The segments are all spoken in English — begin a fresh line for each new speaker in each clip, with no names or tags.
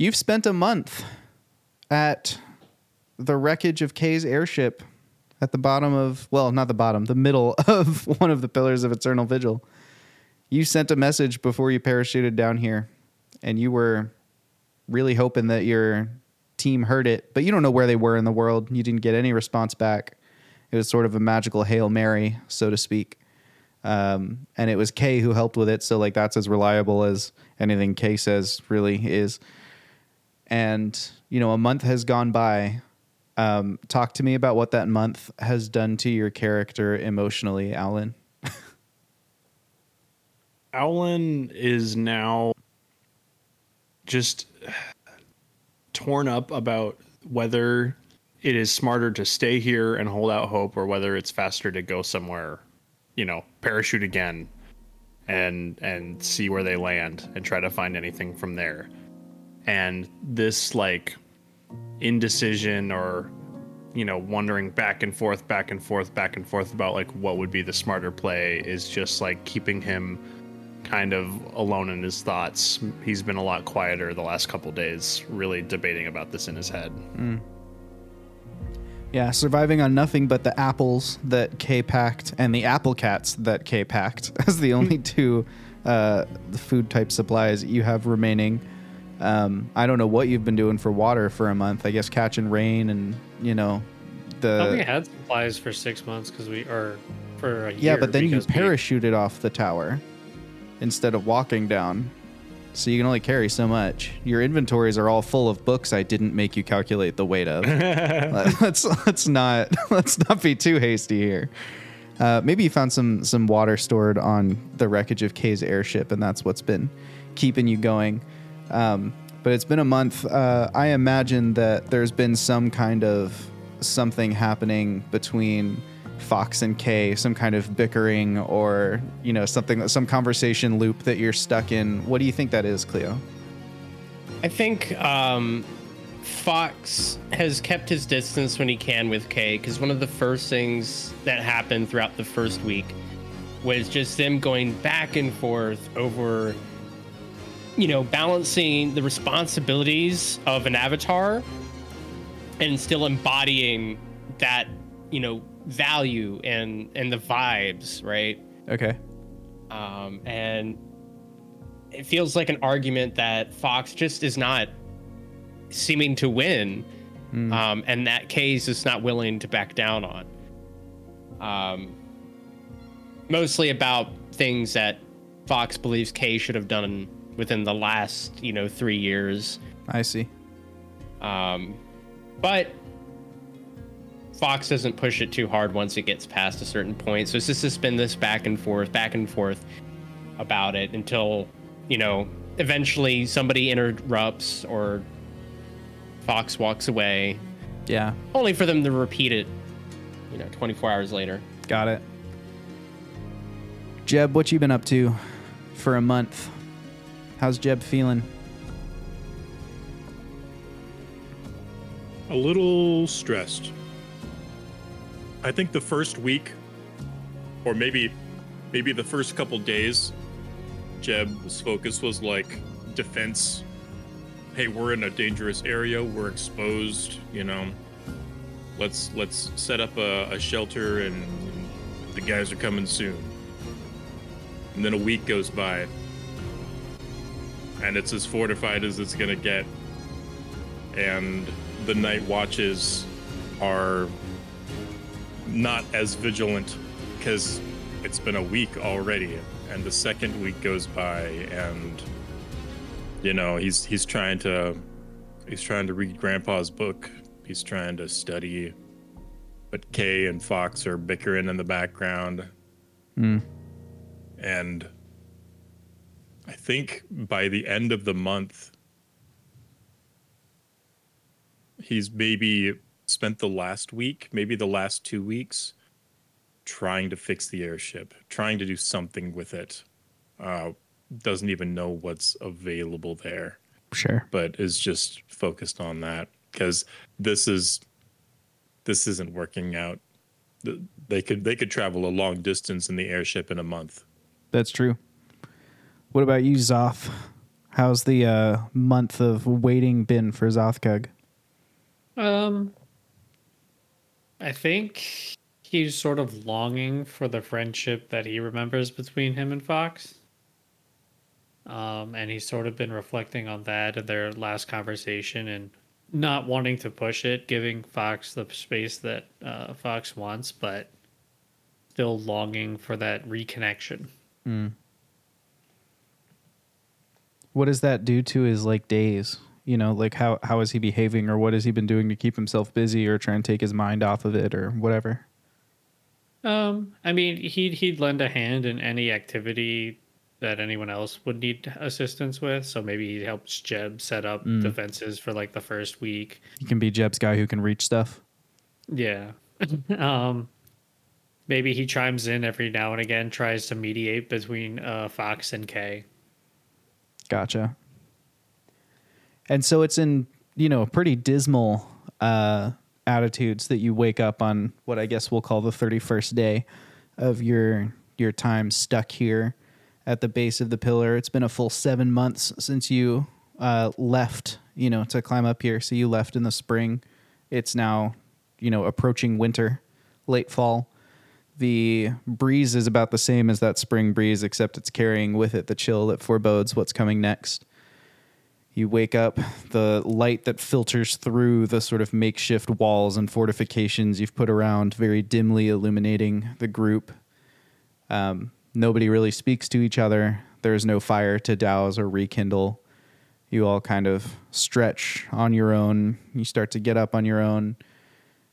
You've spent a month at the wreckage of Kay's airship at the bottom of, well, not the bottom, the middle of one of the pillars of Eternal Vigil. You sent a message before you parachuted down here, and you were really hoping that your team heard it, but you don't know where they were in the world. You didn't get any response back. It was sort of a magical Hail Mary, so to speak. Um, and it was Kay who helped with it. So, like, that's as reliable as anything Kay says really is. And, you know, a month has gone by. Um, talk to me about what that month has done to your character emotionally, Alan.
Alan is now just torn up about whether it is smarter to stay here and hold out hope or whether it's faster to go somewhere, you know, parachute again and and see where they land and try to find anything from there. And this like indecision or you know, wondering back and forth, back and forth, back and forth about like what would be the smarter play is just like keeping him kind of alone in his thoughts. He's been a lot quieter the last couple days, really debating about this in his head.
Mm. Yeah, surviving on nothing but the apples that k packed and the apple cats that k packed as the only two uh, food type supplies you have remaining. Um, I don't know what you've been doing for water for a month. I guess catching rain and you know the.
we had supplies for six months because we are for a year.
Yeah, but then you parachuted we... off the tower instead of walking down. So you can only carry so much. Your inventories are all full of books I didn't make you calculate the weight of. let's let's not let's not be too hasty here. Uh, maybe you found some some water stored on the wreckage of Kay's airship, and that's what's been keeping you going. Um, but it's been a month. Uh, I imagine that there's been some kind of something happening between Fox and Kay, some kind of bickering or, you know, something, some conversation loop that you're stuck in. What do you think that is, Cleo?
I think um, Fox has kept his distance when he can with Kay because one of the first things that happened throughout the first week was just them going back and forth over, you know, balancing the responsibilities of an avatar and still embodying that, you know, value and and the vibes, right?
Okay.
Um, and it feels like an argument that Fox just is not seeming to win, mm. um, and that Kay's is not willing to back down on. Um, mostly about things that Fox believes Kay should have done within the last, you know, three years.
I see.
Um, but Fox doesn't push it too hard once it gets past a certain point. So it's just has been this back and forth, back and forth about it until, you know, eventually somebody interrupts or Fox walks away.
Yeah.
Only for them to repeat it, you know, 24 hours later.
Got it. Jeb, what you been up to for a month? How's Jeb feeling?
A little stressed. I think the first week, or maybe maybe the first couple days, Jeb's focus was like defense. Hey, we're in a dangerous area. We're exposed. You know, let's let's set up a, a shelter, and the guys are coming soon. And then a week goes by, and it's as fortified as it's gonna get. And the night watches are not as vigilant because it's been a week already and the second week goes by and you know he's he's trying to he's trying to read grandpa's book he's trying to study but kay and fox are bickering in the background
mm.
and i think by the end of the month he's maybe spent the last week, maybe the last two weeks, trying to fix the airship, trying to do something with it. Uh, doesn't even know what's available there.
Sure.
But is just focused on that because this is this isn't working out. They could they could travel a long distance in the airship in a month.
That's true. What about you, Zoth? How's the uh, month of waiting been for Zothkug?
Um, I think he's sort of longing for the friendship that he remembers between him and Fox. Um, and he's sort of been reflecting on that in their last conversation and not wanting to push it, giving Fox the space that uh, Fox wants, but still longing for that reconnection.
What does that do to his like days? You know, like how how is he behaving, or what has he been doing to keep himself busy, or try and take his mind off of it, or whatever?
Um, I mean, he'd he'd lend a hand in any activity that anyone else would need assistance with. So maybe he helps Jeb set up defenses for like the first week.
He can be Jeb's guy who can reach stuff.
Yeah. um, maybe he chimes in every now and again, tries to mediate between uh, Fox and Kay.
Gotcha. And so it's in, you know, pretty dismal uh, attitudes that you wake up on what I guess we'll call the 31st day of your your time stuck here at the base of the pillar. It's been a full seven months since you uh, left, you know, to climb up here. So you left in the spring. It's now, you know, approaching winter, late fall. The breeze is about the same as that spring breeze, except it's carrying with it the chill that forebodes what's coming next. You wake up, the light that filters through the sort of makeshift walls and fortifications you've put around, very dimly illuminating the group. Um, nobody really speaks to each other. There's no fire to douse or rekindle. You all kind of stretch on your own. You start to get up on your own.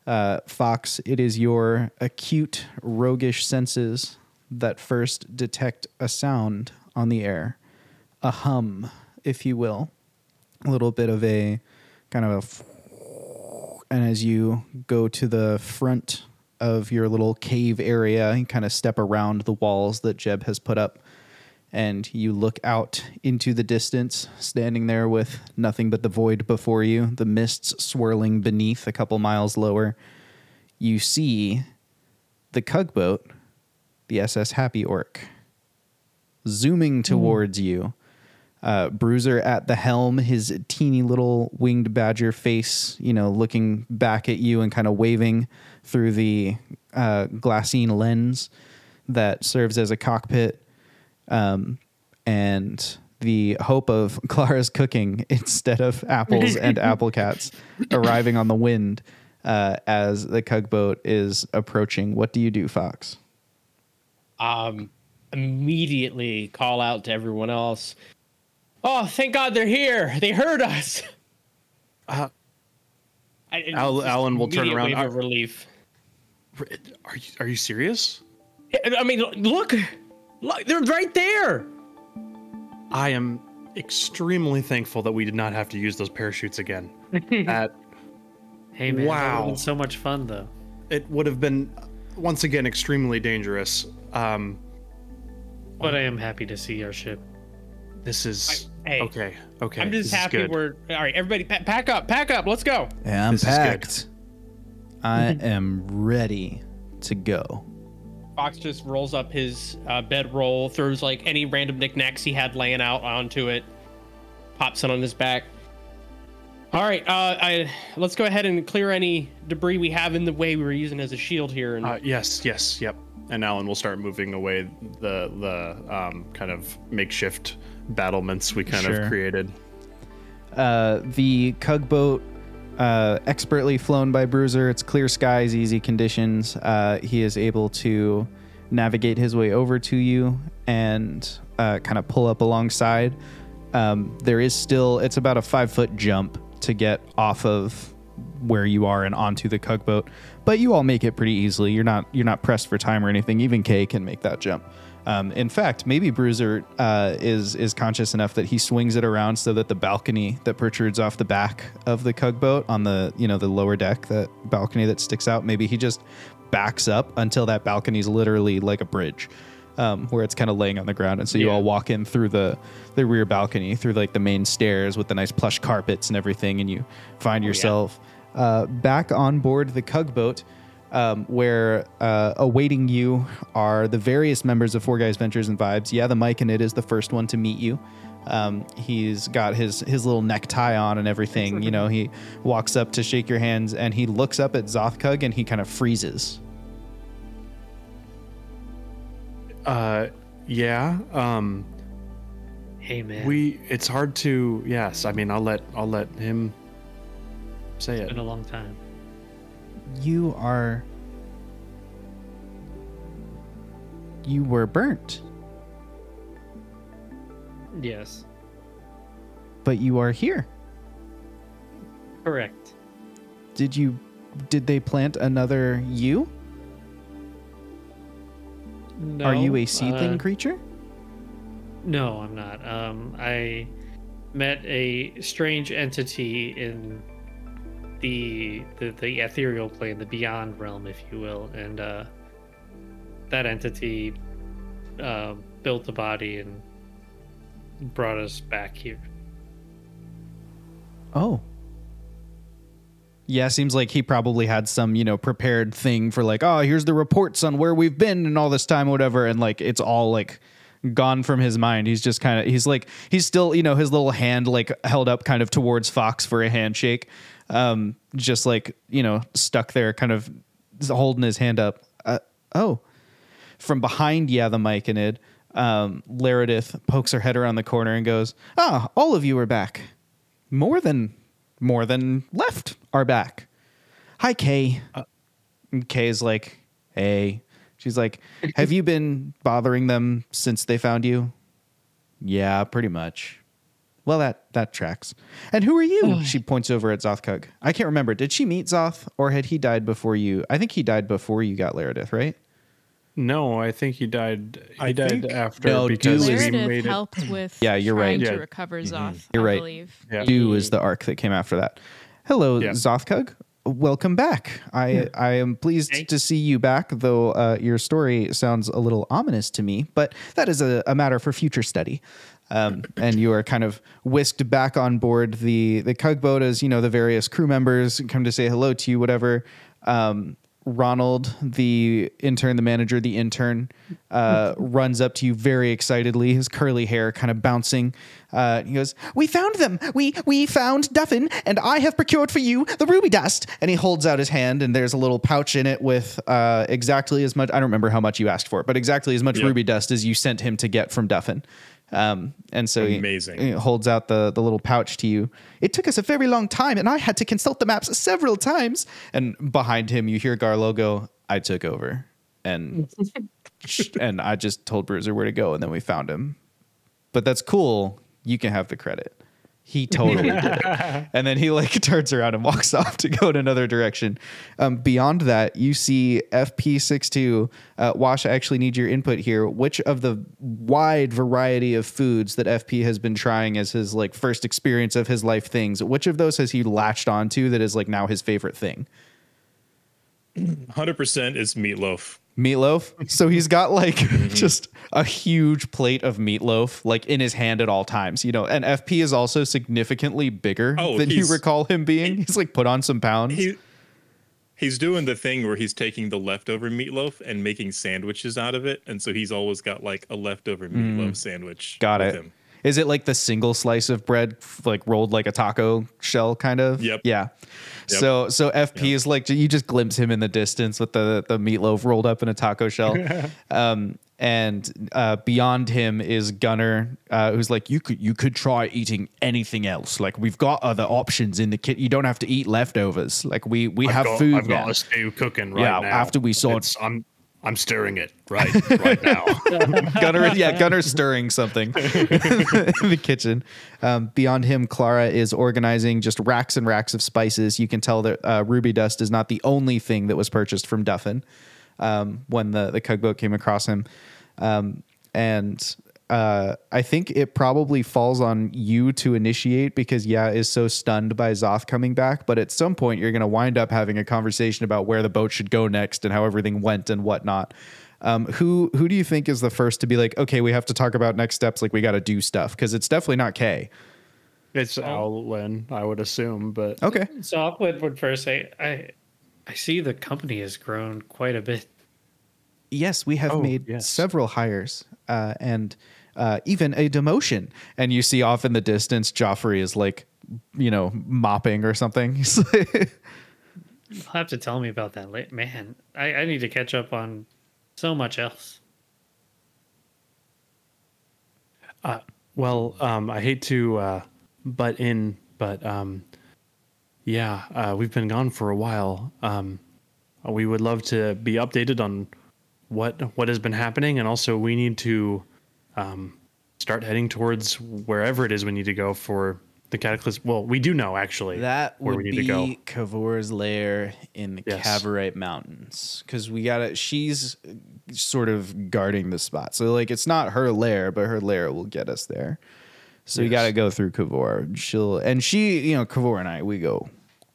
Uh, Fox, it is your acute, roguish senses that first detect a sound on the air, a hum, if you will, a little bit of a kind of a. And as you go to the front of your little cave area, you kind of step around the walls that Jeb has put up, and you look out into the distance, standing there with nothing but the void before you, the mists swirling beneath a couple miles lower. You see the Cugboat, the SS Happy Orc, zooming towards you. Uh, Bruiser at the helm, his teeny little winged badger face, you know, looking back at you and kind of waving through the uh, glassine lens that serves as a cockpit. Um, and the hope of Clara's cooking instead of apples and apple cats arriving on the wind uh, as the Cugboat is approaching. What do you do, Fox?
um, immediately call out to everyone else. Oh, thank God they're here! They heard us.
Uh,
I- and
Al- Alan will turn around.
wave of relief.
Are you are you serious?
I mean, look, look, they're right there.
I am extremely thankful that we did not have to use those parachutes again. That
Hey man, that
Wow.
would've been so much fun though.
it would have been once again extremely dangerous. Um,
But I am happy to see our ship.
this is
Hey,
okay. Okay,
I'm just
is
happy we're all right. Everybody, pa- pack up, pack up. Let's go.
Yeah, I'm
This
packed. I am ready to go.
Fox just rolls up his uh, bedroll, throws like any random knickknacks he had laying out onto it, pops it on his back. All right, uh, I, let's go ahead and clear any debris we have in the way we were using as a shield here. And
Uh, yes, yes, yep. And Alan will start moving away the the um, kind of makeshift battlements we kind
Sure.
of created.
Uh, the Cugboat, uh, expertly flown by Bruiser. It's clear skies, easy conditions. Uh, he is able to navigate his way over to you and uh, kind of pull up alongside. Um, there is still, it's about a five foot jump to get off of where you are and onto the Cugboat, but you all make it pretty easily. You're not you're not pressed for time or anything. Even Kay can make that jump. Um, in fact, maybe Bruiser uh, is is conscious enough that he swings it around so that the balcony that protrudes off the back of the Cugboat on the you know the lower deck, that balcony that sticks out, maybe he just backs up until that balcony is literally like a bridge. Um, where it's kind of laying on the ground, and so you
Yeah.
all walk in through the the rear balcony, through like the main stairs with the nice plush carpets and everything, and you find yourself uh, back on board the Cugboat, um, where uh, awaiting you are the various members of Four Guys Ventures and Vibes. Yeah, the Mike and it is the first one to meet you. Um, he's got his his little necktie on and everything. You know, he walks up to shake your hands and he looks up at Zothkug and he kind of freezes.
Uh, yeah. Um,
Hey man,
we. It's hard to. Yes. I mean, I'll let. I'll let him say
it's
it.
been a long time.
You are. You were burnt,
Yes,
but you are here.
correct.
Did you? Did they plant another you?
No,
are you a seedling
uh,
creature?
No, I'm not. Um, I met a strange entity in the, the the ethereal plane, the beyond realm, if you will, and uh, that entity uh, built a body and brought us back here.
Oh. Yeah, seems like he probably had some, you know, prepared thing for like, oh, here's the reports on where we've been and all this time, whatever. And like, it's all like gone from his mind. He's just kind of, he's like, he's still, you know, his little hand like held up kind of towards Fox for a handshake. Um, just like, you know, stuck there, kind of holding his hand up. Uh, oh, from behind yeah the mic and it. um laredith pokes her head around the corner and goes ah all of you are back. More than more than left are back. Hi kay. And kay's like hey. She's like have you been bothering them since they found you? Yeah pretty much well that that tracks and who are you she points over at zothkug i can't remember did she meet zoth or had he died before you i think he died before you got laredith right
No, I think he died. He
I
died
think-
after
No,
because
Dude.
we
Meredith
made it.
helped with
Yeah, you're
trying
right.
to
Yeah.
recover Zoth,
You're
I
right.
believe.
Yeah.
Do is the arc that came after that. Hello,
Yeah.
Zothkug. Welcome back. I I am pleased
Thank-
to see you back, though uh, your story sounds a little ominous to me. But that is a, a matter for future study. Um, and you are kind of whisked back on board the the Cugboat as you know the various crew members come to say hello to you. Whatever. Um, Ronald, the intern, the manager, the intern, uh, runs up to you very excitedly, his curly hair kind of bouncing. Uh, he goes, "We found them. We we found Duffin, and I have procured for you the ruby dust." And he holds out his hand, and there's a little pouch in it with uh, exactly as much. I don't remember how much you asked for it, but exactly as much
Yep.
ruby dust as you sent him to get from Duffin. Um, and so he-
Amazing.
he holds out the the little pouch to you. It took us a very long time, and I had to consult the maps several times. And behind him, you hear Garlo go, "I took over," and and I just told Bruiser where to go, and then we found him. But that's cool. You can have the credit. He totally did it. And then he like turns around and walks off to go in another direction. Um, beyond that, you see FP62. Uh, Wash, I actually need your input here. Which of the wide variety of foods that FP has been trying as his like first experience of his life things, which of those has he latched onto that is like now his favorite thing?
100% is meatloaf.
Meatloaf. So he's got like
Mm-hmm.
just a huge plate of meatloaf like in his hand at all times, you know. And FP is also significantly bigger
Oh,
than you recall him being. he's like put on some pounds.
He he's doing the thing where he's taking the leftover meatloaf and making sandwiches out of it, and so he's always got like a leftover meatloaf sandwich.
Mm. got
with
it.
him.
Is it like the single slice of bread like rolled like a taco shell kind of?
Yep.
Yeah.
Yep.
So so FP is like you just glimpse him in the distance with the the meatloaf rolled up in a taco shell. um and uh, beyond him is Gunner, uh, who's like, you could you could try eating anything else. Like we've got other options in the kit. You don't have to eat leftovers. Like we we have
got,
food
I've
now.
got a stew cooking right
Yeah,
now.
after we saw-
It's- I'm I'm stirring it right right now.
Gunner, yeah, Gunner's stirring something in the kitchen. Um, beyond him, Clara is organizing just racks and racks of spices. You can tell that uh, ruby dust is not the only thing that was purchased from Duffin um, when the the Cugboat came across him, um, and. Uh, I think it probably falls on you to initiate because yeah is so stunned by Zoth coming back. But at some point, you're going to wind up having a conversation about where the boat should go next and how everything went and whatnot. Um, who who do you think is the first to be like, okay, we have to talk about next steps, like we got to do stuff because it's definitely not Kay.
It's Owlin, I would assume, but
Okay,
So Aquid would first say, "I, I see the company has grown quite a bit.
yes, we have
Oh,
made
yes.
several hires, uh, and uh, even a demotion. And you see off in the distance, Joffrey is like, you know, mopping or something.
You'll have to tell me about that late. Man, I, I need to catch up on so much else.
Uh, well, um, I hate to uh, butt in, but um, yeah, uh, we've been gone for a while. Um, we would love to be updated on what what has been happening, and also we need to um, start heading towards wherever it is we need to go for the cataclysm. Well, we do know actually
That
where
would
we need
be
to go.
Kavor's lair in the
Yes.
Cavorite Mountains because we got to She's sort of guarding the spot, so like it's not her lair, but her lair will get us there. So we got to go through Kavor. She'll and she, you know, Kavor and I, we go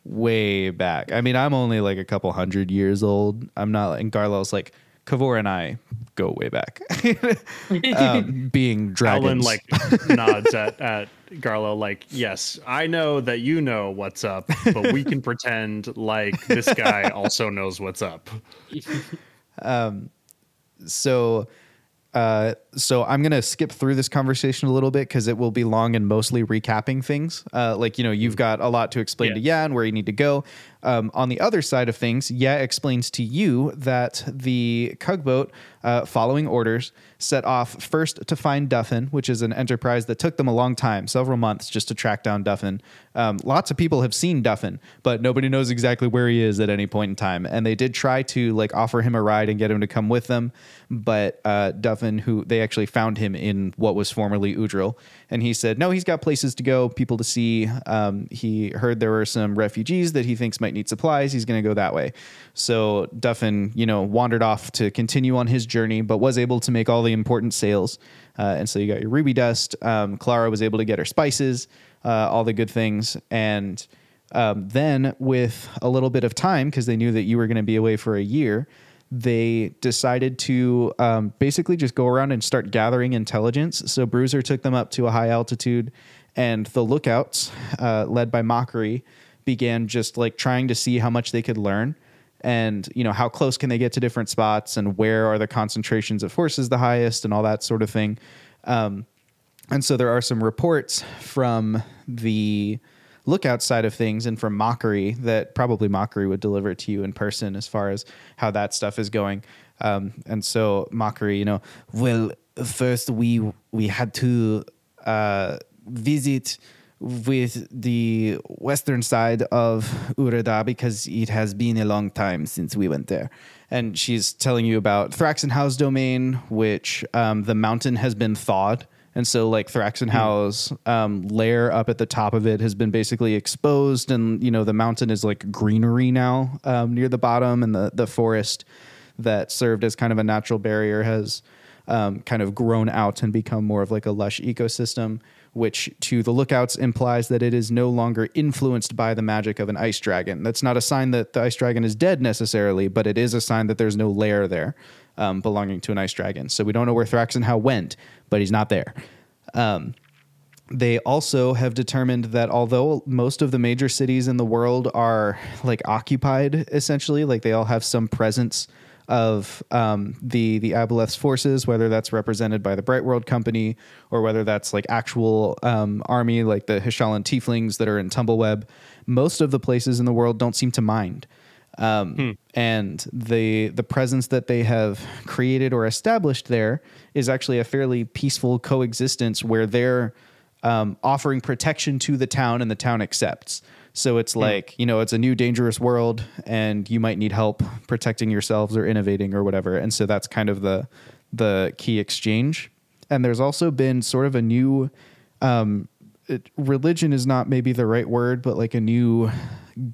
way back. I mean, I'm only like a couple hundred years old. I'm not, and Garlo's like Kavor and I go way back, um, being dragons.
Alan like nods at at Garlo like, yes, I know that you know what's up, but we can pretend like this guy also knows what's up.
Um, so uh so i'm gonna skip through this conversation a little bit because it will be long and mostly recapping things. Uh like you know you've got a lot to explain to yeah. And where you need to go um, on the other side of things yeah explains to you that the cugboat uh, following orders set off first to find duffin which is an enterprise that took them a long time several months just to track down duffin um, lots of people have seen duffin but nobody knows exactly where he is at any point in time and they did try to like offer him a ride and get him to come with them but uh, Duffin, who they actually found him in what was formerly Udril, and he said, no, he's got places to go, people to see. Um, he heard there were some refugees that he thinks might need supplies. He's going to go that way. So Duffin, you know, wandered off to continue on his journey, but was able to make all the important sales. Uh, and so you got your ruby dust. Um, Clara was able to get her spices, uh, all the good things, and um, then with a little bit of time because they knew that you were going to be away for a year they decided to um, basically just go around and start gathering intelligence. So Bruiser took them up to a high altitude, and the lookouts, uh, led by Mockery, began just like trying to see how much they could learn, and you know how close can they get to different spots, and where are the concentrations of forces the highest, and all that sort of thing. Um, and so there are some reports from the lookout side of things and from Mockery that probably Mockery would deliver to you in person as far as how that stuff is going. Um, and so Mockery, you know, well, first we we had to uh, visit with the western side of Ureda because it has been a long time since we went there. And she's telling you about Thraxenhaus domain, which um, the mountain has been thawed. And so, like Thraxenhaus um, lair up at the top of it has been basically exposed, and you know the mountain is like greenery now um, near the bottom, and the the forest that served as kind of a natural barrier has um, kind of grown out and become more of like a lush ecosystem, which to the lookouts implies that it is no longer influenced by the magic of an ice dragon. That's not a sign that the ice dragon is dead necessarily, but it is a sign that there's no lair there um, belonging to an ice dragon. So we don't know where Thraxenhau went, but he's not there. Um, they also have determined that although most of the major cities in the world are like occupied essentially like they all have some presence of um, the the aboleth's forces whether that's represented by the bright world company or whether that's like actual um, army like the hishalan tieflings that are in tumbleweb most of the places in the world don't seem to mind um, and the the presence that they have created or established there is actually a fairly peaceful coexistence where they're um, offering protection to the town and the town accepts. So it's like you know it's a new dangerous world and you might need help protecting yourselves or innovating or whatever. And so that's kind of the the key exchange. And there's also been sort of a new um, it, religion is not maybe the right word, but like a new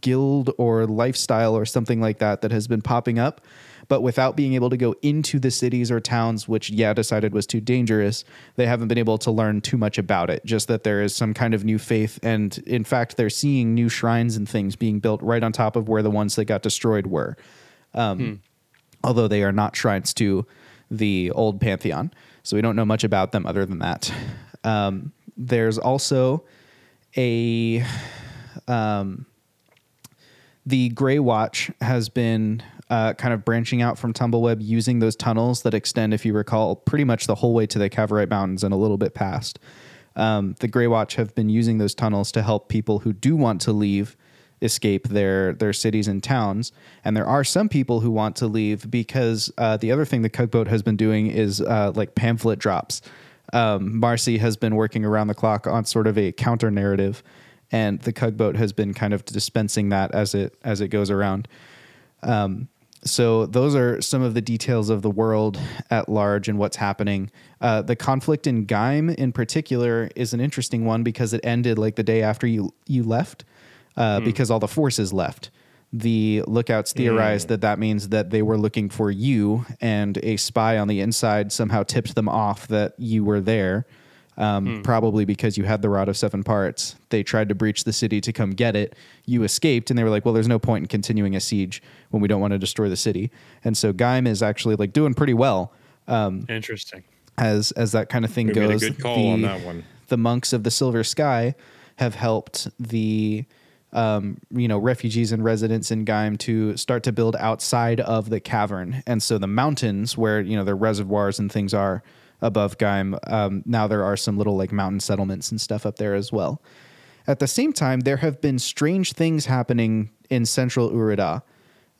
guild or lifestyle or something like that that has been popping up. But without being able to go into the cities or towns, which yeah decided was too dangerous, they haven't been able to learn too much about it. Just that there is some kind of new faith, and in fact, they're seeing new shrines and things being built right on top of where the ones that got destroyed were. Um, Although they are not shrines to the old pantheon, so we don't know much about them other than that. Um, there's also a um, the Grey Watch has been uh, kind of branching out from Tumbleweb, using those tunnels that extend, if you recall, pretty much the whole way to the Cavorite Mountains and a little bit past. Um, the Grey Watch have been using those tunnels to help people who do want to leave escape their their cities and towns. And there are some people who want to leave because uh, the other thing the Cugboat has been doing is uh, like pamphlet drops. Um, Marcy has been working around the clock on sort of a counter narrative, and the Cugboat has been kind of dispensing that as it as it goes around. Um, so those are some of the details of the world at large and what's happening. Uh, the conflict in Gaim, in particular, is an interesting one because it ended like the day after you you left, uh, because all the forces left. The lookouts theorized that that means that they were looking for you, and a spy on the inside somehow tipped them off that you were there. Um, Probably because you had the rod of seven parts. They tried to breach the city to come get it. You escaped, and they were like, "Well, there's no point in continuing a siege when we don't want to destroy the city." And so Gaim is actually like doing pretty well
Interesting.
as as that kind of thing
We
goes.
good call
the,
on that one.
The monks of the Silver Sky have helped the um, you know refugees and residents in Gaim to start to build outside of the cavern, and so the mountains where you know the reservoirs and things are above Gaim. Um, now there are some little like mountain settlements and stuff up there as well. At the same time, there have been strange things happening in central Urida.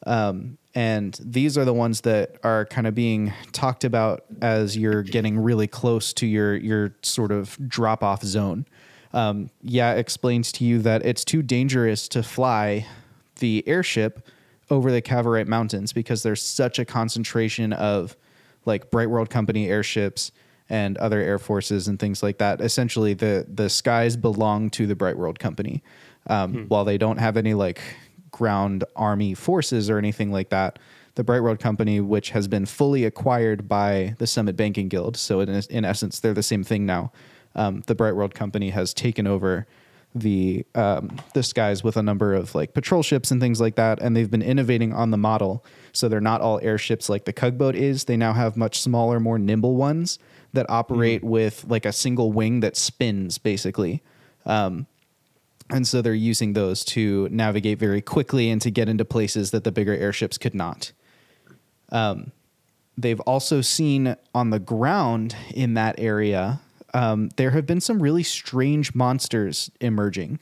Um, and these are the ones that are kind of being talked about as you're getting really close to your your sort of drop off zone. Um, yeah, explains to you that it's too dangerous to fly the airship over the Cavorite Mountains because there's such a concentration of like Bright World Company airships and other air forces and things like that. Essentially, the the skies belong to the Bright World Company. Um, While they don't have any like ground army forces or anything like that, the Bright World Company, which has been fully acquired by the Summit Banking Guild, so in, in essence, they're the same thing now. Um, the Bright World Company has taken over the um, the skies with a number of like patrol ships and things like that, and they've been innovating on the model. So they're not all airships like the Cugboat is. They now have much smaller, more nimble ones that operate with like a single wing that spins, basically. Um, and so they're using those to navigate very quickly and to get into places that the bigger airships could not. Um, they've also seen on the ground in that area, um, there have been some really strange monsters emerging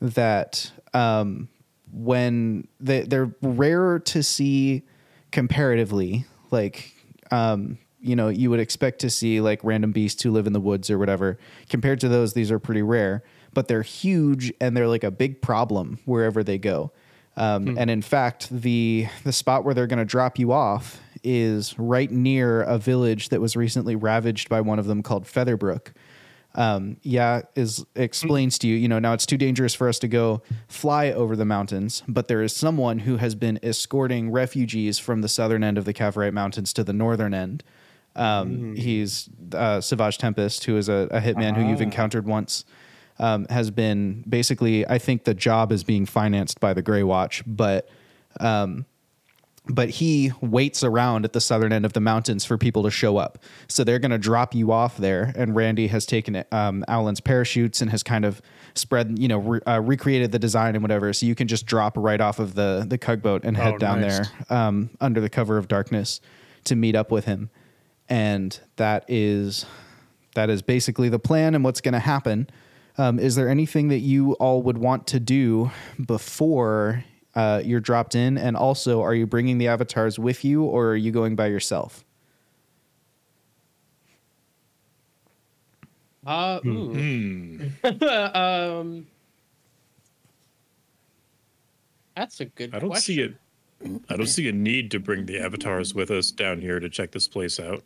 that um, when they, they're rarer to see comparatively, like, um, you know, you would expect to see like random beasts who live in the woods or whatever. Compared to those, these are pretty rare, but they're huge and they're like a big problem wherever they go. Um, And in fact, the the spot where they're going to drop you off is right near a village that was recently ravaged by one of them called Featherbrook. Um, yeah, is explains to you, you know, now it's too dangerous for us to go fly over the mountains, but there is someone who has been escorting refugees from the southern end of the Cavorite Mountains to the northern end. Um, He's uh, Savage Tempest, who is a, a hitman who you've encountered once um, has been basically I think the job is being financed by the Grey Watch, but um, but he waits around at the southern end of the mountains for people to show up. So they're going to drop you off there. And Randy has taken um, Alan's parachutes and has kind of spread, you know, re- uh, recreated the design and whatever. So you can just drop right off of the the Cugboat and head
Oh,
down
nice.
there um, under the cover of darkness to meet up with him. And that is that is basically the plan and what's going to happen. Um, is there anything that you all would want to do before uh, you're dropped in? And also, are you bringing the avatars with you, or are you going by yourself?
Uh, ooh. um, that's a good
I don't
question.
see it. I don't see a need to bring the avatars with us down here to check this place out.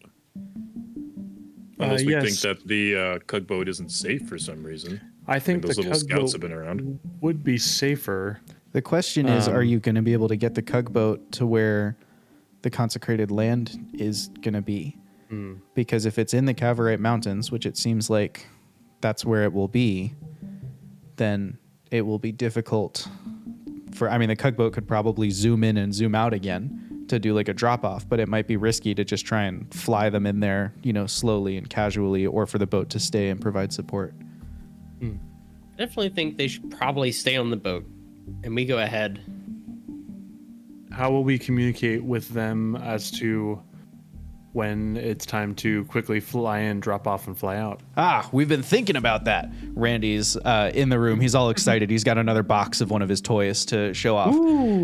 Unless we think that the uh, Cugboat isn't safe for some reason.
I think
those
the
little scouts have been around.
would be safer.
The question is, are
Um,
you going to be able to get the Cugboat to where the consecrated land is going to be? Because if it's in the Cavorite Mountains, which it seems like that's where it will be, then it will be difficult for. I mean, the Cugboat could probably zoom in and zoom out again to do like a drop off, but it might be risky to just try and fly them in there, you know, slowly and casually, or for the boat to stay and provide support.
I definitely think they should probably stay on the boat, and we go ahead.
how will we communicate with them as to when it's time to quickly fly in, drop off, and fly out?
Ah, we've been thinking about that. Randy's uh, in the room. He's all excited. He's got another box of one of his toys to show off.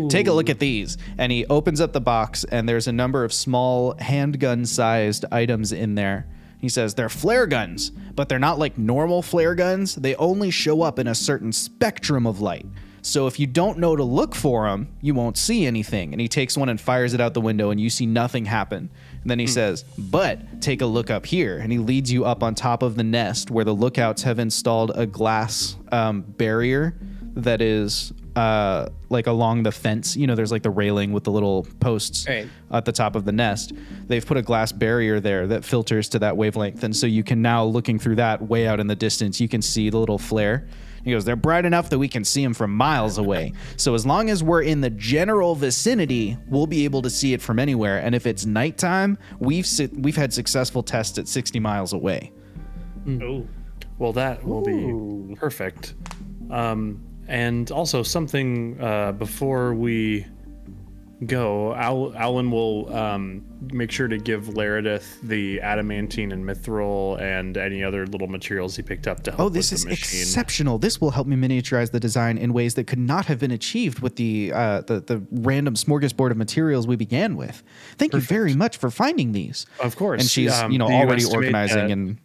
Take a look at these. And he opens up the box, and there's a number of small handgun sized items in there. He says they're flare guns, but they're not like normal flare guns. They only show up in a certain spectrum of light. So if you don't know to look for them, you won't see anything. And he takes one and fires it out the window, and you see nothing happen. And then he says, But take a look up here. And he leads you up on top of the nest where the lookouts have installed a glass um, barrier that is uh, like along the fence. You know, there's like the railing with the little posts
Right.
at the top of the nest. They've put a glass barrier there that filters to that wavelength. And so you can now, looking through that way out in the distance, you can see the little flare. He goes, they're bright enough that we can see them from miles away. So as long as we're in the general vicinity, we'll be able to see it from anywhere. And if it's nighttime, we've si- we've had successful tests at 60 miles away.
Oh,
Well, that will be perfect. Um, and also something uh, before we go, Al- Alan will um, make sure to give Laredith the adamantine and mithril and any other little materials he picked up to help
Oh, this is exceptional. This will help me miniaturize the design in ways that could not have been achieved with the uh, the, the random smorgasbord of materials we began with. Thank you very much for finding these.
Of course.
And she's,
Um,
you know,
do you
already organizing
that-
and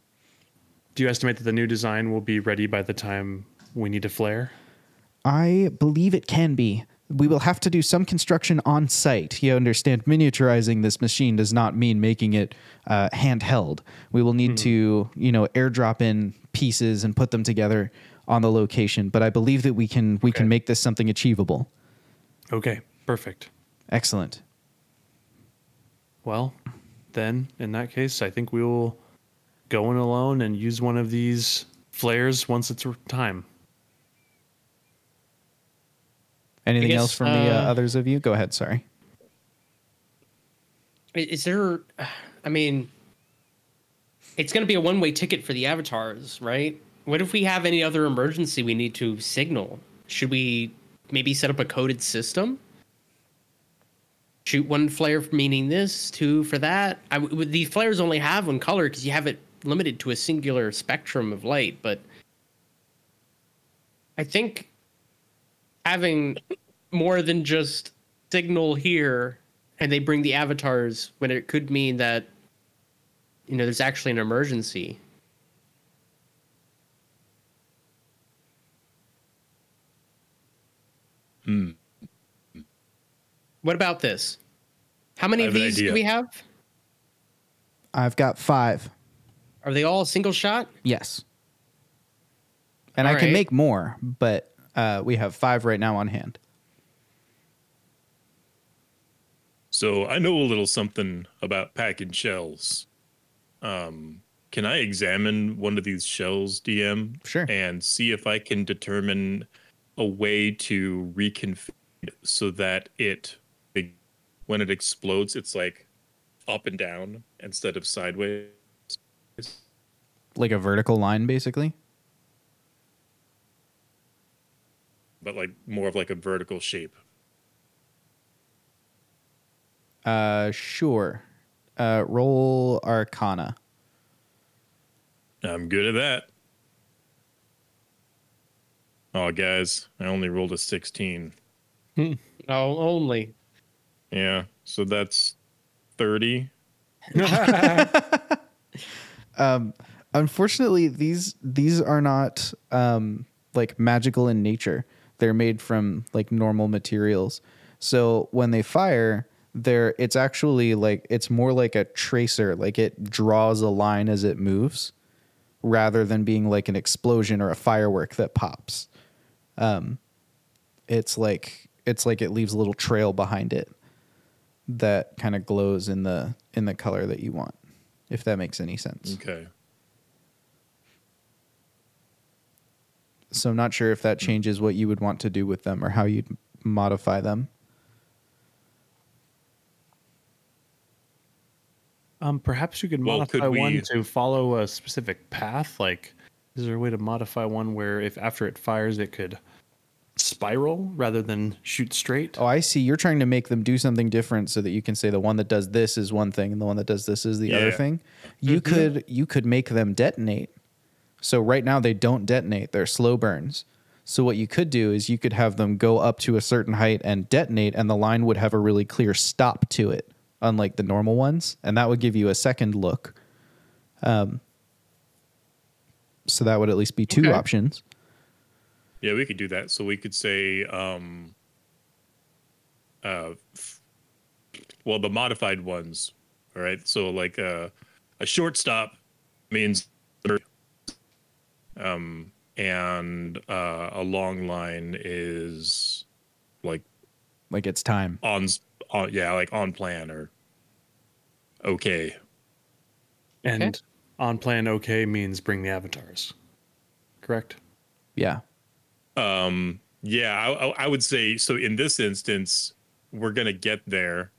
Do you estimate that the new design will be ready by the time we need to flare?
I believe it can be. We will have to do some construction on site. You understand, miniaturizing this machine does not mean making it uh, handheld. We will need to, you know, airdrop in pieces and put them together on the location. But I believe that we can we can make this something achievable.
Okay, perfect.
Excellent.
Well, then in that case, I think we will go in alone and use one of these flares once it's time.
Anything
guess,
else from the uh,
uh,
others of you? Go ahead. Sorry.
Is there? I mean, it's going to be a one-way ticket for the avatars, right? What if we have any other emergency we need to signal? Should we maybe set up a coded system? Shoot one flare for meaning this, two for that. I, these flares only have one color because you have it limited to a singular spectrum of light. But I think having more than just signal here and they bring the avatars when it could mean that you know there's actually an emergency
Hmm.
what about this how many of these do we have
I've got five.
are they all single shot
Yes. And
All
I can make more, but uh, we have five right now on hand.
So I know a little something about packing shells. Um, can I examine one of these shells, DM?
Sure.
And see if I can determine a way to reconfigure it so that it, it- when it explodes, it's like up and down instead of sideways.
Like a vertical line, basically.
But like more of like a vertical shape.
Uh, sure. Uh, roll Arcana.
I'm good at that. Oh, guys, I only rolled a 16.
oh only
Yeah, so that's 30.
um, Unfortunately, these these are not um, like magical in nature. They're made from like normal materials. So when they fire, they're it's actually like it's more like a tracer. Like it draws a line as it moves, rather than being like an explosion or a firework that pops. Um, it's like it's like it leaves a little trail behind it that kind of glows in the in the color that you want. If that makes any sense.
Okay.
So I'm not sure if that changes what you would want to do with them or how you'd modify them.
Um, perhaps you could
Well,
modify
could
one
we-
to follow a specific path. Like, is there a way to modify one where if after it fires, it could spiral rather than shoot straight.
Oh, I see. You're trying to make them do something different so that you can say the one that does this is one thing and the one that does this is the other
Yeah.
thing. You could you could make them detonate. So right now they don't detonate; they're slow burns. So what you could do is you could have them go up to a certain height and detonate, and the line would have a really clear stop to it, unlike the normal ones, and that would give you a second look. Um, so that would at least be two
Okay.
options.
Yeah, we could do that. So we could say, um, uh, f- well, the modified ones, all right. So like uh, a shortstop means, um, and uh, a long line is like
Like it's time.
on, on, yeah, like on plan or okay.
And on plan okay means bring the avatars. Correct?
Yeah.
Um, yeah, I, I- I would say so. In this instance, we're gonna get there,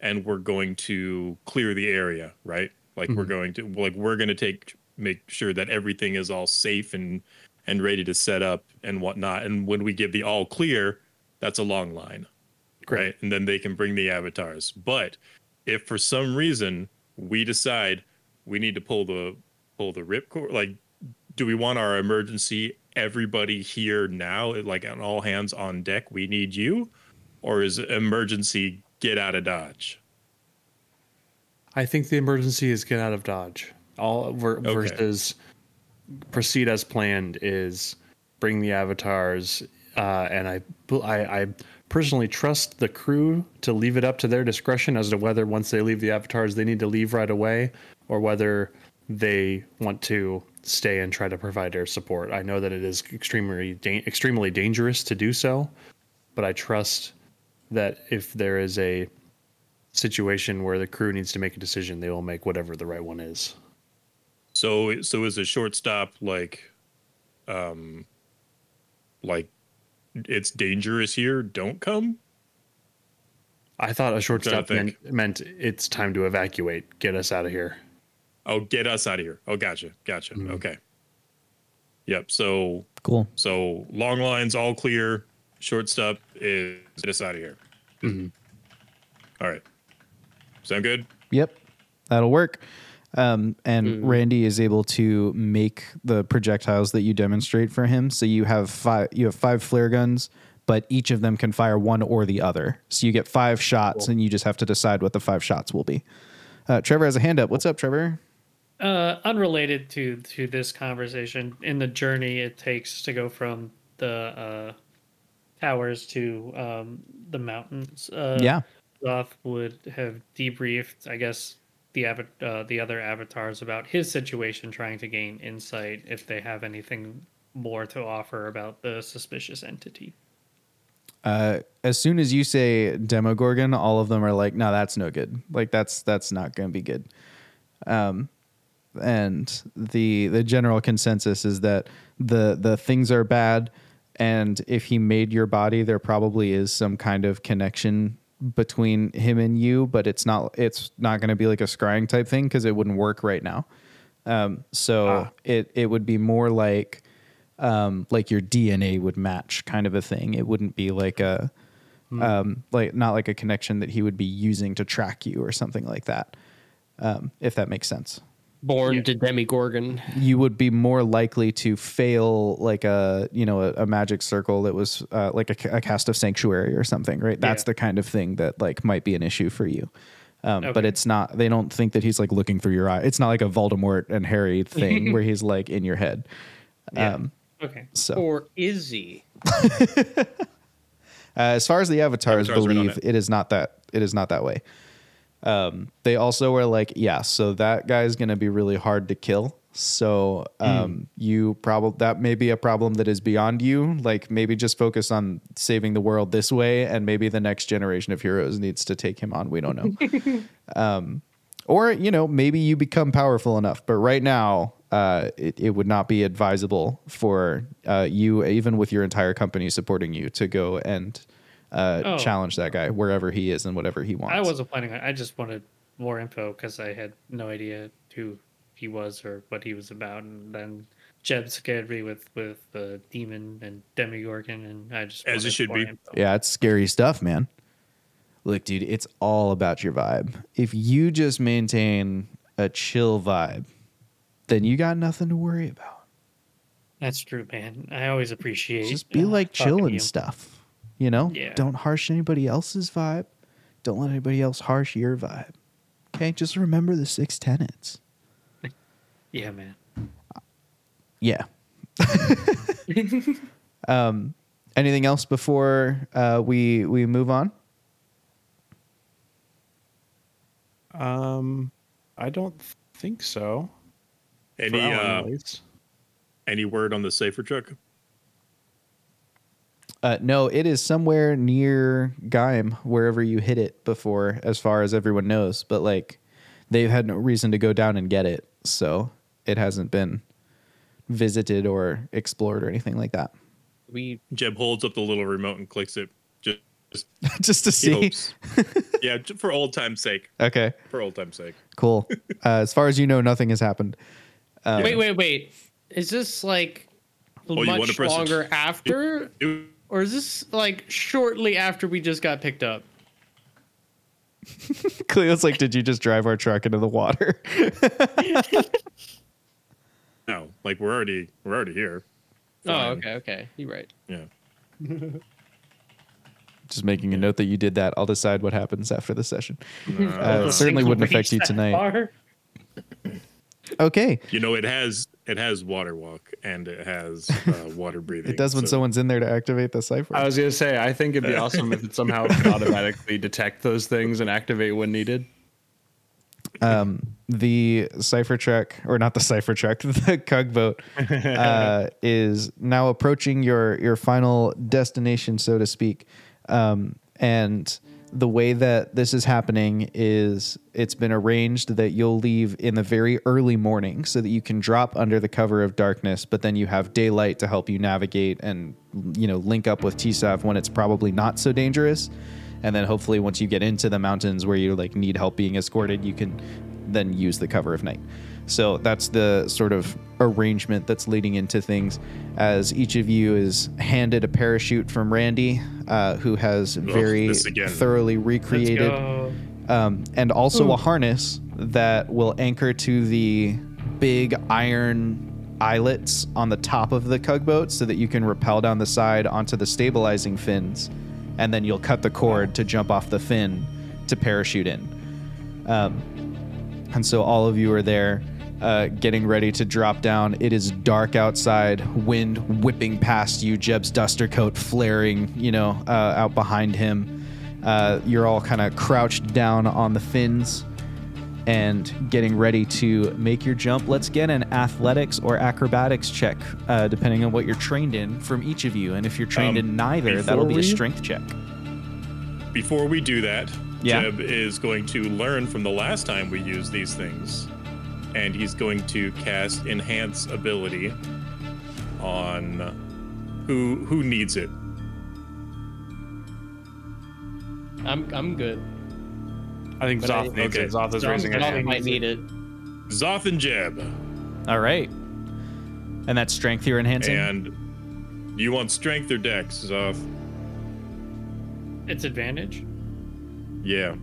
and we're going to clear the area, right? Like we're going to like we're gonna take make sure that everything is all safe and and ready to set up and whatnot. And when we give the all clear, that's a long line, right? And then they can bring the avatars. But if for some reason we decide we need to pull the pull the ripcord, like do we want our emergency everybody here now like on all hands on deck we need you or is emergency get out of dodge
I think the emergency is get out of Dodge. All ver-
Okay.
versus proceed as planned is bring the avatars, uh, and I, I I personally trust the crew to leave it up to their discretion as to whether once they leave the avatars they need to leave right away or whether they want to stay and try to provide air support. I know that it is extremely da- extremely dangerous to do so, but I trust that if there is a situation where the crew needs to make a decision, they will make whatever the right one is.
So so is a shortstop like um like it's dangerous here don't come?
I thought a shortstop meant, meant it's time to evacuate, get us out of here.
oh get us out of here. Oh gotcha gotcha. Okay. Yep so
Cool.
so long lines all clear. Shortstop is get us out of here. Mm-hmm. All right. Sound good?
Yep, that'll work. Um, and Randy is able to make the projectiles that you demonstrate for him. So you have five. You have five flare guns, but each of them can fire one or the other. So you get five shots, and you just have to decide what the five shots will be. Uh, Trevor has a hand up. What's up, Trevor?
Uh, unrelated to to this conversation, in the journey it takes to go from the uh, towers to um, the mountains. Uh,
yeah.
Goth would have debriefed, I guess, the uh, the other avatars about his situation, trying to gain insight if they have anything more to offer about the suspicious entity.
Uh, as soon as you say Demogorgon, all of them are like, "No, that's no good. Like that's that's not going to be good." Um, and the the general consensus is that the the things are bad, and if he made your body, there probably is some kind of connection between him and you, but it's not it's not going to be like a scrying type thing because it wouldn't work right now. Um, so
Ah.
it it would be more like um, like your DNA would match kind of a thing. It wouldn't be like a um, like not like a connection that he would be using to track you or something like that. Um, if that makes sense,
Born to Demigorgon.
you would be more likely to fail like a you know a, a magic circle that was uh, like a, a cast of sanctuary or something, right? That's
Yeah.
the kind of thing that like might be an issue for you. Um, But it's not. They don't think that he's like looking through your eye. It's not like a Voldemort and Harry thing where he's like in your head. Um,
Okay.
so
Or is he?
Uh, as far as the avatars,
Avatars
believe
it.
it is not that it is not that way. Um, they also were like, yeah, so that guy's gonna be really hard to kill. So um, you probably that may be a problem that is beyond you. Like maybe just focus on saving the world this way, and maybe the next generation of heroes needs to take him on. We don't know. um, or you know maybe you become powerful enough, but right now. Uh, it, it would not be advisable for uh, you, even with your entire company supporting you, to go and uh,
Oh.
challenge that guy wherever he is and whatever he wants.
I wasn't planning on. I just wanted more info because I had no idea who he was or what he was about, and then Jeb scared me with with uh, demon and demigorgon, and I just
As it should
more
be.
info.
Yeah, it's scary stuff, man. Look, dude, it's all about your vibe. If you just maintain a chill vibe, then you got nothing to worry about.
That's true, man. I always appreciate.
Just be
uh,
like chill
to
and
you.
stuff. You know?
Yeah.
Don't harsh anybody else's vibe. Don't let anybody else harsh your vibe. Okay? Just remember the six tenets.
Yeah, man.
Yeah. um anything else before uh we we move on?
Um, I don't think so.
Any
Alan,
uh, any word on the safer truck?
Uh, no, it is somewhere near Gaim, wherever you hit it before, as far as everyone knows. But like, they've had no reason to go down and get it, so it hasn't been visited or explored or anything like that.
We
Jeb holds up the little remote and clicks it. Just, just
Just to see.
yeah, ju- for old time's sake.
Okay,
For old time's sake.
cool. uh, as far as you know, nothing has happened. Um,
wait, wait, wait. Is this like
Oh,
much
press
longer after,
Do-
or is this like shortly after we just got picked up?
Cleo's like, "Did you just drive our truck into the water?"
No, like we're already we're already here.
Oh,
Fine.
okay, okay. You're right.
Yeah.
just making a note that you did that. I'll decide what happens after the session. Uh, it certainly wouldn't affect you tonight.
Far.
Okay,
You know, it has it has water walk and it has uh, water breathing.
it does when
so-
someone's in there to activate the cipher.
I was gonna say, I think it'd be awesome if it somehow could automatically detect those things and activate when needed.
um, the cipher truck, or not the cipher truck, the Cug boat, uh, is now approaching your your final destination, so to speak. Um, and the way that this is happening is it's been arranged that you'll leave in the very early morning so that you can drop under the cover of darkness, but then you have daylight to help you navigate and you know link up with TSAF when it's probably not so dangerous. And then hopefully once you get into the mountains where you like need help being escorted, you can then use the cover of night. So that's the sort of arrangement that's leading into things as each of you is handed a parachute from Randy, uh, who has very
this again.
thoroughly recreated um, and also a harness that will anchor to the big iron eyelets on the top of the tugboat so that you can rappel down the side onto the stabilizing fins and then you'll cut the cord to jump off the fin to parachute in. Um, and so all of you are there uh, getting ready to drop down it is dark outside wind whipping past you jeb's duster coat flaring you know uh, out behind him uh, you're all kind of crouched down on the fins and getting ready to make your jump. Let's get an athletics or acrobatics check, uh, depending on what you're trained in from each of you. And if you're trained
Um,
in neither, that'll be a strength check.
Before we do that,
Yeah.
Jeb is going to learn from the last time we used these things, and he's going to cast enhance ability on who who needs it.
I'm I'm good.
I think
But I-
Zoth needs
okay.
it. Zoth is
Zoth-
raising her
Zoth
hand.
might need it.
Zoth and Jeb,
All right. And that's strength you're enhancing?
and you want strength or dex, Zoth?
It's advantage.
Yeah.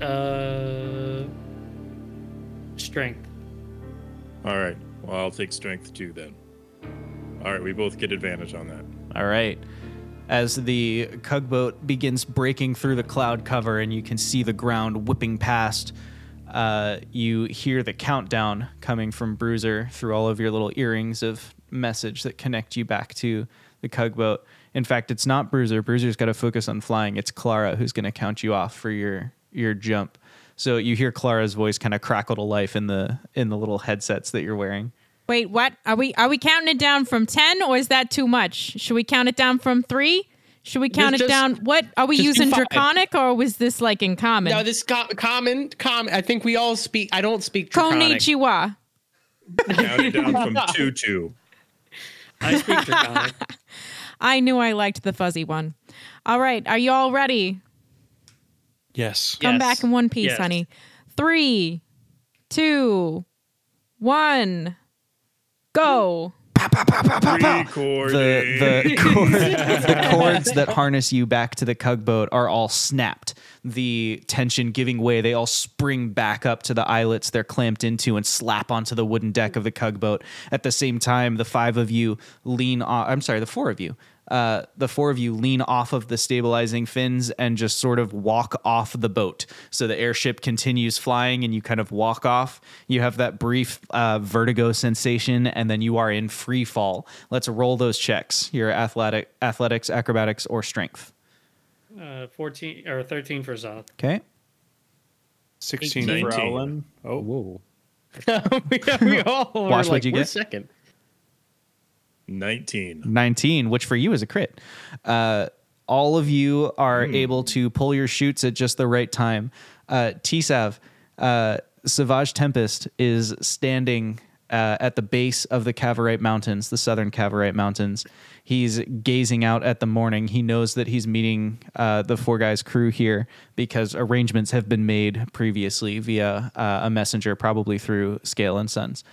Uh, strength.
All right. Well, I'll take strength too then. All right, we both get advantage on that.
All right. As the tugboat begins breaking through the cloud cover and you can see the ground whipping past, uh, you hear the countdown coming from Bruiser through all of your little earrings of message that connect you back to the tugboat. In fact, it's not Bruiser. Bruiser's got to focus on flying. It's Clara who's going to count you off for your your jump. So you hear Clara's voice kind of crackle to life in the in the little headsets that you're wearing.
Wait, what? Are we are we counting it down from 10 or is that too much? Should we count it down from 3? Should we count
Just-
it down? What are we
just do
using
five.
draconic or was this like in common?
No, this co- common, common. I think we all speak. I don't speak draconic.
Konnichiwa.
Count it down from two two.
I speak draconic.
I knew I liked the fuzzy one. All right, are you all ready?
Yes.
Come
Yes.
back in one piece,
Yes.
honey. Three, two, one. Go.
Recording.
the the, cord, the cords that harness you back to the cug boat are all snapped. The tension giving way, they all spring back up to the eyelets they're clamped into and slap onto the wooden deck of the cug boat. At the same time, the five of you lean off. I'm sorry, the four of you. Uh, the four of you lean off of the stabilizing fins and just sort of walk off the boat. So the airship continues flying and you kind of walk off. You have that brief uh, vertigo sensation and then you are in free fall. Let's roll those checks. Your athletic, athletics, acrobatics, or strength.
Uh, 14 or 13 for Zoth.
Okay.
16 for Alan. Oh,
Whoa. we, we all were
Wash, what'd you get?"
second.
19.
19, which for you is a crit. Uh, all of you are able to pull your shoots at just the right time. Uh, Tisav, uh, Savage Tempest is standing uh, at the base of the Cavorite Mountains, the southern Cavorite Mountains. He's gazing out at the morning. He knows that he's meeting uh, the Four Guys crew here because arrangements have been made previously via uh, a messenger, probably through Scale and Sons.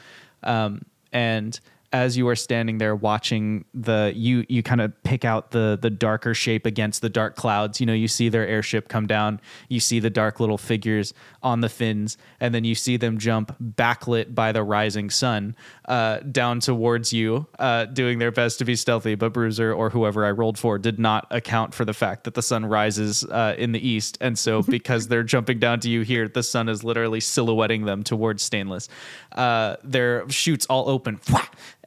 Um, and as you are standing there watching the you you kind of pick out the the darker shape against the dark clouds. You know you see their airship come down you see the dark little figures on the fins and then you see them jump backlit by the rising sun uh, down towards you uh, doing their best to be stealthy. But bruiser or whoever i rolled for did not account for the fact that the sun rises uh, in the east. And so because they're jumping down to you here the sun is literally silhouetting them towards stainless. Uh, their chutes all open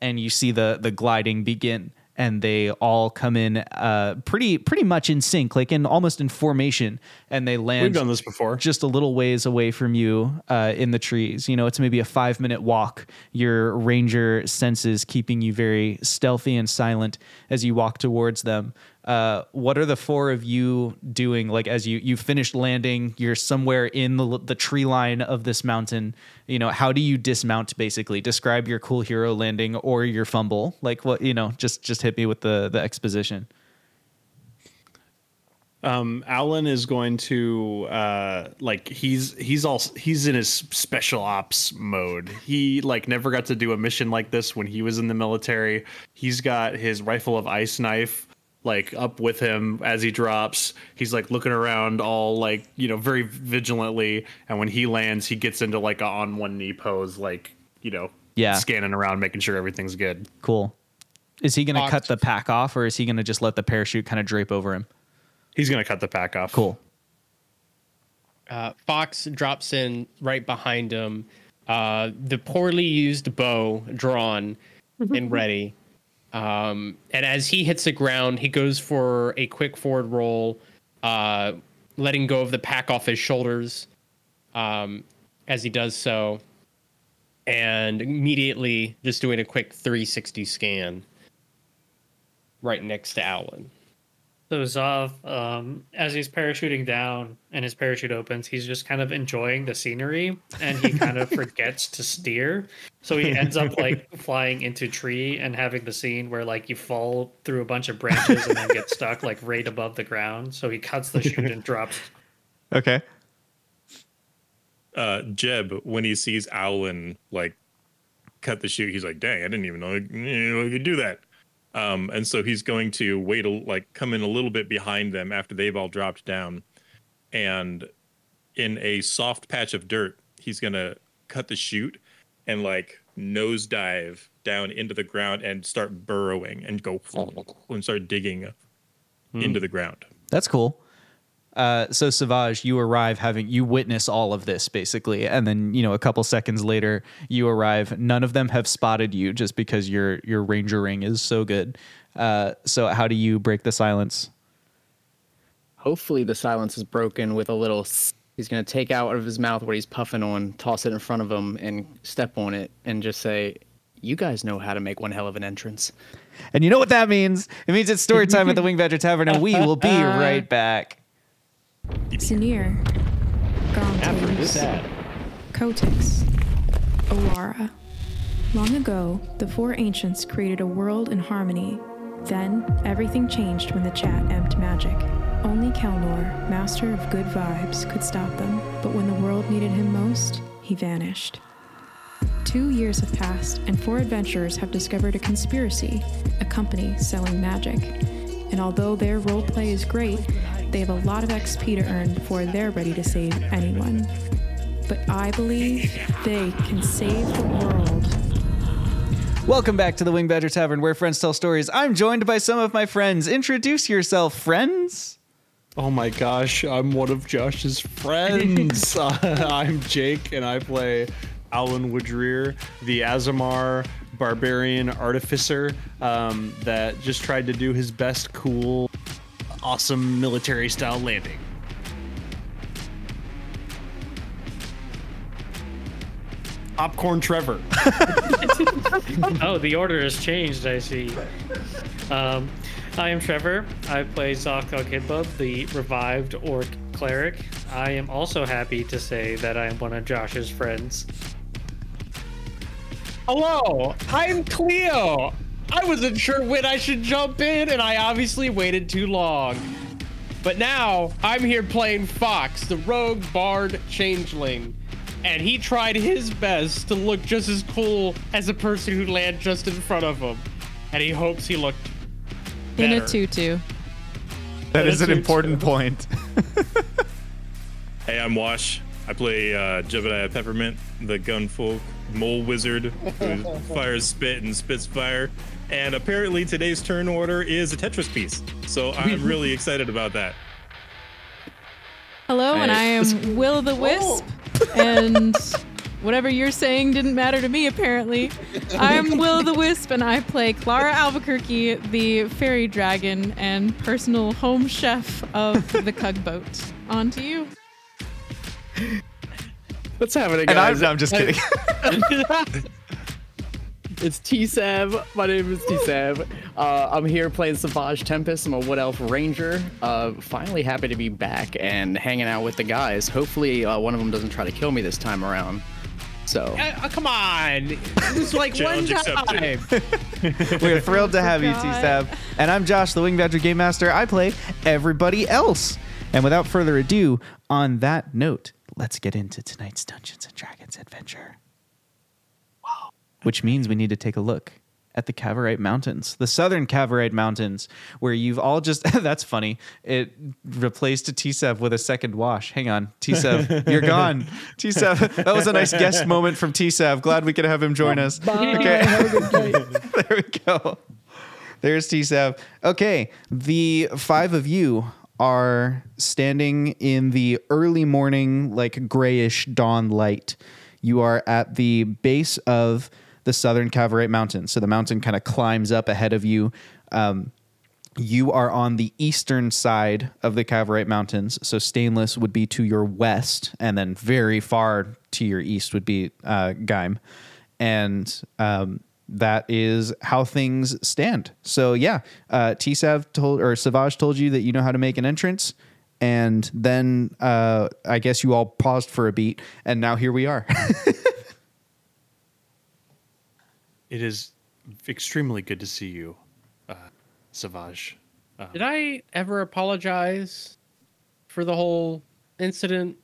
and you see the the gliding begin and they all come in uh, pretty pretty much in sync like in almost in formation and they land
we've done this before.
just a little ways away from you uh, in the trees. You know, it's maybe a five minute walk. Your ranger senses keeping you very stealthy and silent as you walk towards them. Uh, what are the four of you doing? Like as you you finished landing, you're somewhere in the the tree line of this mountain. You know, how do you dismount? Basically, describe your cool hero landing or your fumble. Like what you know, just just hit me with the the exposition.
Um, Alan is going to uh, like he's he's all he's in his special ops mode. He like never got to do a mission like this when he was in the military. He's got his rifle of ice knife like up with him as he drops. He's like looking around all like you know very vigilantly, and when he lands, he gets into like a on one knee pose, like you know
Yeah.
scanning around, making sure everything's good.
Cool. Is he going to
Fox-
cut the pack off, or is he going to just let the parachute kind of drape over him?
He's gonna cut the pack off.
Cool.
Uh, Fox drops in right behind him. Uh, the poorly used bow drawn and ready. Um, and as he hits the ground, he goes for a quick forward roll, uh, letting go of the pack off his shoulders um, as he does so. And immediately just doing a quick 360 scan right next to Alan.
So Zav, um, as he's parachuting down and his parachute opens, he's just kind of enjoying the scenery and he kind of forgets to steer. So he ends up like flying into a tree and having the scene where like you fall through a bunch of branches and then get stuck like right above the ground. So he cuts the chute and drops.
Okay.
Uh, Jeb, when he sees Owlin like cut the chute, he's like, "Dang, I didn't even know you know, I could do that." Um, and so he's going to wait, a, like, come in a little bit behind them after they've all dropped down, and in a soft patch of dirt, he's gonna cut the chute and like nosedive down into the ground and start burrowing and go and start digging into the ground.
That's cool. Uh, so Savage, you arrive having you witness all of this basically, and then you know a couple seconds later you arrive. None of them have spotted you just because your your ranger ring is so good. Uh, so how do you break the silence?
Hopefully, the silence is broken with a little. He's gonna take out of his mouth what he's puffing on, toss it in front of him, and step on it, and just say, "You guys know how to make one hell of an entrance."
And you know what that means? It means it's story time at the Wing Badger Tavern, and we will be right back.
Sinir,
After this
Grontos,
ad.
Kotix, Olara. Long ago, the four ancients created a world in harmony. Then, everything changed when the chat emped magic. Only Kelnor, master of good vibes, could stop them, but when the world needed him most, he vanished. Two years have passed, and four adventurers have discovered a conspiracy, a company selling magic. And although their roleplay is great, they have a lot of XP to earn before they're ready to save anyone. But I believe they can save the world.
Welcome back to the Wing Badger Tavern, where friends tell stories. I'm joined by some of my friends. Introduce yourself, friends.
Oh my gosh, I'm one of Josh's friends. I'm Jake, and I play Alan Woodrear, the Aasimar barbarian artificer um, that just tried to do his best cool, awesome military style landing. Popcorn Trevor.
oh, the order has changed, I see. Um, I am Trevor. I play Zakal Kidbub, the revived orc cleric. I am also happy to say that I am one of Josh's friends.
Hello, I'm Cleo. I wasn't sure when I should jump in, and I obviously waited too long. But now I'm here playing Fox, the rogue bard changeling. And he tried his best to look just as cool as the person who landed just in front of him. And he hopes he looked better.
In a
better.
tutu.
That
is
is
an
an
important
important point.
Hey, I'm Wash. I play uh, Jebediah Peppermint, the gunfolk mole wizard who fires spit and spits fire. And apparently today's turn order is a Tetris piece. So I'm really excited about that.
Hello, and I am Will the Wisp, and whatever you're saying didn't matter to me apparently. I'm Will the Wisp, and I play Clara Albuquerque, the fairy dragon and personal home chef of the Cug Boat. On to you.
What's happening,
And I'm, I'm just kidding.
It's T Sav. My name is T Sav. Uh, I'm here playing Savage Tempest. I'm a Wood Elf Ranger. Uh, finally happy to be back and hanging out with the guys. Hopefully, uh, one of them doesn't try to kill me this time around. So,
Uh, come on. It was like one time.
We're thrilled to have you, T
God.
And I'm Josh, the Wing Badger Game Master. I play everybody else. And without further ado, on that note, let's get into tonight's Dungeons and Dragons adventure. Wow. Which means we need to take a look at the Cavorite Mountains, the southern Cavorite Mountains, where you've all just that's funny. It replaced Tsev with a second wash. Hang on, Tsev, you're gone. Tsev, that was a nice guest moment from Tsev. Glad we could have him join us. Okay. there we go. There's Tsev. Okay, the five of you are standing in the early morning, like grayish dawn light. You are at the base of the southern Cavorite Mountains. So the mountain kind of climbs up ahead of you. Um, you are on the eastern side of the Cavorite Mountains. So Stainless would be to your west, and then very far to your east would be uh. And um, that is how things stand. So yeah, uh, Tsav told or Savage told you that you know how to make an entrance, and then uh, I guess you all paused for a beat, and now here we are.
It is extremely good to see you, uh, Savage.
Did I ever apologize for the whole incident?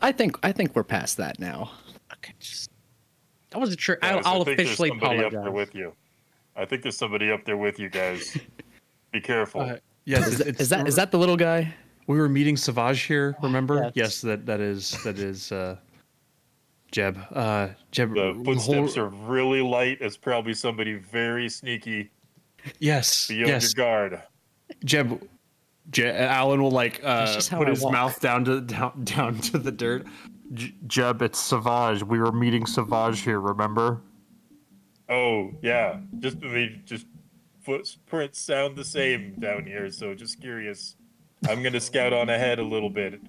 I think I think we're past that now.
Okay, just I wasn't sure.
Guys,
I'll, I'll
I think there's
officially
somebody up there with you. I think there's somebody up there with you guys. Be careful.
Uh, yes,
Is,
it's,
that, is that is that the little guy?
we were meeting Savage here. Remember?
Yes.
Yes, that that is that is uh, Jeb. Uh, Jeb.
the footsteps
hold-
are really light. It's probably somebody very sneaky.
Yes.
Be on
yes.
your guard.
Jeb, Je- Alan will like uh, put
I
his
walk.
mouth down to down, down to the dirt. J- Jeb, it's Savage. We were meeting Savage here. Remember?
Oh yeah, just they just footprints sound the same down here. So just curious. I'm gonna scout on ahead a little bit.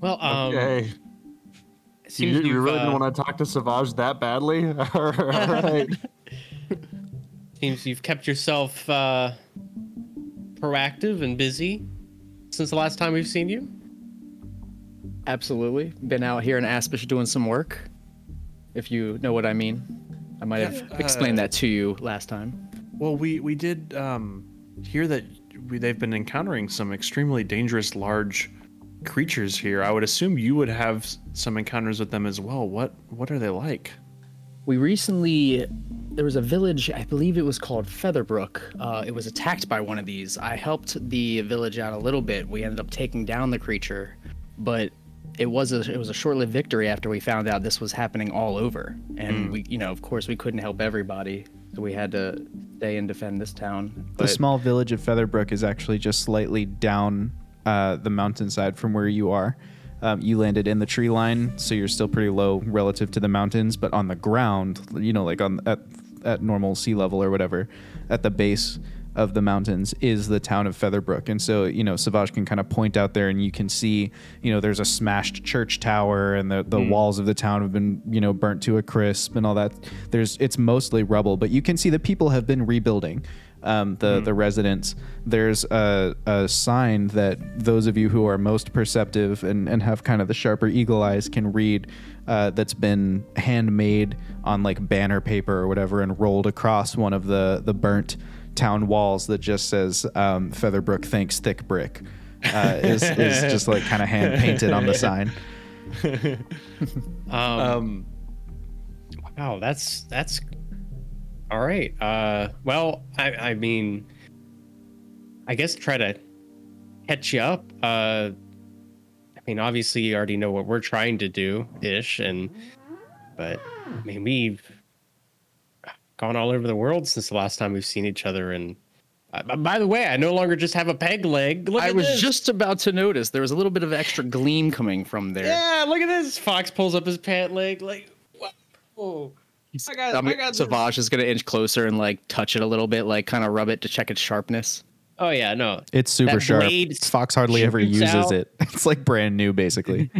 Well, um,
okay. You, you really
uh,
didn't want to talk to Savage that badly? All right.
Seems you've kept yourself uh, proactive and busy since the last time we've seen you.
Absolutely. Been out here in Aspish doing some work. If you know what I mean. I might have
Yeah,
explained
uh,
that to you last time.
Well, we we did um, hear that we, they've been encountering some extremely dangerous large creatures here. I would assume you would have some encounters with them as well. What what are they like?
We recently, there was a village, I believe it was called Featherbrook. Uh, it was attacked by one of these. I helped the village out a little bit. We ended up taking down the creature, but it was a it was a short-lived victory after we found out this was happening all over. And we, you know, of course, we couldn't help everybody, so we had to stay and defend this town.
The small village of Featherbrook is actually just slightly down uh, the mountainside from where you are. Um, you landed in the tree line, so you're still pretty low relative to the mountains, but on the ground, you know, like on at at normal sea level or whatever, at the base of the mountains is the town of Featherbrook. And so, you know, Savage can kind of point out there and you can see, you know, there's a smashed church tower and the, the walls of the town have been, you know, burnt to a crisp and all that. There's it's mostly rubble, but you can see that people have been rebuilding um, the the residents. There's a, a sign that those of you who are most perceptive and, and have kind of the sharper eagle eyes can read. Uh, that's been handmade on like banner paper or whatever and rolled across one of the the burnt town walls that just says um, Featherbrook thanks thick brick. Uh, is, is just like kind of hand painted on the sign.
Um,
Um,
wow, that's that's all right. Uh, well, I I mean, I guess try to catch you up. Uh, I mean, obviously you already know what we're trying to do, ish, and but I mean we've gone all over the world since the last time we've seen each other. And uh, by the way, I no longer just have a peg leg. Look
I
at
was
this.
just about to notice there was a little bit of extra gleam coming from there.
yeah. Look at this. Fox pulls up his pant leg. Like, whoa. I got,
I'm,
I got this.
Savage is gonna inch closer and like touch it a little bit, like kind of rub it to check its sharpness.
Oh yeah, no.
It's super
That
sharp. Fox hardly ever uses
out.
it. It's like brand new, basically.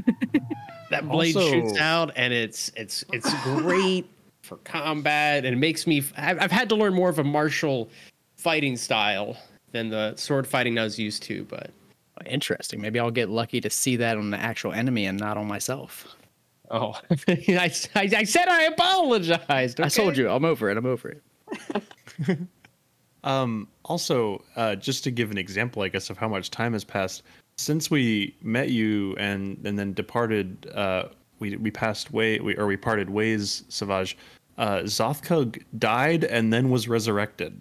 that blade
Also-
shoots out and it's it's it's great for combat and it makes me I've, I've had to learn more of a martial fighting style than the sword fighting I was used to but
Interesting. Maybe I'll get lucky to see that on the actual enemy and not on myself.
oh I, I, I said I apologized
I told you, I'm over it. I'm over it.
Um, also, uh, just to give an example, I guess, of how much time has passed since we met you and and then departed. Uh, we we passed way, we, or we parted ways. Savage, uh, Zothkug died and then was resurrected.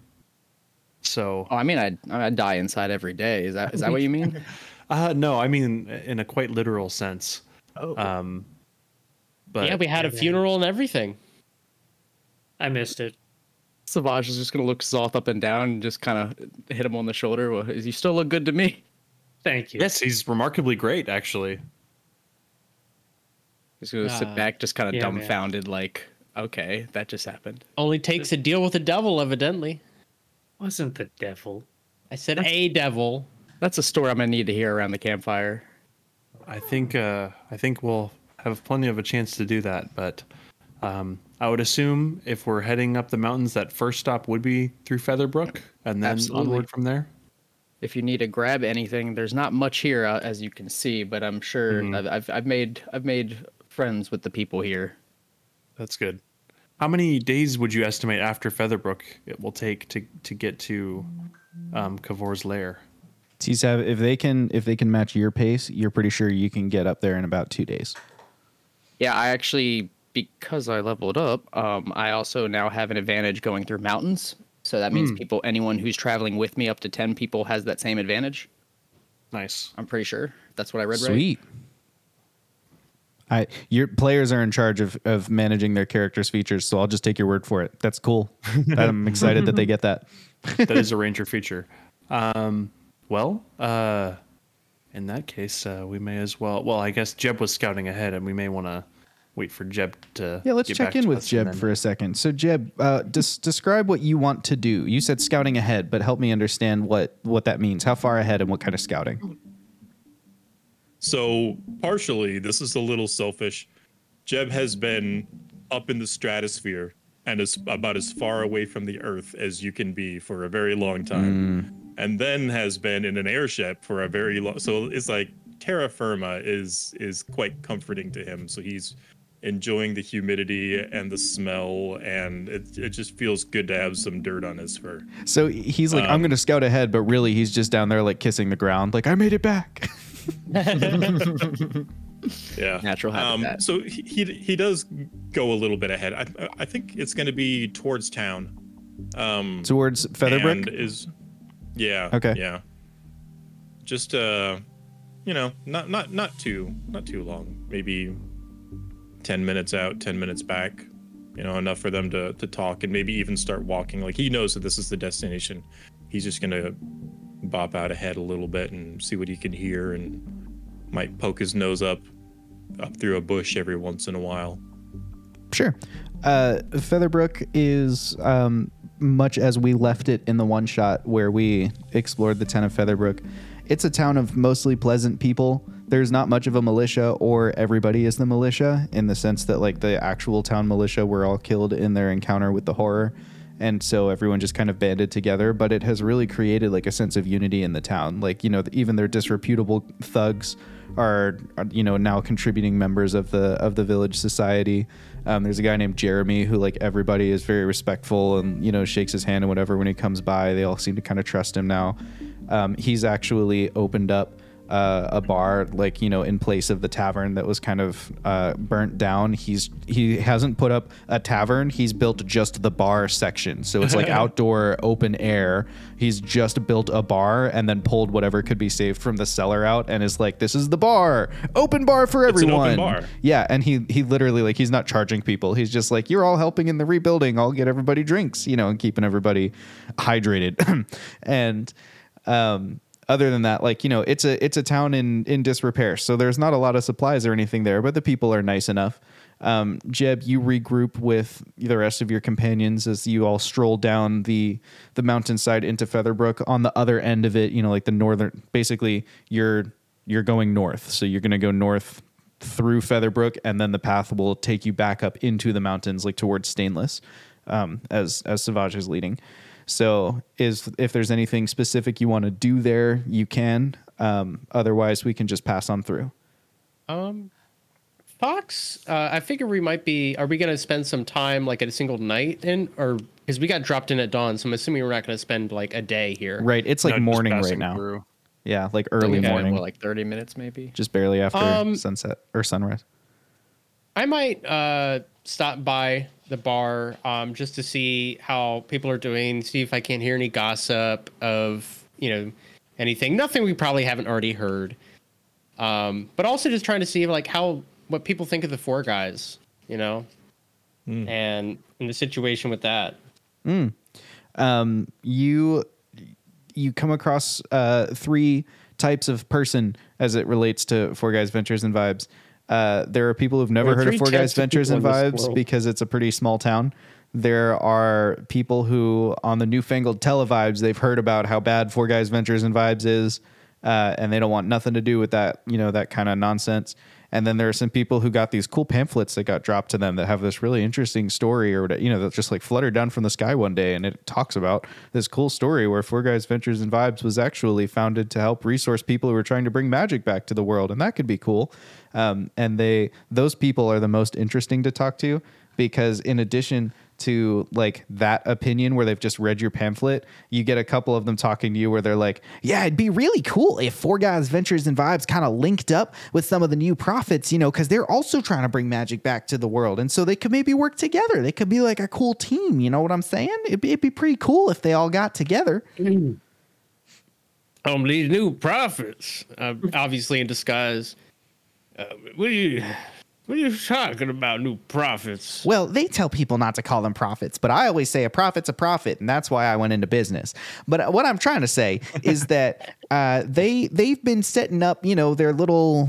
So,
Oh, I mean, I I die inside every day. Is that is that what you mean?
uh, no, I mean in a quite literal sense.
Oh,
Um, but
yeah we had a funeral and everything
I missed it.
Savage is just gonna look Zoth up and down and just kind of hit him on the shoulder. Well, you still look good to me.
Thank you.
yes, he's remarkably great, actually.
He's gonna sit
Ah,
back, just kind of
yeah, man.
dumbfounded, like, okay, that just happened.
only takes a deal with the devil evidently
Wasn't the devil?
I said a devil
That's a story I'm gonna need to hear around the campfire.
I think uh, I think we'll have plenty of a chance to do that. But um, I would assume if we're heading up the mountains, that first stop would be through Featherbrook, and then
Absolutely.
onward from there.
If you need to grab anything, there's not much here, uh, as you can see, but I'm sure
Mhm.
I've, I've I've made I've made friends with the people here.
That's good. How many days would you estimate after Featherbrook it will take to to get to um, Kavor's lair?
T7, if they can if they can match your pace, you're pretty sure you can get up there in about two days.
Yeah, I actually because I leveled up, um, I also now have an advantage going through mountains. So that means people, anyone who's traveling with me, up to ten people, has that same advantage.
Nice.
I'm pretty sure that's what I read right.
Sweet. I your players are in charge of of managing their characters' features, so I'll just take your word for it. That's cool. I'm excited that they get that.
that is a ranger feature. Um, well, uh, in that case, uh, we may as well. Well, I guess Jeb was scouting ahead, and we may want to wait for Jeb to.
Yeah, let's
get
check
back
in with Jeb
then-
for a second. So Jeb, uh, des- describe what you want to do. You said scouting ahead, but help me understand what what that means. How far ahead and what kind of scouting?
So partially, this is a little selfish. Jeb has been up in the stratosphere and is about as far away from the Earth as you can be for a very long time, and then has been in an airship for a very long. So it's like terra firma is is quite comforting to him. So he's enjoying the humidity and the smell, and it it just feels good to have some dirt on his fur.
So he's like, I'm
Um,
going to scout ahead, but really he's just down there like kissing the ground, like I made it back.
Yeah.
Natural habitat.
so he, he he does go a little bit ahead. I I think it's going to be towards town. Um,
Towards Featherbrook?
is yeah
Okay.
yeah just uh you know not not not too not too long maybe 10 minutes out 10 minutes back you know enough for them to to talk and maybe even start walking like he knows that this is the destination he's just gonna bop out ahead a little bit and see what he can hear and might poke his nose up up through a bush every once in a while
Sure. Uh, Featherbrook is um, much as we left it in the one shot where we explored the town of Featherbrook. It's a town of mostly pleasant people. There's not much of a militia, or everybody is the militia in the sense that, like, the actual town militia were all killed in their encounter with the horror. And so everyone just kind of banded together, but it has really created like a sense of unity in the town. Like, you know, even their disreputable thugs are, are you know, now contributing members of the of the village society. Um, there's a guy named Jeremy who like everybody is very respectful and you know shakes his hand and whatever when he comes by. They all seem to kind of trust him now. Um, he's actually opened up uh, a bar like you know in place of the tavern that was kind of uh, burnt down. He's he hasn't put up a tavern. He's built just the bar section, so it's like outdoor open air. He's just built a bar and then pulled whatever could be saved from the cellar out and is like, "This is the bar, open bar for
It's an
everyone."
open bar.
Yeah, and he he literally like he's not charging people. He's just like, "You're all helping in the rebuilding. I'll get everybody drinks, you know, and keeping everybody hydrated." and um other than that, like, you know, it's a it's a town in in disrepair. So there's not a lot of supplies or anything there, but the people are nice enough. Um, Jeb, you regroup with the rest of your companions as you all stroll down the the mountainside into Featherbrook. On the other end of it, you know, like the northern, basically, you're you're going north. So you're going to go north through Featherbrook, and then the path will take you back up into the mountains, like towards Stainless, um, as as Savage is leading. So, is if there's anything specific you want to do there, you can. Um, otherwise, we can just pass on through.
Um, Fox, uh, I figure we might be. Are we going to spend some time like at a single night in, or because we got dropped in at dawn, so I'm assuming we're not going to spend like a day here.
Right? It's like
No,
morning right now.
through.
Yeah, like early
Okay,
morning,
what, like 30 minutes maybe.
just barely after
Um,
sunset or sunrise.
I might uh, stop by the bar um, just to see how people are doing, see if I can't hear any gossip of you know anything. Nothing we probably haven't already heard. Um, but also just trying to see like how what people think of the four guys, you know, and in the situation with that.
um, you you come across uh, three types of person as it relates to Four Guys Ventures and Vibes. Uh, there are people who've never heard of Four Guys Ventures and
people in this
Vibes because it's a pretty small town. There are people who, on the newfangled televibes, they've heard about how bad Four Guys Ventures and Vibes is, uh, and they don't want nothing to do with that, you know, that kind of nonsense. And then there are some people who got these cool pamphlets that got dropped to them that have this really interesting story, or you know, that just like fluttered down from the sky one day, and it talks about this cool story where Four Guys Ventures and Vibes was actually founded to help resource people who were trying to bring magic back to the world, and that could be cool. Um, and they, those people are the most interesting to talk to because in addition to like that opinion where they've just read your pamphlet, you get a couple of them talking to you where they're like, "Yeah, it'd be really cool if Four Guys Ventures and Vibes kind of linked up with some of the new prophets, you know, because they're also trying to bring magic back to the world, and so they could maybe work together. They could be like a cool team. You know what I'm saying? It'd be, it'd be pretty cool if they all got together.
Um, these new prophets, uh, obviously in disguise. Uh, what you, what are you talking about, new prophets?
Well, they tell people not to call them prophets, but I always say a prophet's a prophet, and that's why I went into business. But what I'm trying to say is that uh, they they've been setting up, you know, their little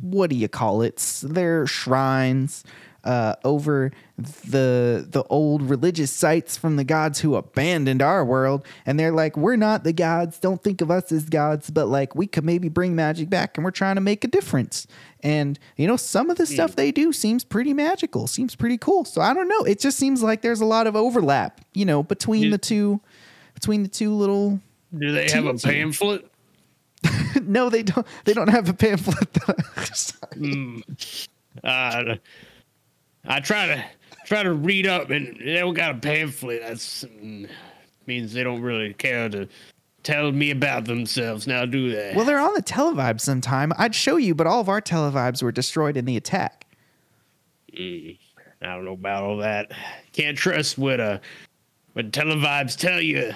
what do you call it? Their shrines uh, over the the old religious sites from the gods who abandoned our world, and they're like, we're not the gods. Don't think of us as gods, but like we could maybe bring magic back, and we're trying to make a difference. And you know, some of the stuff they do seems pretty magical, seems pretty cool. So I don't know. It just seems like there's a lot of overlap, you know, between
Yeah.
the two, between the two little.
Do they have a pamphlet?
no, they don't. They don't have a pamphlet. Sorry.
Uh, I try to try to read up, and they don't got a pamphlet. That's mm, means they don't really care to tell me about themselves. Now do they?
Well, they're on the televibe sometime. I'd show you, but all of our televibes were destroyed in the attack.
Mm, I don't know about all that. Can't trust what uh what televibes tell you.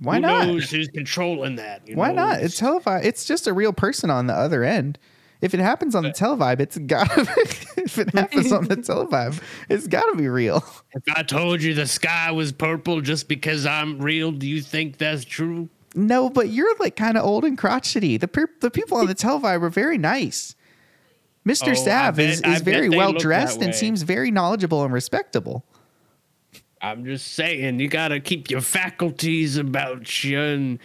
Why
Who
not?
knows who's controlling that? you
Why
know?
not? It's televibe. It's just a real person on the other end. If it happens on the televibe, it's gotta. if it happens on the televibe, it's gotta be real.
If I told you the sky was purple just because I'm real, do you think that's true?
No, but you're like kind of old and crotchety. The per- the people on the televibe are very nice. Mister
Oh,
Sav is,
bet- I
is very well dressed and seems very knowledgeable and respectable.
I'm just saying, you gotta keep your faculties about you and,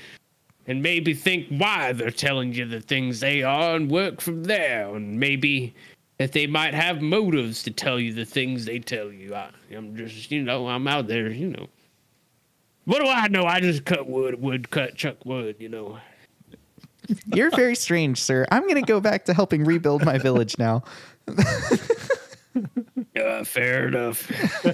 and maybe think why they're telling you the things they are and work from there. And maybe that they might have motives to tell you the things they tell you. I, I'm just, you know, I'm out there, you know. What do I know? I just cut wood, wood cut, chuck wood, you know.
You're very strange, sir. I'm gonna go back to helping rebuild my village now.
Uh, fair enough.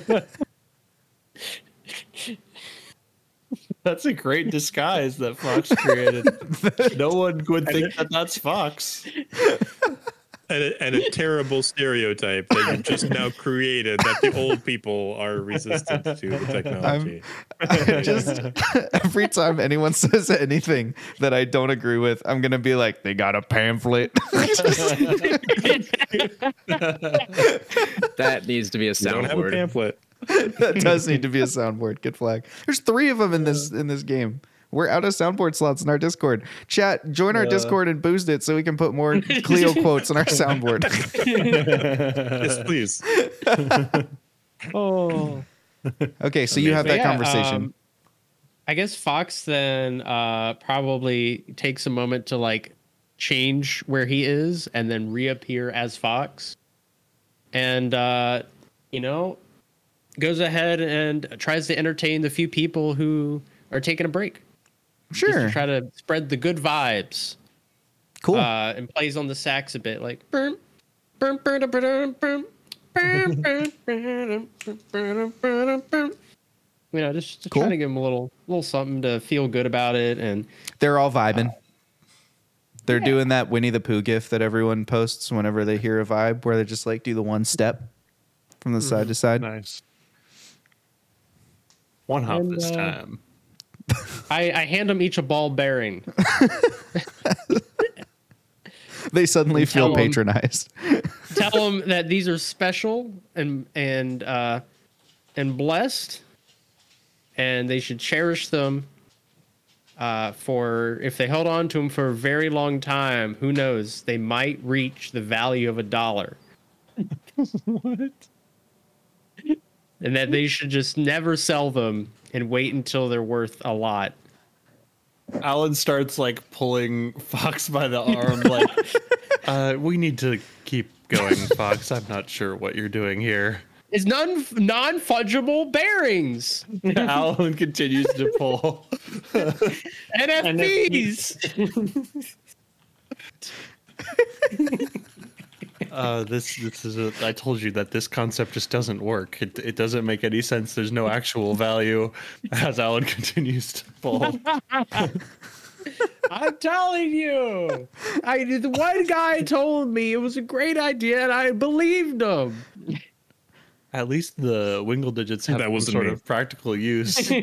That's a great disguise that Fox created. no one would think that that's Fox.
And a, and a terrible stereotype that you just now created that the old people are resistant to the technology.
I just every time anyone says anything that I don't agree with, I'm gonna be like, they got a pamphlet.
That needs to be a
You don't have a
soundboard.
pamphlet.
That does need to be a soundboard. Good flag. There's three of them in this in this game. We're out of soundboard slots in our Discord. Chat, join our Discord and boost it so we can put more Cleo quotes on our soundboard.
Yes, please.
oh.
okay, so you have that
yeah,
conversation.
um, I guess Fox then uh, probably takes a moment to like change where he is and then reappear as Fox. And, uh, you know, goes ahead and tries to entertain the few people who are taking a break.
Sure.
To try to spread the good vibes.
Cool.
Uh, and plays on the sax a bit, like. you know, just,
cool.
trying to give them a little, little something to feel good about it, and
they're all vibing. Uh, they're yeah. doing that Winnie the Pooh gif that everyone posts whenever they hear a vibe, where they just like do the one step from the side to side.
Nice. One hop
And,
this
uh,
time.
I, I hand them each a ball bearing.
They suddenly
feel
feel
'em.
patronized.
Tell them that these are special and and uh, and blessed, and they should cherish them. Uh, for if they hold on to them for a very long time, who knows? They might reach the value of a dollar.
What?
And that they should just never sell them and wait until they're worth a lot.
Alan starts like pulling Fox by the arm, like, uh, "We need to keep going, Fox. I'm not sure what you're doing here."
It's non non fungible bearings.
Alan continues to pull.
NFTs.
Uh, this this is a, I told you that this concept just doesn't work. It it doesn't make any sense. There's no actual value. As Alan continues to pull.
I'm telling you. I the one guy told me it was a great idea and I believed him.
At least the wingle digits have
That
some
wasn't
sort
me.
of practical use.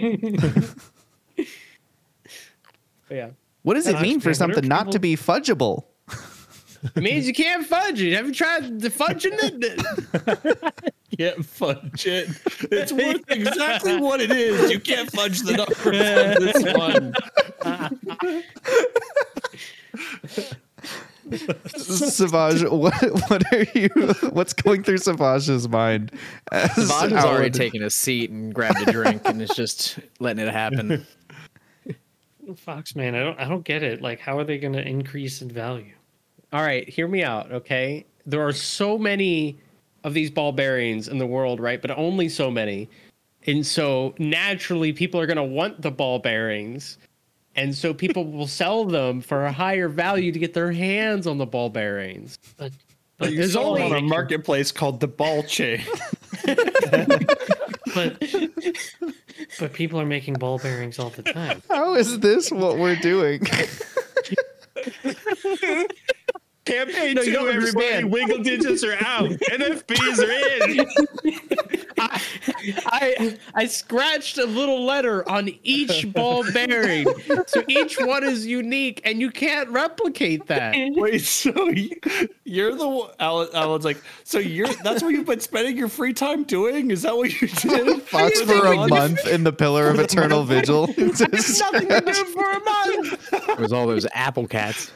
Yeah.
What does it
Gosh,
mean for
man, what are
something not to be fudgeable?
It means you can't fudge it. Have you tried the fudging it?
can't fudge it. It's worth exactly what it is. You can't fudge the numbers on this one.
Savage, what what are you? What's going through Savage's mind?
Savage has already
Alan-
taken a seat and grabbed a drink and is just letting it happen.
Fox man, I don't I don't get it. Like how are they gonna increase in value?
All right, hear me out, okay? There are so many of these ball bearings in the world, right? But only so many. And so naturally people are going to want the ball bearings. And so people will sell them for a higher value to get their hands on the ball bearings.
But
But you
There's
saw
only-
on a marketplace called the Ball Chain.
but But people are making ball bearings all the time.
How is this what we're doing?
Campaign
No, you
two,
don't
everybody.
understand.
Wiggle digits are out. NFBs are in.
I, I I scratched a little letter on each ball bearing, so each one is unique, and you can't replicate that.
Wait, so you- you're the one, Alan, Alan's like, so you're that's what you've been spending your free time doing? Is that what you did?
Fox for a month in the Pillar of Eternal Vigil. Just-
Nothing to do for a month.
It was all those apple cats.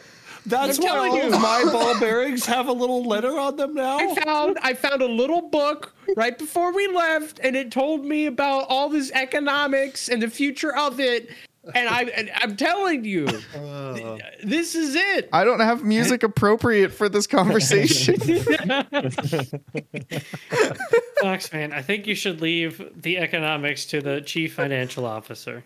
That's
I'm
why all
you.
of my ball bearings have a little letter on them now.
I found I found a little book right before we left, and it told me about all this economics and the future of it. And I and I'm telling you, uh. this is it.
I don't have music appropriate for this conversation.
Fox man, I think you should leave the economics to the chief financial officer.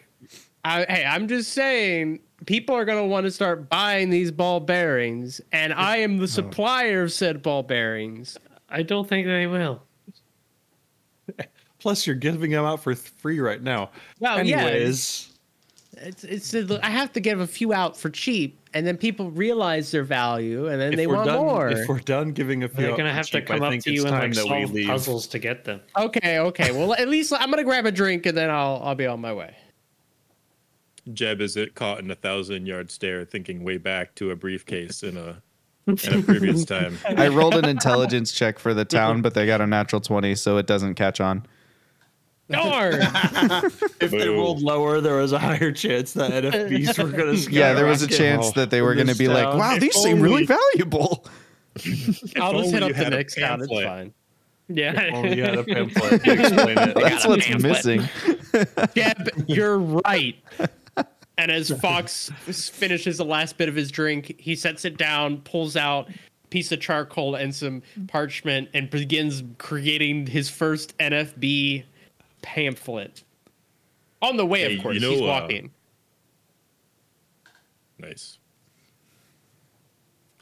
I, hey, I'm just saying, people are gonna want to start buying these ball bearings, and I am the oh. supplier of said ball bearings.
I don't think they will.
Plus, you're giving them out for free right now.
Well, yeah,
Anyways,
It's it's I have to give a few out for cheap, and then people realize their value, and then
if
they want
done,
more.
if we're done giving a few,
They're
out
gonna
for
have to come
I
up to you and
time
like solve puzzles to get them.
Okay, okay. Well, at least I'm gonna grab a drink, and then I'll I'll be on my way.
Jeb is it caught in a thousand yard stare, thinking way back to a briefcase in a in a previous time.
I rolled an intelligence check for the town, but they got a natural 20, so it doesn't catch on.
Darn.
If they rolled lower, there was a higher chance that NFBs were going to.
Yeah, there was a chance that they were going to
this
be like, wow,
If
these seem really valuable.
I'll just hit
you
up the next town. It's fine.
Yeah.
Oh, you had a pamphlet. You explain it.
That's what's missing.
Jeb, you're right. And as Fox finishes the last bit of his drink, he sets it down, pulls out a piece of charcoal and some parchment, and begins creating his first NFB pamphlet. On the way,
Hey,
of course,
you know,
he's
uh,
walking.
Nice.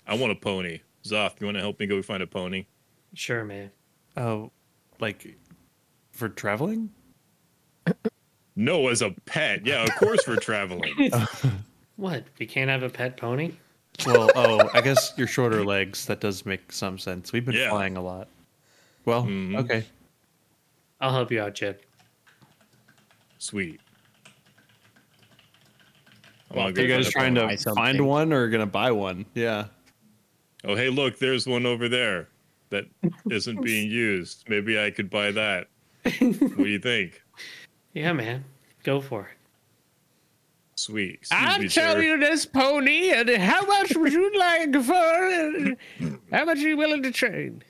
I want a pony. Zoth, you want to help me go find a pony?
Sure, man.
Oh, like for traveling?
No, as a pet. Yeah, of course we're traveling.
What? We can't have a pet pony?
Well, oh, I guess your shorter legs. That does make some sense. We've been
Yeah.
flying a lot. Well,
Mhm.
okay.
I'll help you out, Jeb.
Sweet. I
Well,
wanna
Are
go
you guys
find
trying
pony.
to
something.
find one or gonna buy one? Yeah.
Oh, hey, look, there's one over there that isn't being used. Maybe I could buy that. what do you think?
Yeah, man. Go for it.
Sweet. Excuse
I'll
me,
tell
sir.
you this pony, and how much would you like for? How much are you willing to trade?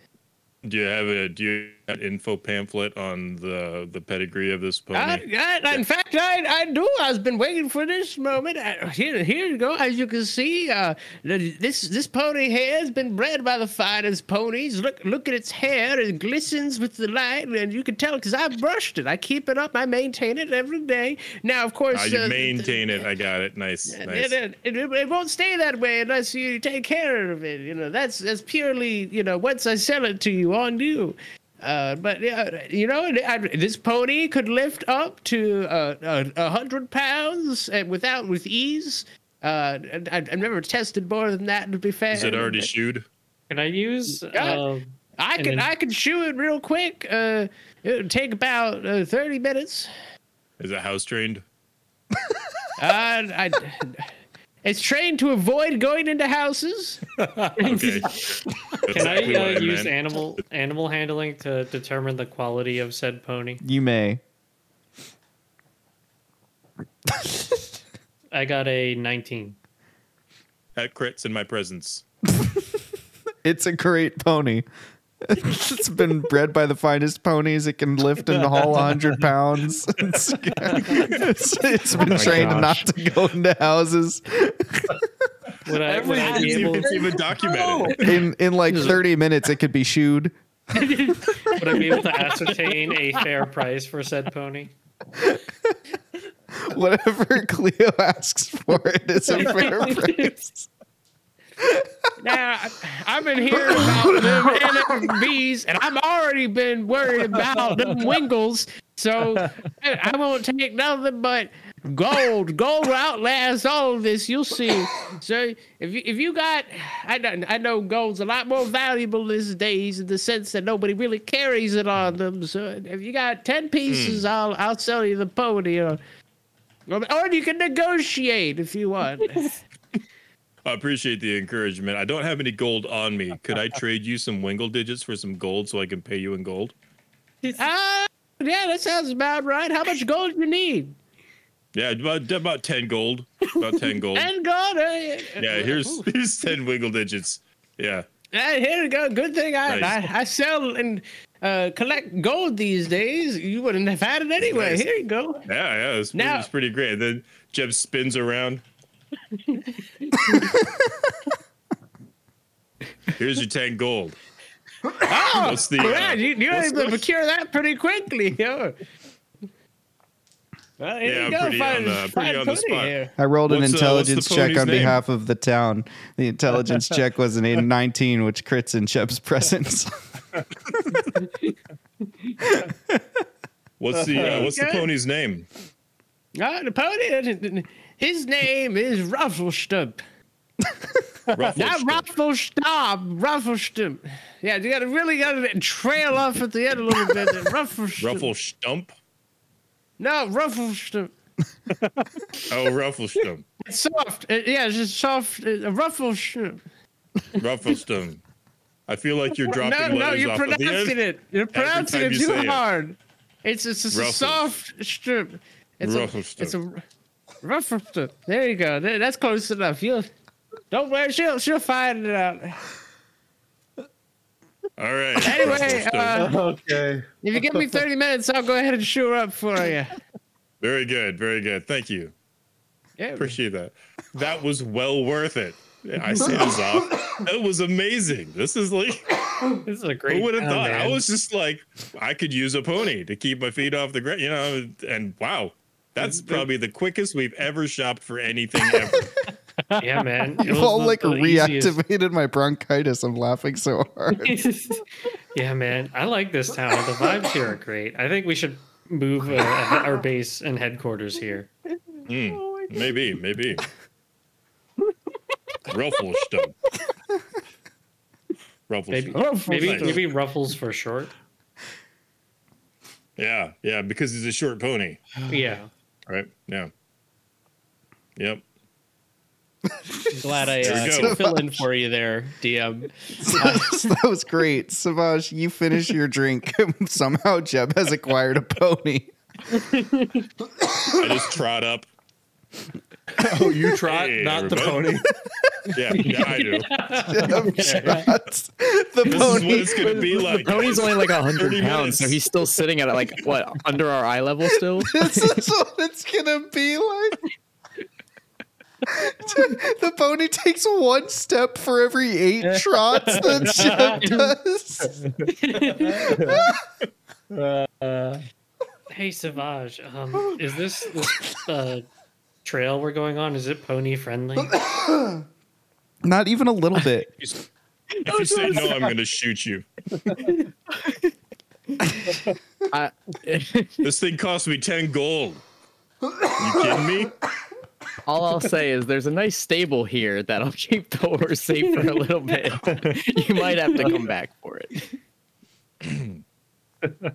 Do you have a do you have an info pamphlet on the the pedigree of this pony?
I, I, in fact, I, I do. I've been waiting for this moment. I, here, here you go. As you can see, uh, th- this this pony here has been bred by the finest ponies. Look, look at its hair; it glistens with the light, and you can tell because I brushed it. I keep it up. I maintain it every day. Now, of course,
Ah, you
uh,
maintain it. I got it. Nice,
it,
nice.
it, it, it won't stay that way unless you take care of it. You know, that's that's purely, you know, once I sell it to you on you. Uh, but yeah, you know, this pony could lift up to uh, a, a hundred pounds uh, without with ease. Uh, I, I've never tested more than that. To be fair,
Is it already shoed?
Can I use?
Yeah.
Uh,
I can
then-
I can shoe it real quick. Uh, it would take about uh, thirty minutes.
Is it house trained?
Uh, I, it's trained to avoid going into houses.
Okay.
can I uh, use
meant.
animal animal handling to determine the quality of said pony?
You may.
I got a 19.
That crits in my presence.
It's a great pony. It's been bred by the finest ponies. It can lift and haul 100 pounds. It's, it's- it's been trained
gosh.
not to go into houses.
Would I, would I
It's
be able?
it's even documented.
Oh, in in like 30 minutes, it could be shooed.
Would I be able to ascertain a fair price for said pony?
Whatever Cleo asks for it is a fair price.
Now, I- I've been hearing about them NFBs, and I've already been worried about them Wingles. So I I won't take nothing but gold. Gold will outlast all of this. You'll see. So if you if you got, I know, I know gold's a lot more valuable these days in the sense that nobody really carries it on them. So if you got ten pieces, hmm. I'll I'll sell you the pony. Or, or you can negotiate if you want.
I appreciate the encouragement. I don't have any gold on me. Could I trade you some wingle digits for some gold so I can pay you in gold?
Ah, yeah, that sounds about right. How much gold do you need?
Yeah, about about ten gold. About ten gold.
ten gold. Uh,
Yeah, here's here's ten wingle digits. Yeah.
Hey, here we go. Good thing I
Nice.
I, I sell and uh, collect gold these days. You wouldn't have had it anyway.
Nice.
Here you go.
Yeah, yeah, it's, pretty,
Now-
it's pretty great. And then Jeb spins around. Here's your 10 gold.
Oh,
What's the, uh,
yeah, you, you were
what's
able to
the-
procure that pretty quickly. Yeah. Well, here
Yeah,
you
I'm
go.
pretty
fine,
on the- pretty on the spot.
here.
I rolled an
What's, uh,
intelligence check on
name?
behalf of the town. The intelligence check was an 19, which crits in Shep's presence.
What's the uh, what's the pony's name?
Ah, the pony. His name is Rufflestump. Not
Rufflestump.
Rufflestump. Rufflestump. Yeah, you gotta really gotta trail off at the end a little bit. Rufflestump.
Ruffle Stump?
No, Rufflestump.
Oh, Rufflestump.
It's soft. Uh, yeah, it's just soft. Uh, Rufflestump.
Rufflestump. I feel like you're dropping
No, no, you're
off at the
pronouncing it. You're pronouncing it too
say it.
hard. It's it's a soft strip. It's a,
Rufflestump.
it's a. There you go. That's close enough. You'll don't worry. She'll she'll find it out.
All right.
Anyway, uh,
Okay.
if you give me 30 minutes, I'll go ahead and shoe her up for you.
very good. Very good. Thank you.
Yeah.
Appreciate that. That was well worth it. Yeah, I see this off. That was amazing. This is like
This is a great.
Who would have
town,
thought? I was just like, I could use a pony to keep my feet off the ground, you know. And wow, that's probably the quickest we've ever shopped for anything ever.
Yeah, man. It
You've all like
the easiest-
reactivated my bronchitis. I'm laughing so hard.
yeah, man. I like this town. The vibes here are great. I think we should move uh, our base and headquarters here.
Hmm, maybe, maybe. Rufflestump.
Maybe,
Rufflestump.
maybe, maybe Ruffles for short.
Yeah, yeah, because he's a short pony,
Yeah.
Right? Yeah. Yep.
Glad I
There
uh,
we
could fill in for you there, DM.
that was great. Savage, you finish your drink. Somehow Jeb has acquired a pony.
I just trot up.
Oh, you trot,
Hey,
not the pony.
Yeah, yeah, I do.
Jeb trots the
This is what it's gonna be like.
Pony's only like
30
100 pounds, so he's still sitting at like what under our eye level still.
this is what it's gonna be like. the pony takes one step for every eight trots that Jeb does.
Hey, Savage. Um, is this this uh, trail we're going on? Is it pony friendly?
Not even a little bit.
If you say no, I'm gonna shoot you.
I,
This thing cost me 10 gold. You kidding me?
all I'll say is there's a nice stable here that'll keep the horse safe for a little bit. you might have to come back for it.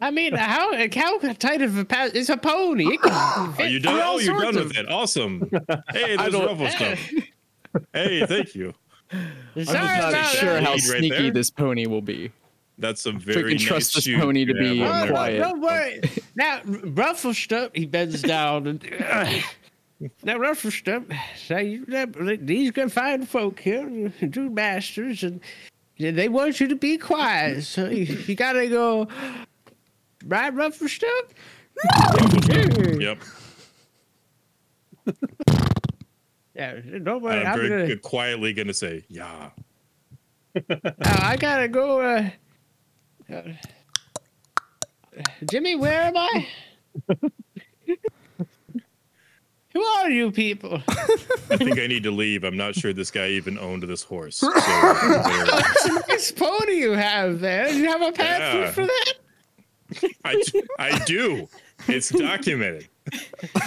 I mean, how how tight of a pass? It's a pony. It can
Are
oh,
you done? Oh, you're done
sorts
with it. Awesome. Hey,
I
there's
don't-
stuff. Hey, thank you.
Sorry
I'm just not
about
sure
that.
how
Lead right
sneaky
there.
this pony will be.
That's some
we
very
can
nice
trust this
shoot
pony to
you
be
Oh, no,
quiet.
don't worry. Now, Rufflestump, he bends down and. now, Rufflestump, now you, these good fine folk here, two masters, and they want you to be quiet. So you, you gotta go. Right, Rufflestump?
Yep.
Yeah, don't worry.
I'm
I'm
very
gonna,
good- quietly gonna say, yeah.
uh, I gotta go. Uh, uh, Jimmy, where am I? Who are you people?
I think I need to leave. I'm not sure this guy even owned this horse. So,
nice pony you have there. Do you have a pad
Yeah.
for that?
I, I do. It's documented.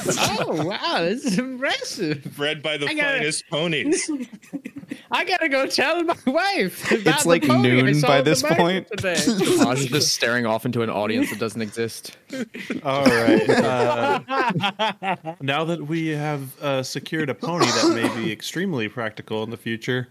oh wow, this is impressive.
Bred by the
I got it.
finest ponies.
I gotta go tell my wife. about
It's
the
like
pony
noon by
at
this point.
Today.
Savage is just staring off into an audience that doesn't exist.
All right. Uh, now that we have uh, secured a pony that may be extremely practical in the future,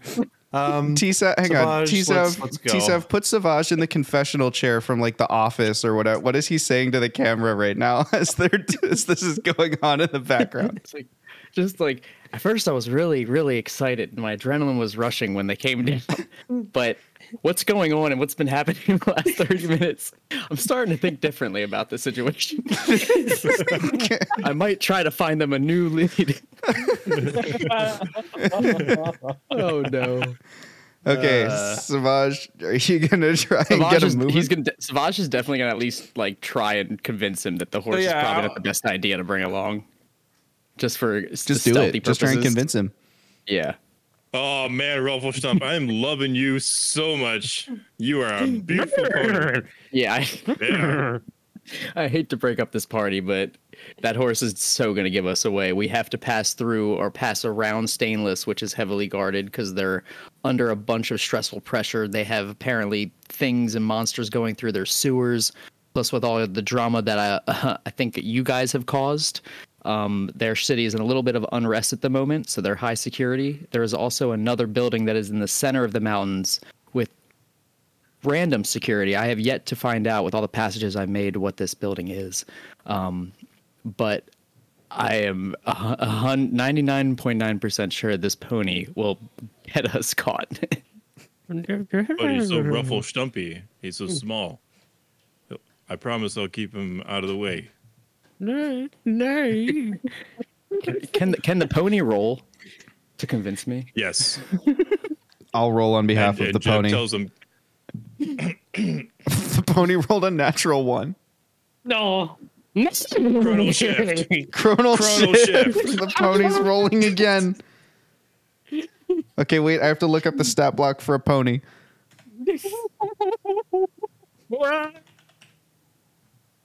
um,
Tisa, hang on.
Savage, let's- let's go.
Tisav, put Savage in the confessional chair from like the office or whatever. What is he saying to the camera right now as as this is going on in the background?
It's like, just like at first, I was really, really excited. and My adrenaline was rushing when they came down. but what's going on and what's been happening in the last thirty minutes? I'm starting to think differently about the situation. I might try to find them a new lead. oh no!
Okay, uh, Savage, are you gonna try and
Savage
get
is,
him moving?
he's gonna Savage is definitely gonna at least like try and convince him that the horse
yeah,
is probably
I'll-
not the best idea to bring along. Just for
Just do it. Just try and convince him.
Yeah.
Oh man, Rufflestump, I am loving you so much. You are a beautiful pony.
Yeah, I,
Yeah.
I hate to break up this party, but that horse is so going to give us away. We have to pass through or pass around Stainless, which is heavily guarded because they're under a bunch of stressful pressure. They have apparently things and monsters going through their sewers, plus with all of the drama that I, I think you guys have caused. Um, their city is in a little bit of unrest at the moment, so they're high security. There is also another building that is in the center of the mountains with random security. I have yet to find out with all the passages I've made what this building is. Um, but I am a hun- a hun- 99.9% sure this pony will get us caught.
But he's so ruffle stumpy. He's so small. I promise I'll keep him out of the way.
No, no.
can the, can the pony roll to convince me?
Yes.
I'll roll on behalf
and,
of the
and Jeb
pony.
tells him,
the pony rolled a natural one.
No.
Chronal shift.
Chronal,
Chronal
shift.
shift.
the pony's rolling again. Okay, wait. I have to look up the stat block for a pony.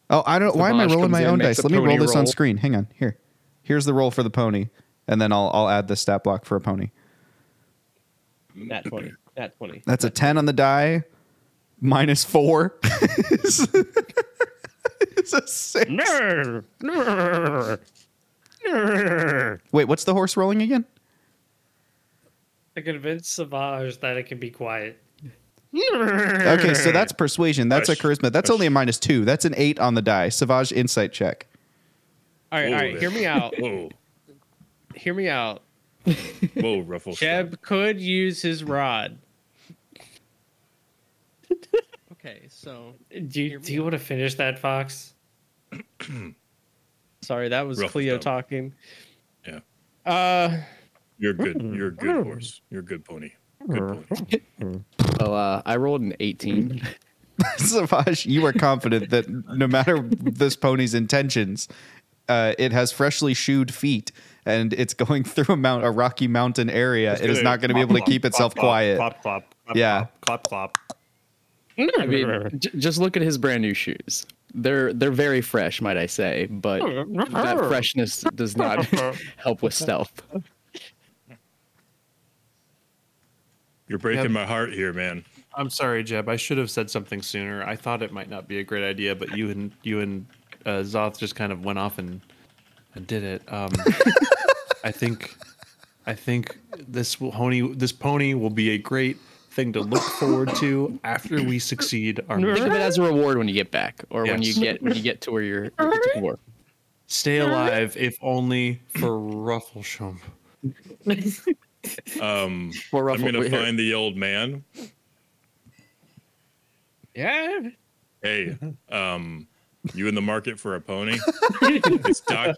Oh, I don't. Why am I rolling my
in,
own dice? Let me roll
pony
this on screen. Hang on. Here, here's the roll for the pony, and then I'll I'll add the stat block for a pony.
Nat 20. Nat 20.
That's a ten on the die, minus four. it's a six.
No, no, no.
Wait, what's the horse rolling again?
To convince Savage that it can be quiet.
Okay, so that's persuasion. That's a charisma. That's
push.
only a minus two. That's an eight on the die. Savage insight check.
All right, all right.
Whoa
Hear me out.
Whoa,
Hear me out.
whoa, Ruffle.
Jeb could use his rod. okay, so
Do you, do you want to finish that, Fox?
sorry, that was
Rough
Cleo
stone.
talking.
Yeah.
Uh,
You're good. You're a good horse. You're a good pony. Good pony.
Oh, uh, I rolled an 18.
Savage, you are confident that no matter this pony's intentions, uh, it has freshly shoed feet and it's going through a mount, a rocky mountain area. It is not going to be able to keep itself quiet.
Clap, clap, clap,
Yeah.
clap, clap.
I mean, j- just look at his brand new shoes. They're they're very fresh, might I say, but that freshness does not help with stealth.
You're breaking
Yep.
my heart here, man.
I'm sorry, Jeb. I should have said something sooner. I thought it might not be a great idea, but you and you and uh, Zoth just kind of went off and and did it. Um, I think I think this pony this pony will be a great thing to look forward to after we succeed our
Think of it as a reward when you get back, or when you get when you get to where you're you to war.
Stay alive, if only for Ruffleshump.
Um,
For
I'm gonna
wait, here.
find the old man.
yeah.
Hey, um, you in the market for a pony? it's doc-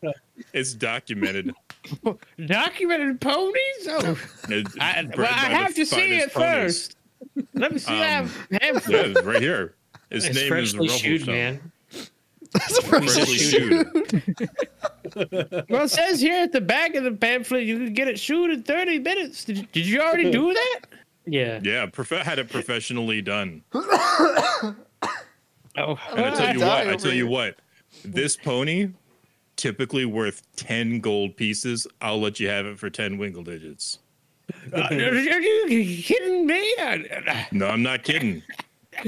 It's documented.
Documented ponies? Oh,
It's
I, well, I have to see it
ponies.
first. Let me see that
Um,
pamphlet.
Yeah, it's right here. His
It's
name is
freshly shoed,
Rufflestump.
man.
Freshly shoed.
Well, it says here at the back of the pamphlet you can get it shoot in 30 minutes. Did, did you already do that?
Yeah.
Yeah, prof- had it professionally done.
Oh,
And I tell you what, I tell you what, this pony, typically worth 10 gold pieces. I'll let you have it for 10 wingle digits.
Uh, are you kidding me?
No, I'm not kidding.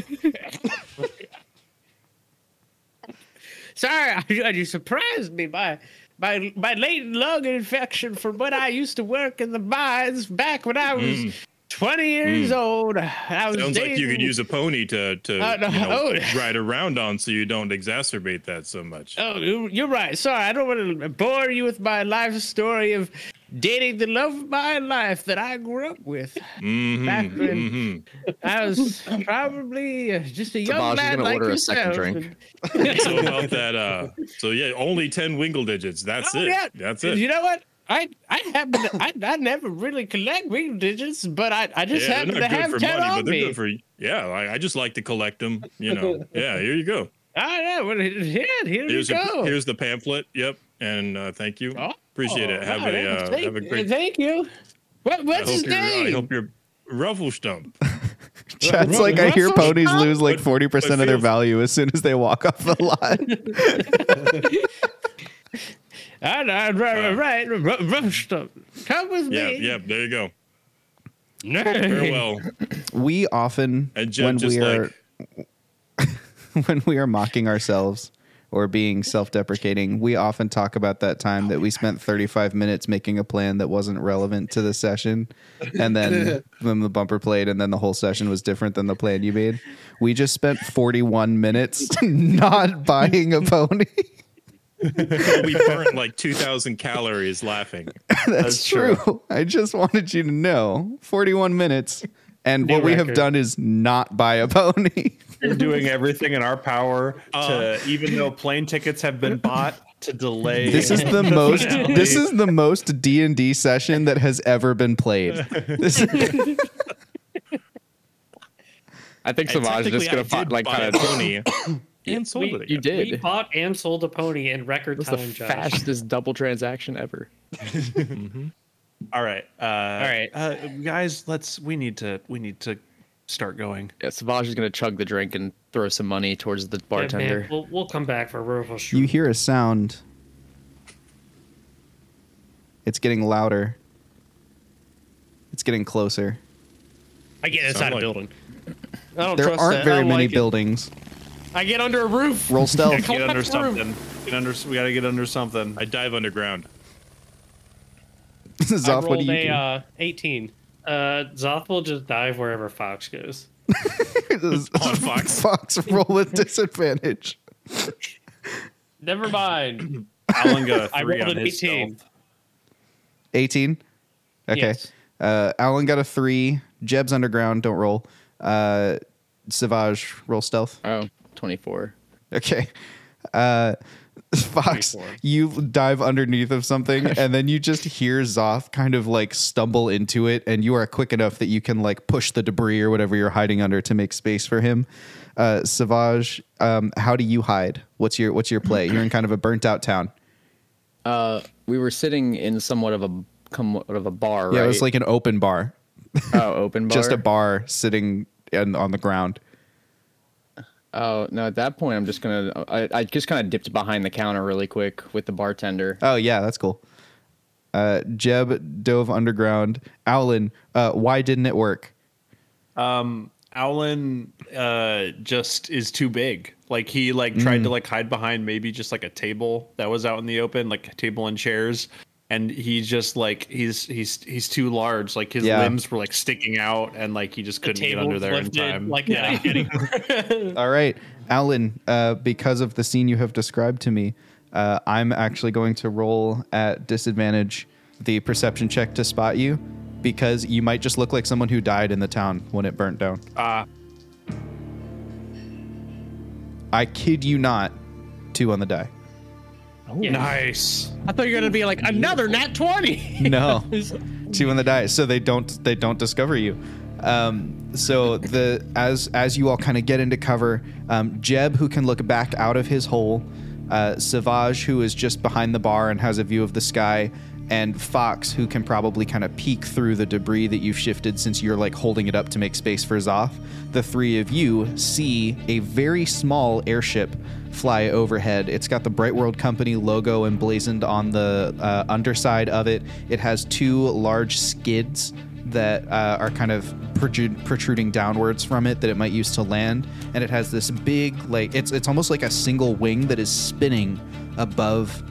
Sorry, you surprised me by by by latent lung infection from when I used to work in the mines back when I was 20 years old. I was
Mm. Sounds like you could use a pony to, to
Uh, no,
you know,
oh.
ride around on so you don't exacerbate that so much.
Oh, you're right. Sorry, I don't want to bore you with my life story of dating the love of my life that I grew up with.
Mm-hmm,
Back when
mhm.
I was probably uh, just a young
Savage is
lad
gonna
like
order a second drink.
So about that, uh, so yeah, only 10 wingle digits. That's
Oh,
it.
yeah.
That's it.
You know what? I I happen to, I, I never really collect wing digits, but I, I just
yeah,
happen
they're
to
good
have
for
ten
money,
on
but they're
me.
good for yeah. I, I just like to collect them. You know. Yeah, here you go.
Oh yeah, well, here, here
Here's
you
a,
go.
here's the pamphlet. Yep, and uh, thank you.
Oh,
Appreciate it. Have
wow,
a
yeah,
uh,
thank,
have a great.
Thank you. What what's his
hope you're. I
name?
hope you're Rufflestump.
Chat's
Ru-
like I hear ponies
Crowe?
lose like forty percent of their value as soon as they walk off the lot.
Ah, no, right, right, right, roast them. Come with
Yeah,
me.
yeah. There you go.
No.
Farewell.
we often
And Jeb
when
just
we are
like
when we are mocking ourselves or being self-deprecating, we often talk about that time that we spent 35 minutes making a plan that wasn't relevant to the session, and then when the bumper played, and then the whole session was different than the plan you made. We just spent 41 minutes not buying a pony.
we burnt like 2,000 calories laughing.
That's, true. I just wanted you to know 41 minutes. And
New
what we have done is not buy a pony.
We're doing everything in our power to,
Uh.
even though plane tickets have been bought, to delay.
This is the most this is the most D&D session that has ever been played. This
I think
And
Savage is just gonna
I
fi-
did
like
buy
kind of
pony and sold
We-
it.
You did.
We bought and sold a pony in record
was the
time, Josh.
fastest double transaction ever.
All right. Uh, All
right.
uh, guys. Let's. We need to. We need to start going.
Yeah, Savage is gonna chug the drink and throw some money towards the
Yeah, man,
bartender.
we'll, we'll come back for a Ruffle
you hear a sound. It's getting louder. It's getting closer.
I get inside
Sound
a
like-
building. I don't
There
trust
aren't
that. I
very
don't
many
like it.
buildings.
I get under a roof.
Roll stealth.
Get under
Collapse room.
something. Get under. We got to get under something.
I dive underground.
I
Zoth, what do
rolled
you
a uh, 18.
Uh, Zoth will just dive wherever Fox goes.
On Fox.
Fox roll with disadvantage.
Never mind.
Alan got a
I
three
rolled
on
an
his
18.
stealth.
18. Okay.
Yes.
Uh, Alan got a three. Jeb's underground. Don't roll. Uh, Savage, roll stealth.
Oh, 24.
Okay. Uh, Fox, you dive underneath of something and then you just hear Zoth kind of like stumble into it, and you are quick enough that you can like push the debris or whatever you're hiding under to make space for him. Uh, Savage, um, how do you hide? What's your what's your play? You're in kind of a burnt out town.
Uh, we were sitting in somewhat of a somewhat of a bar,
Yeah,
right?
it was like an open bar,
oh, open bar.
just a bar sitting in, on the ground.
Oh no! At that point, I'm just gonna. I, I just kind of dipped behind the counter really quick with the bartender.
Oh yeah, that's cool. Uh, Jeb dove underground. Owlin, uh, why didn't it work?
Alan uh, just is too big. Like he like tried to
Mm.
like hide behind maybe just like a table that was out in the open, like a table and chairs. And he's just like he's he's he's too large. Like his
Yeah.
limbs were like sticking out, and like he just couldn't get under there in time.
Like
yeah.
yeah.
All right, Alan. Uh, because of the scene you have described to me, uh, I'm actually going to roll at disadvantage the perception check to spot you, because you might just look like someone who died in the town when it burnt down.
Ah.
I kid you not. Two on the die.
Nice.
I thought you were gonna be like another nat 20.
No, two on the die, so they don't they don't discover you. Um, so the as as you all kind of get into cover, um, Jeb, who can look back out of his hole, uh, Savage, who is just behind the bar and has a view of the sky, and Fox, who can probably kind of peek through the debris that you've shifted since you're like holding it up to make space for Zoth. The three of you see a very small airship fly overhead. It's got the Bright World Company logo emblazoned on the uh, underside of it. It has two large skids that uh, are kind of protruding downwards from it that it might use to land, and it has this big like it's it's almost like a single wing that is spinning above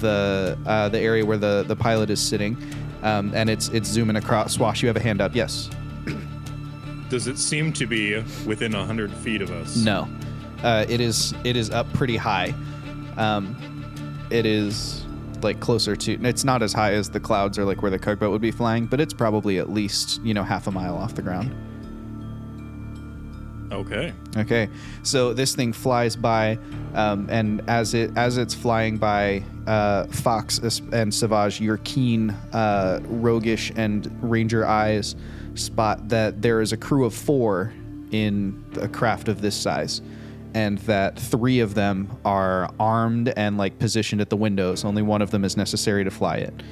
the uh, the area where the the pilot is sitting, um, and it's it's zooming across. Swash, you have a hand up. Yes.
Does it seem to be within a hundred feet of us?
No, uh, it is it is up pretty high. Um, it is like closer to. It's not as high as the clouds or like where the tugboat would be flying, but it's probably at least you know half a mile off the ground.
Okay.
Okay, so this thing flies by, um, and as it as it's flying by, uh, Fox and Savage, your keen, uh, roguish and ranger eyes spot that there is a crew of four in a craft of this size, and that three of them are armed and like positioned at the windows. Only one of them is necessary to fly it.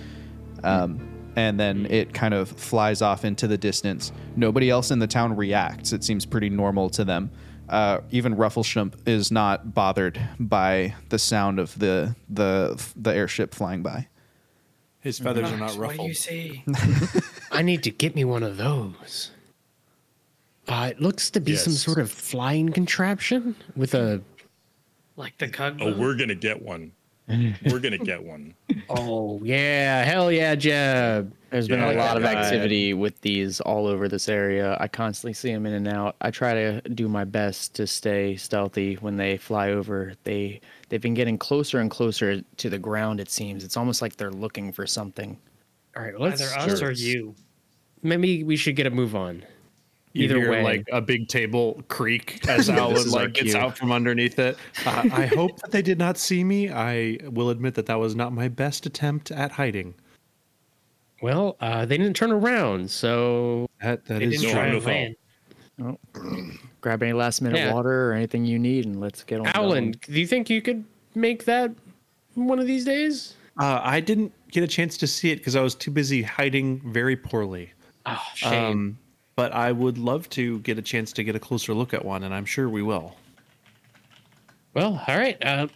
Um, and then it kind of flies off into the distance. Nobody else in the town reacts. It seems pretty normal to them. Uh, even Ruffleshump is not bothered by the sound of the the the airship flying by.
His feathers are not ruffled.
What do you see? I need to get me one of those. Uh, it looks to be some sort of flying contraption with a.
Like the Cug.
Oh, we're gonna get one. we're gonna get one.
Oh yeah, hell yeah, Jeb.
There's been a
Yeah,
lot of
God.
activity with these all over this area. I constantly see them in and out. I try to do my best to stay stealthy when they fly over. They they've been getting closer and closer to the ground. It seems it's almost like they're looking for something.
All right, let's.
Either us or
Sure.
you.
Maybe we should get a move on.
You
Either
hear,
way.
like a big table creak as
This
Alan like gets
cue.
out from underneath it. Uh, I hope that they did not see me. I will admit that that was not my best attempt at hiding.
Well, uh, they didn't turn around, so
That that
They
is
didn't try
wonderful.
and.
Grab any last minute
Yeah.
water or anything you need, and let's get on.
Alan,
going.
do you think you could make that one of these days?
Uh, I didn't get a chance to see it because I was too busy hiding very poorly.
Oh, shame.
Um, but I would love to get a chance to get a closer look at one, and I'm sure we will.
well, all right. Uh,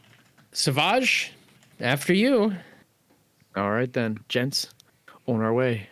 Savage, after you.
All right then, gents, on our way.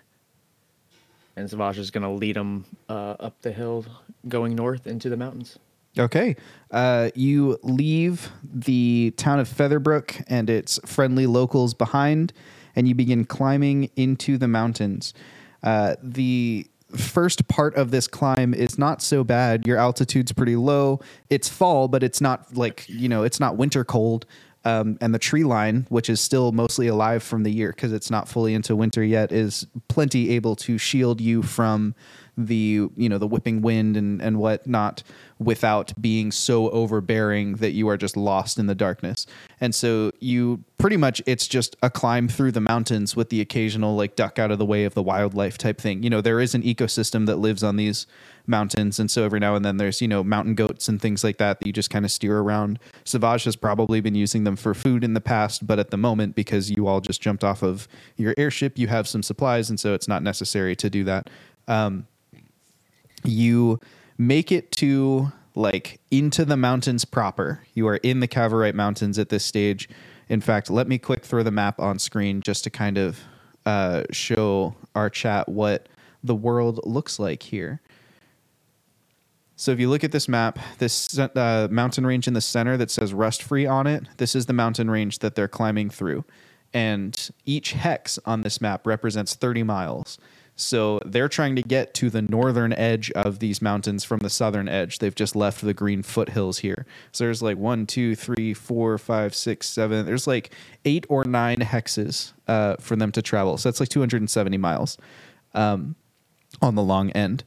And Savage is gonna lead them uh, up the hill, going north into the mountains.
Okay. Uh, you leave the town of Featherbrook and its friendly locals behind, and you begin climbing into the mountains. Uh, the first part of this climb is not so bad. Your altitude's pretty low. It's fall, but it's not like, you know, it's not winter cold. Um, and the tree line, which is still mostly alive from the year because it's not fully into winter yet, is plenty able to shield you from the you know the whipping wind and and whatnot without being so overbearing that you are just lost in the darkness. And so you pretty much it's just a climb through the mountains with the occasional like duck out of the way of the wildlife type thing. You know there is an ecosystem that lives on these mountains and so every now and then there's you know mountain goats and things like that that you just kind of steer around. Savage has probably been using them for food in the past, but at the moment because you all just jumped off of your airship, you have some supplies and so it's not necessary to do that. Um, you make it to like into the mountains proper. You are in the Cavorite Mountains at this stage. In fact, let me quick throw the map on screen just to kind of uh, show our chat what the world looks like here. So if you look at this map, this uh, mountain range in the center that says rust free on it, this is the mountain range that they're climbing through. And each hex on this map represents 30 miles. So they're trying to get to the northern edge of these mountains from the southern edge. They've just left the green foothills here. So there's like one, two, three, four, five, six, seven. There's like eight or nine hexes uh, for them to travel. So that's like 270 miles um, on the long end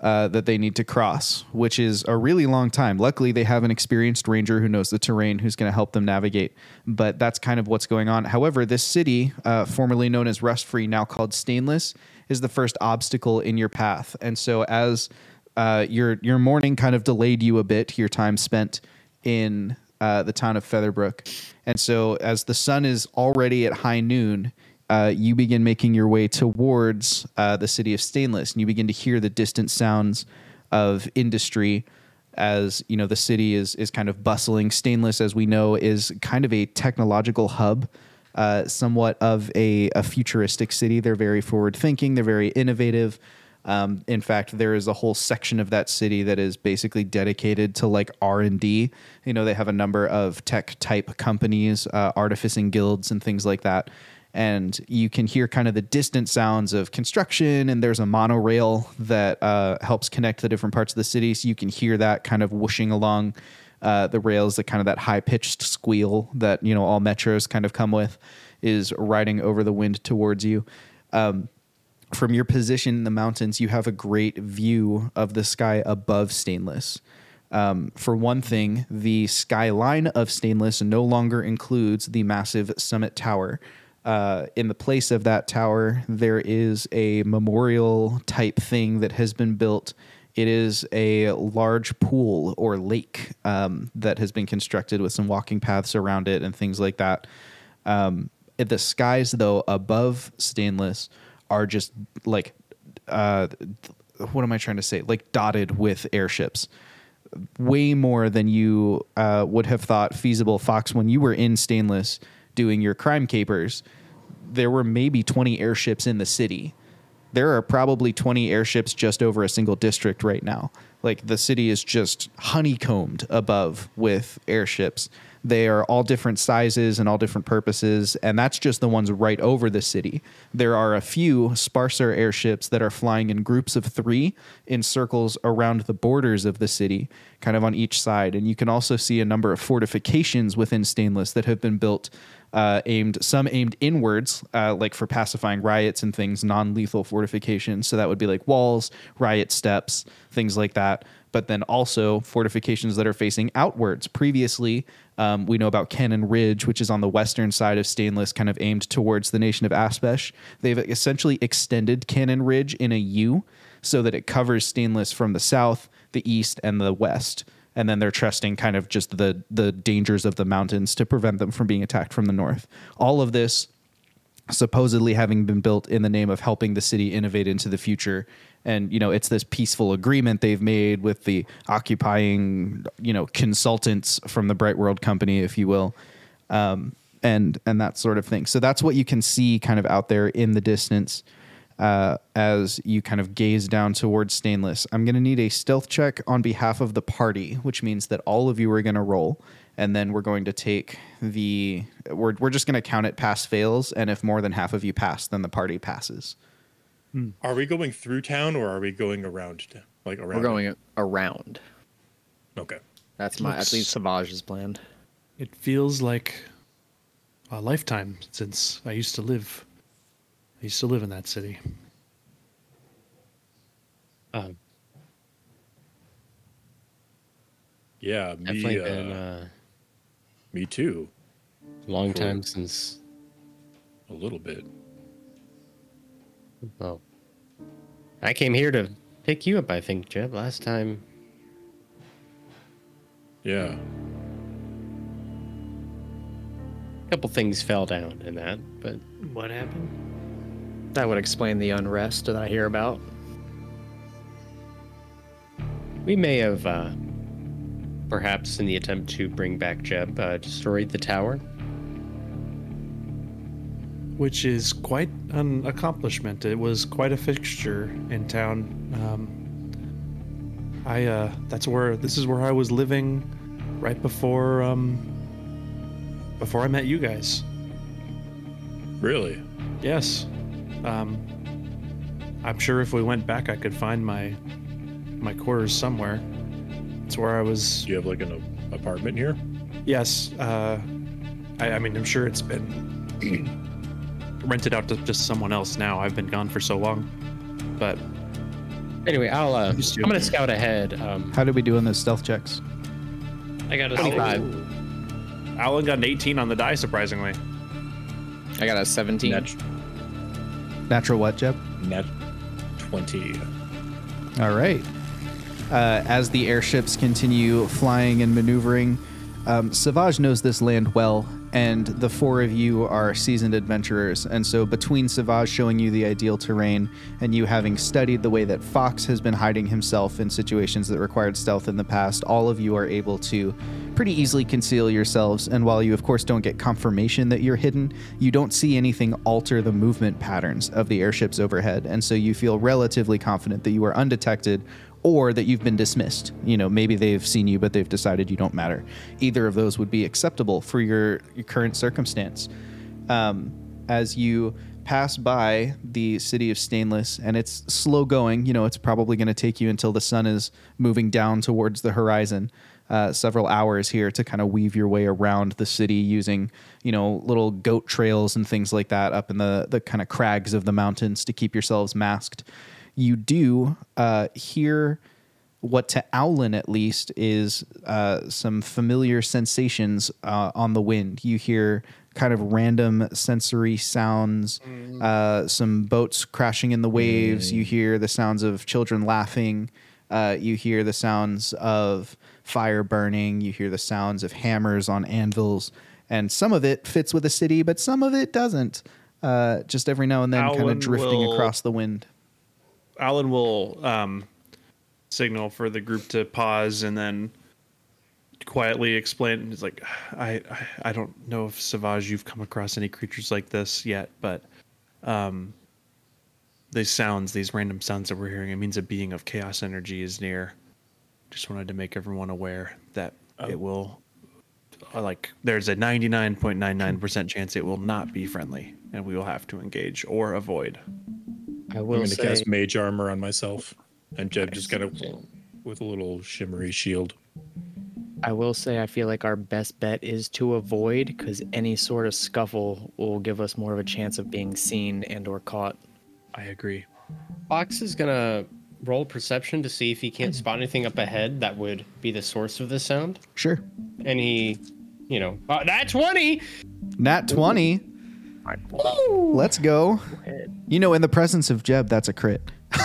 uh, that they need to cross, which is a really long time. Luckily, they have an experienced ranger who knows the terrain who's going to help them navigate. But that's kind of what's going on. However, this city, uh, formerly known as Rust Free, now called Stainless, is the first obstacle in your path. And so, as uh, your your morning kind of delayed you a bit, your time spent in uh, the town of Featherbrook, and so as the sun is already at high noon uh, you begin making your way towards uh, the city of Stainless, and you begin to hear the distant sounds of industry as you know the city is is kind of bustling. Stainless, as we know, is kind of a technological hub, uh, somewhat of a, a futuristic city. They're very forward thinking. They're very innovative. Um, in fact, there is a whole section of that city that is basically dedicated to like R and D. You know, they have a number of tech type companies, uh, artificing guilds, and things like that. And you can hear kind of the distant sounds of construction, and there's a monorail that uh, helps connect the different parts of the city. So you can hear that kind of whooshing along uh, the rails, that kind of that high pitched squeal that you know all metros kind of come with, is riding over the wind towards you. Um, from your position in the mountains, you have a great view of the sky above Stainless. Um, for one thing, the skyline of Stainless no longer includes the massive summit tower. Uh, in the place of that tower, there is a memorial type thing that has been built. It is a large pool or lake um, that has been constructed with some walking paths around it and things like that. Um, the skies, though, above Stainless are just like, uh, what am I trying to say? Like dotted with airships way more than you uh, would have thought feasible. Fox, when you were in Stainless doing your crime capers, there were maybe 20 airships in the city. There are probably 20 airships just over a single district right now. Like the city is just honeycombed above with airships. They are all different sizes and all different purposes, and that's just the ones right over the city. There are a few sparser airships that are flying in groups of three in circles around the borders of the city, kind of on each side. And you can also see a number of fortifications within Stainless that have been built uh, aimed some aimed inwards, uh, like for pacifying riots and things, non-lethal fortifications. So that would be like walls, riot steps, things like that. But then also fortifications that are facing outwards. Previously, um, we know about Cannon Ridge, which is on the western side of Stainless, kind of aimed towards the nation of Aspesh. They've essentially extended Cannon Ridge in a U so that it covers Stainless from the south, the east, and the west and then they're trusting kind of just the the dangers of the mountains to prevent them from being attacked from the north. All of this supposedly having been built in the name of helping the city innovate into the future. And you know it's this peaceful agreement they've made with the occupying you know consultants from the bright world company if you will um, and and that sort of thing. So that's what you can see kind of out there in the distance uh, as you kind of gaze down towards Stainless. I'm going to need a stealth check on behalf of the party, which means that all of you are going to roll. And then we're going to take the. We're, we're just going to count it pass fails. And if more than half of you pass, then the party passes.
Are we going through town or are we going around? t- Like around?
We're going around.
Okay.
That's my
Looks-
at least Savage's plan.
It feels like a lifetime since I used to live. I used to live in that city.
Um,
Yeah, me.
definitely
Uh,
been uh,
me too.
a long
Cool.
time since.
A little bit.
Well, I came here to pick you up. I think, Jeb. Last time,
Yeah.
a couple things fell down in that, but
What happened?
That would explain the unrest that I hear about.
we may have, uh, perhaps in the attempt to bring back Jeb, uh, destroyed the tower.
which is quite an accomplishment. It was quite a fixture in town. Um, I uh, that's where this is where I was living right before um, before I met you guys.
Really?
Yes, um, I'm sure if we went back, I could find my my quarters somewhere. It's where I was.
Do you have like an a- apartment here?
Yes, uh, I, I mean I'm sure it's been rented out to just someone else now. I've been gone for so long, but
Anyway, I'll. Uh, I'm gonna scout ahead. Um,
How did we do on those stealth checks?
I got a
25.
Alan got an 18 on the die, surprisingly.
I got a 17.
Nat-
Natural what, Jeb?
Nat 20.
All right. Uh, as the airships continue flying and maneuvering, um, Savage knows this land well, and the four of you are seasoned adventurers. And so, between Savage showing you the ideal terrain and you having studied the way that Fox has been hiding himself in situations that required stealth in the past, all of you are able to pretty easily conceal yourselves. And while you, of course, don't get confirmation that you're hidden, you don't see anything alter the movement patterns of the airships overhead. And so, you feel relatively confident that you are undetected or that you've been dismissed. You know, maybe they've seen you, but they've decided you don't matter. Either of those would be acceptable for your, your current circumstance. Um, as you pass by the city of Stainless, and it's slow going, you know, it's probably going to take you until the sun is moving down towards the horizon. Uh, several hours here to kind of weave your way around the city using, you know, little goat trails and things like that up in the the kind of crags of the mountains to keep yourselves masked you do uh, hear what to Owlin at least is uh, some familiar sensations uh, on the wind. You hear kind of random sensory sounds, uh, some boats crashing in the waves. You hear the sounds of children laughing. Uh, you hear the sounds of fire burning. You hear the sounds of hammers on anvils. And some of it fits with the city, but some of it doesn't. Uh, just every now and then, kind of drifting across the wind.
Alan will um, signal for the group to pause and then quietly explain. He's like, I, I, I don't know if Savage you've come across any creatures like this yet, but um, these sounds, these random sounds that we're hearing, it means a being of chaos energy is near. Just wanted to make everyone aware that it will, uh, like, there's a 99.99% chance it will not be friendly, and we will have to engage or avoid.
I
I'm going to
say,
cast mage armor on myself, and Jeb just kind of with a little shimmery shield.
I will say, I feel like our best bet is to avoid, because any sort of scuffle will give us more of a chance of being seen and/or caught.
I agree.
Fox is gonna roll perception to see if he can't spot anything up ahead that would be the source of the sound.
Sure.
And he, you know, uh, that twenty.
Nat 20. Let's go. You know, in the presence of Jeb, that's a crit.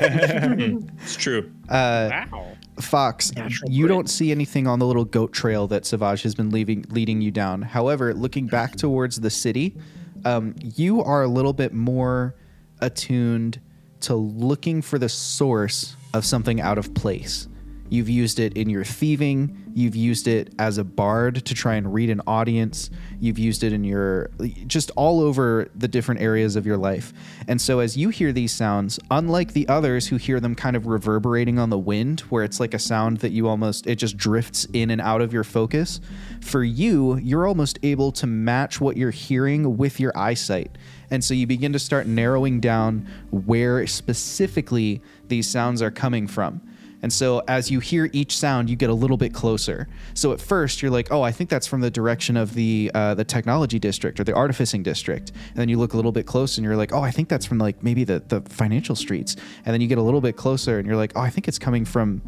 It's true.
wow.
Fox, you don't see anything on the little goat trail that Savage has been leaving, leading you down. However, looking back towards the city, um, you are a little bit more attuned to looking for the source of something out of place. You've used it in your thieving. You've used it as a bard to try and read an audience. You've used it in your just all over the different areas of your life. And so, as you hear these sounds, unlike the others who hear them kind of reverberating on the wind, where it's like a sound that you almost, it just drifts in and out of your focus, for you, you're almost able to match what you're hearing with your eyesight. And so you begin to start narrowing down where specifically these sounds are coming from. And so as you hear each sound, you get a little bit closer. So at first you're like, oh, I think that's from the direction of the uh, the technology district or the artificing district. And then you look a little bit closer and you're like, oh, I think that's from like maybe the the financial streets. And then you get a little bit closer and you're like, oh, I think it's coming from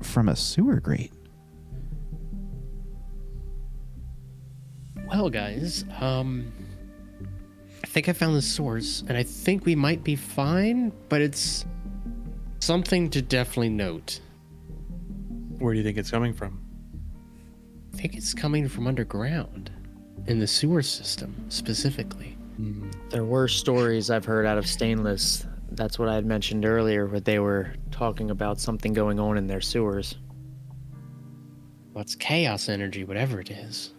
from a sewer grate.
Well, guys, um, I think I found the source, and I think we might be fine. But it's something to definitely note.
Where do you think it's coming from?
I think it's coming from underground, in the sewer system specifically. Hmm.
There were stories I've heard out of Stainless. That's what I had mentioned earlier, where they were talking about something going on in their sewers.
What's chaos energy, whatever it is.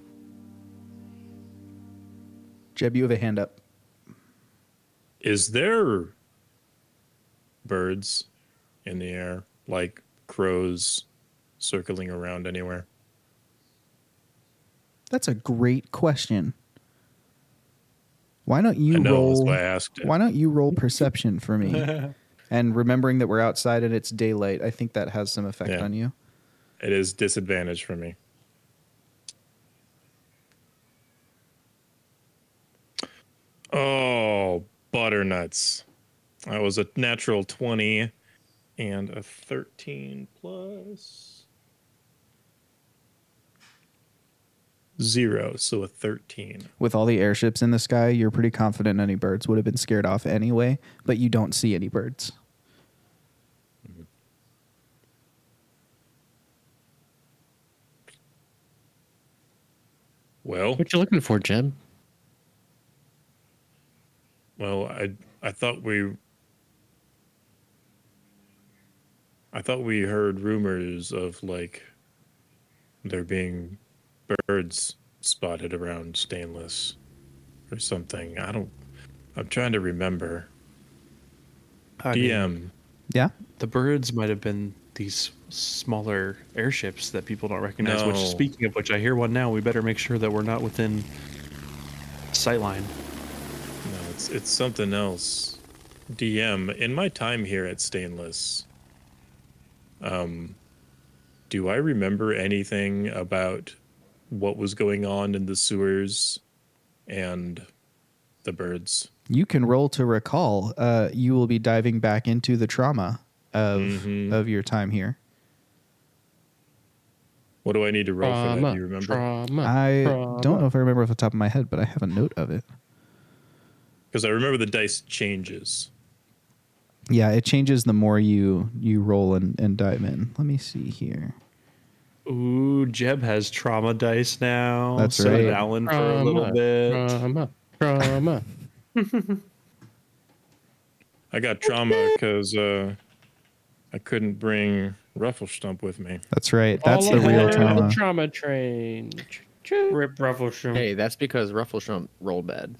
Jeb, you have a hand up.
Is there birds in the air, like crows circling around anywhere?
That's a great question. Why don't you
I know,
roll?
why I asked it.
Why don't you roll perception for me? and remembering that we're outside and it's daylight, I think that has some effect
Yeah.
on you.
It is disadvantage for me. Oh, butternuts. That was a natural 20 and a 13 plus zero, so a 13.
With all the airships in the sky, you're pretty confident any birds would have been scared off anyway, but you don't see any birds. Mm-hmm.
Well,
What you looking for, Jeb?
well, I I thought we I thought we heard rumors of like there being birds spotted around Stainless or something. I don't I'm trying to remember.
I mean,
DM.
Yeah.
the birds might have been these smaller airships that people don't recognize. Which, speaking of which, I hear one now. We better make sure that we're not within sightline.
No, it's it's something else. DM. In my time here at Stainless, um, do I remember anything about what was going on in the sewers and the birds?
You can roll to recall. Uh, you will be diving back into the trauma of
Mhm.
of your time here.
What do I need to roll for that? Do you remember?
trauma,
I
trauma.
don't know if I remember off the top of my head, but I have a note of it.
Because I remember the dice changes.
Yeah, it changes the more you you roll and, and dive in. Let me see here.
Ooh, Jeb has trauma dice now.
That's
so did
right.
Alan for a little
Trauma,
bit.
Trauma, trauma.
I got trauma because uh, I couldn't bring Rufflestump with me.
That's right. That's
All
the real trauma.
The trauma train. Choo-choo.
Rip Ruffleshroom.
Hey, that's because Ruffleshrimp rolled bad.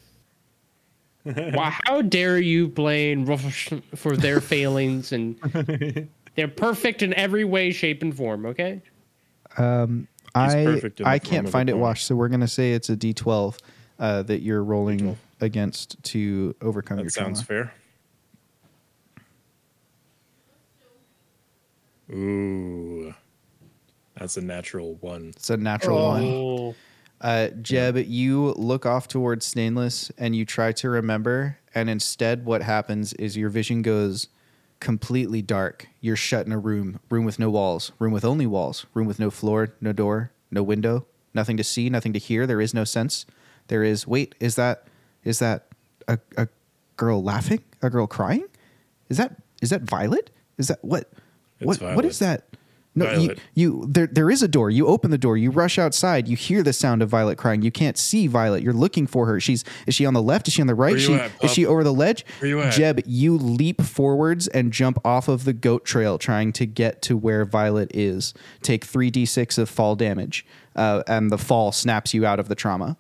Wow, how dare you blame Ruffles for their failings and they're perfect in every way, shape, and form, okay?
Um, I
perfect in the
I can't find it
pony.
washed, so we're gonna say it's a D12 uh, that you're rolling against to overcome your
That sounds
trauma.
fair. Ooh, that's a natural one.
It's a natural one. Uh, Jeb, you look off towards Stainless and you try to remember, and instead, what happens is your vision goes completely dark. You're shut in a room, room with no walls, room with only walls, room with no floor, no door, no window, nothing to see, nothing to hear. There is no sense. There is. Wait, is that is that a, a girl laughing? A girl crying? Is that is that Violet? Is that what?
It's
what what is that? No, you,
Violet.
you there there is a door. You open the door. You rush outside. You hear the sound of Violet crying. You can't see Violet. You're looking for her. She's is she on the left? Is she on the right? Is she
at,
is she over the ledge?
Where you at?
Jeb, you leap forwards and jump off of the goat trail, trying to get to where Violet is. Take three d six of fall damage, uh, and the fall snaps you out of the trauma.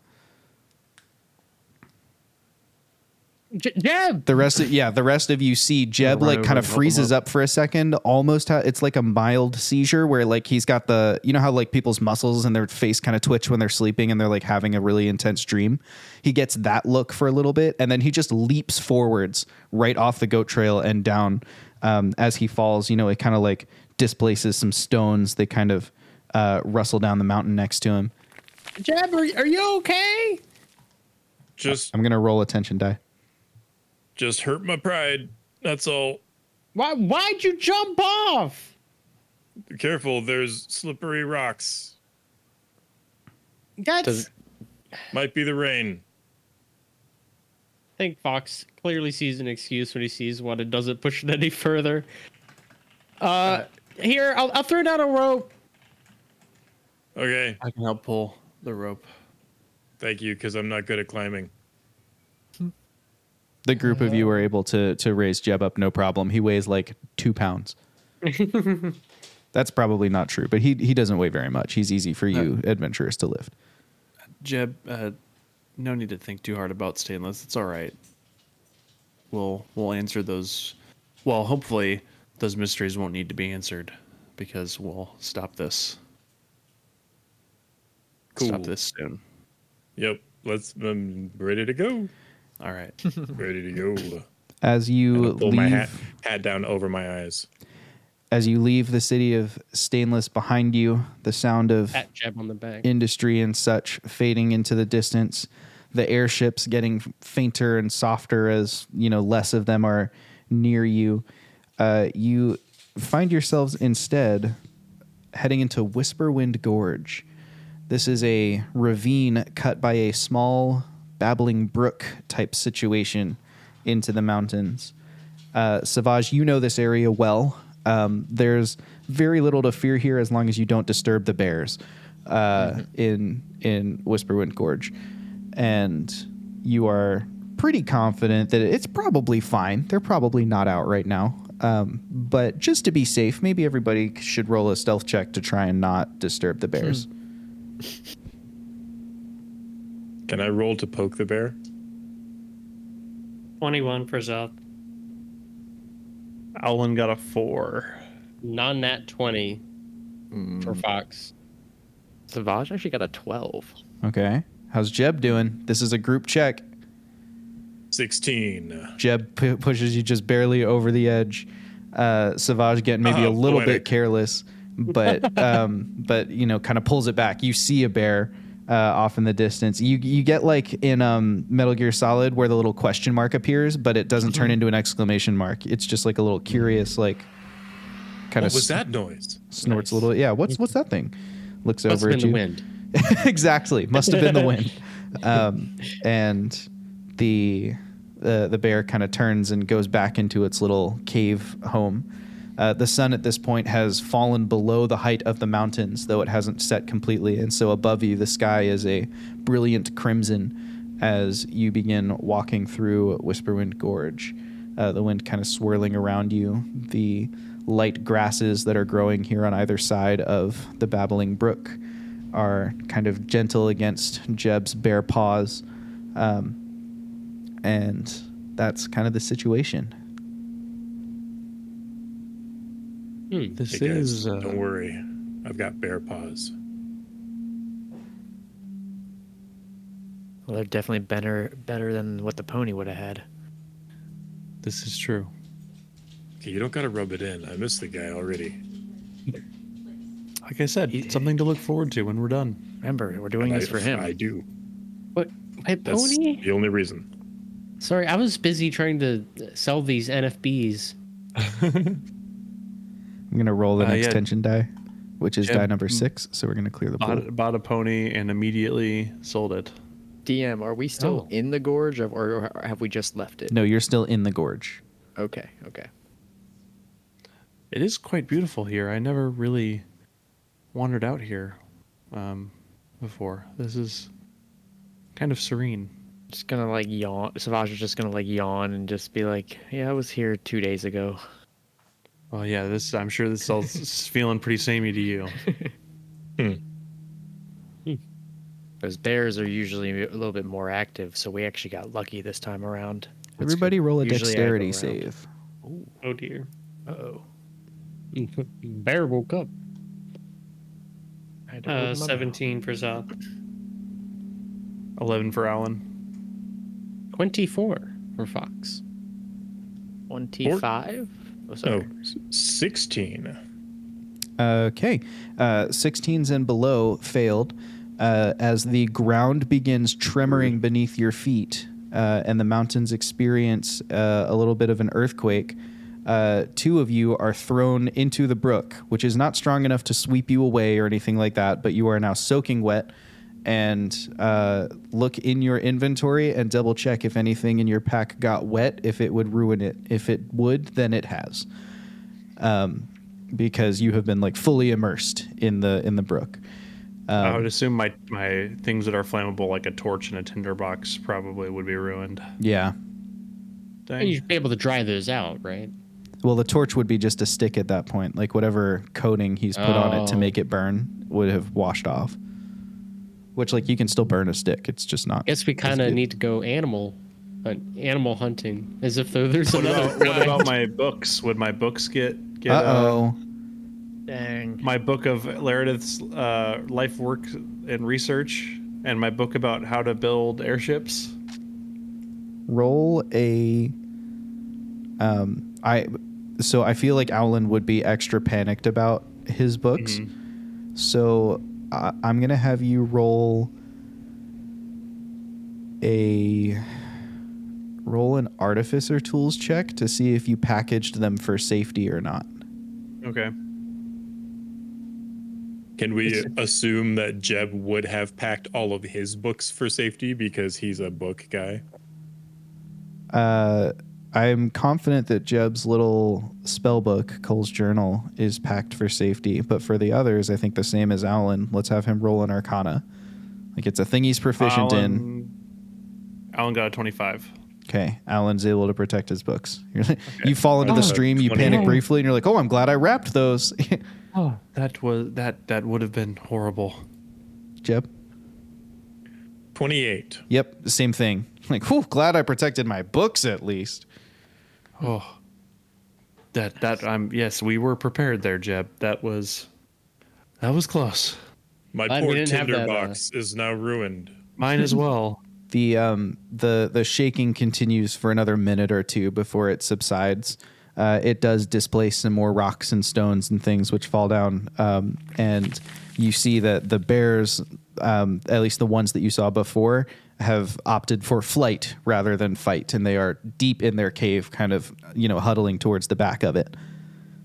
J- Jeb!
The rest of yeah, the rest of you see Jeb
run
like kind of
and
freezes
up.
up for a second, almost ha- it's like a mild seizure where like he's got the you know how like people's muscles and their face kind of twitch when they're sleeping and they're like having a really intense dream. He gets that look for a little bit and then he just leaps forwards right off the goat trail and down um, as he falls. You know, it kind of like displaces some stones. They kind of uh, rustle down the mountain next to him.
Jeb, are, are you okay?
Just
I'm gonna roll attention die.
Just hurt my pride. That's all.
Why, why'd you jump off?
Be careful, there's slippery rocks.
That's.
Does-
Might be the rain.
I think Fox clearly sees an excuse when he sees one and doesn't push it any further. Uh, here, I'll, I'll throw down a rope.
Okay,
I can help pull the rope.
thank you, because I'm not good at climbing.
The group of you are able to to raise Jeb up no problem. He weighs like two pounds. That's probably not true, but he he doesn't weigh very much. He's easy for you adventurers to lift.
Jeb, uh, no need to think too hard about stainless. It's all right. We'll we'll answer those. Well, hopefully those mysteries won't need to be answered because we'll stop this.
Cool.
Stop this soon.
Yep, let's. I'm ready to go.
All right.
Ready to go.
As you
pull
leave,
my hat, hat down over my eyes.
as you leave the city of Stainless behind you, the sound of
Pat Jeb on the back.
industry and such fading into the distance, the airships getting fainter and softer as you know less of them are near you. Uh, you find yourselves instead heading into Whisperwind Gorge. This is a ravine cut by a small babbling brook type situation into the mountains. Uh, Savage, you know this area well. Um, there's very little to fear here as long as you don't disturb the bears. uh, in in Whisperwind Gorge, and you are pretty confident that it's probably fine. They're probably not out right now. Um, but just to be safe, maybe everybody should roll a stealth check to try and not disturb the bears.
Can I roll to poke the bear?
21 for Zoth.
Owlin got a four.
Non nat 20
Mm.
for Fox.
Savage actually got a 12.
Okay. How's Jeb doing? This is a group check.
16.
Jeb pu- pushes you just barely over the edge. Uh, Savage getting maybe
Oh,
a little bit careless, but um, but you know, kind of pulls it back. You see a bear uh, off in the distance. You you get like in um, Metal Gear Solid where the little question mark appears, but it doesn't
Mm-hmm.
turn into an exclamation mark. It's just like a little curious like kind
What
of
was that noise?
snorts a little. Yeah, what's what's that thing? Looks
Must
over
have
at
been
you.
the wind.
exactly. Must have been the wind. Um, and the the the bear kind of turns and goes back into its little cave home. Uh, the sun at this point has fallen below the height of the mountains, though it hasn't set completely. And so above you, the sky is a brilliant crimson as you begin walking through Whisperwind Gorge. Uh, the wind kind of swirling around you. The light grasses that are growing here on either side of the babbling brook are kind of gentle against Jeb's bare paws. Um, and that's kind of the situation.
Hmm.
This
Hey guys,
is uh,
don't worry. I've got bear paws.
Well, they're definitely better better than what the pony would have had.
this is true.
Okay, you don't gotta rub it in. I miss the guy already.
Like I said, something to look forward to when we're done.
Remember, we're doing
And
this
I,
for him.
I do.
What? My
That's
pony?
the only reason.
Sorry, I was busy trying to sell these NFBs.
I'm going to roll the
Uh,
next
yeah.
tension die, which is
Jeb-
die number six. So we're going to clear the pool.
Bought, bought a pony and immediately sold it.
DM, are we still
Oh.
in the gorge of, or have we just left it?
No, you're still in the gorge.
Okay, okay.
It is quite beautiful here. I never really wandered out here um, before. This is kind of serene.
Just gonna like yawn. Savage is just gonna like yawn and just be like, "Yeah, I was here two days ago."
Well, yeah, this I'm sure this all is feeling pretty samey to you.
Those bears are usually a little bit more active, so we actually got lucky this time around.
Everybody roll a
Usually
dexterity
around.
save.
Oh dear.
Uh-oh.
Bear woke up.
I had
Uh,
open my mouth.
17 for Zoth.
Eleven for Alan.
24 for Fox.
Twenty-five. Oh, sorry.
No, 16.
Okay. Uh, 16s and below failed uh, as the ground begins tremoring beneath your feet uh, and the mountains experience uh, a little bit of an earthquake. Uh, two of you are thrown into the brook, which is not strong enough to sweep you away or anything like that, but you are now soaking wet. And uh, look in your inventory and double check if anything in your pack got wet, if it would ruin it. If it would, then it has um, because you have been like fully immersed in the in the brook.
I
Um,
would assume my my things that are flammable, like a torch and a tinderbox, probably would be ruined.
yeah.
Dang.
You should be able to dry those out, right?
Well, the torch would be just a stick at that point. Like whatever coating he's put on it to
Oh.
make it burn would have washed off. Which, like, you can still burn a stick. It's just not.
I guess we kind of need to go animal, hunt, animal hunting, as if there, there's
What
another.
about, what about my books? Would my books get get
Uh
uh,
oh.
Dang.
my book of Laredith's uh, life work and research, and my book about how to build airships?
Roll a. Um, I. So I feel like Owlin would be extra panicked about his books. So I I'm gonna have you roll a roll an artificer tools check to see if you packaged them for safety or not.
Okay.
Can we assume that Jeb would have packed all of his books for safety because he's a book guy?
Uh, I'm confident that Jeb's little spell book, Cole's journal, is packed for safety. But for the others, I think the same as Alan. Let's have him roll an Arcana. Like it's a thing he's proficient in.
Alan, Alan got a 25.
Okay, Alan's able to protect his books. You're like, You fall into the
Oh,
stream, you
20.
panic briefly, and you're like, "Oh, I'm glad I wrapped those."
Oh, that was that that would have been horrible.
Jeb.
28.
Yep, same thing. Like, whew, glad I protected my books at least.
Oh, that that I'm yes, we were prepared there, Jeb. That was that was close.
My
Glad we
poor
didn't have
tinder
that, uh,
box is now ruined.
Mine as well.
The um the the shaking continues for another minute or two before it subsides. Uh, it does displace some more rocks and stones and things which fall down, um, and you see that the bears, um, at least the ones that you saw before, have opted for flight rather than fight, and they are deep in their cave, kind of you know huddling towards the back of it.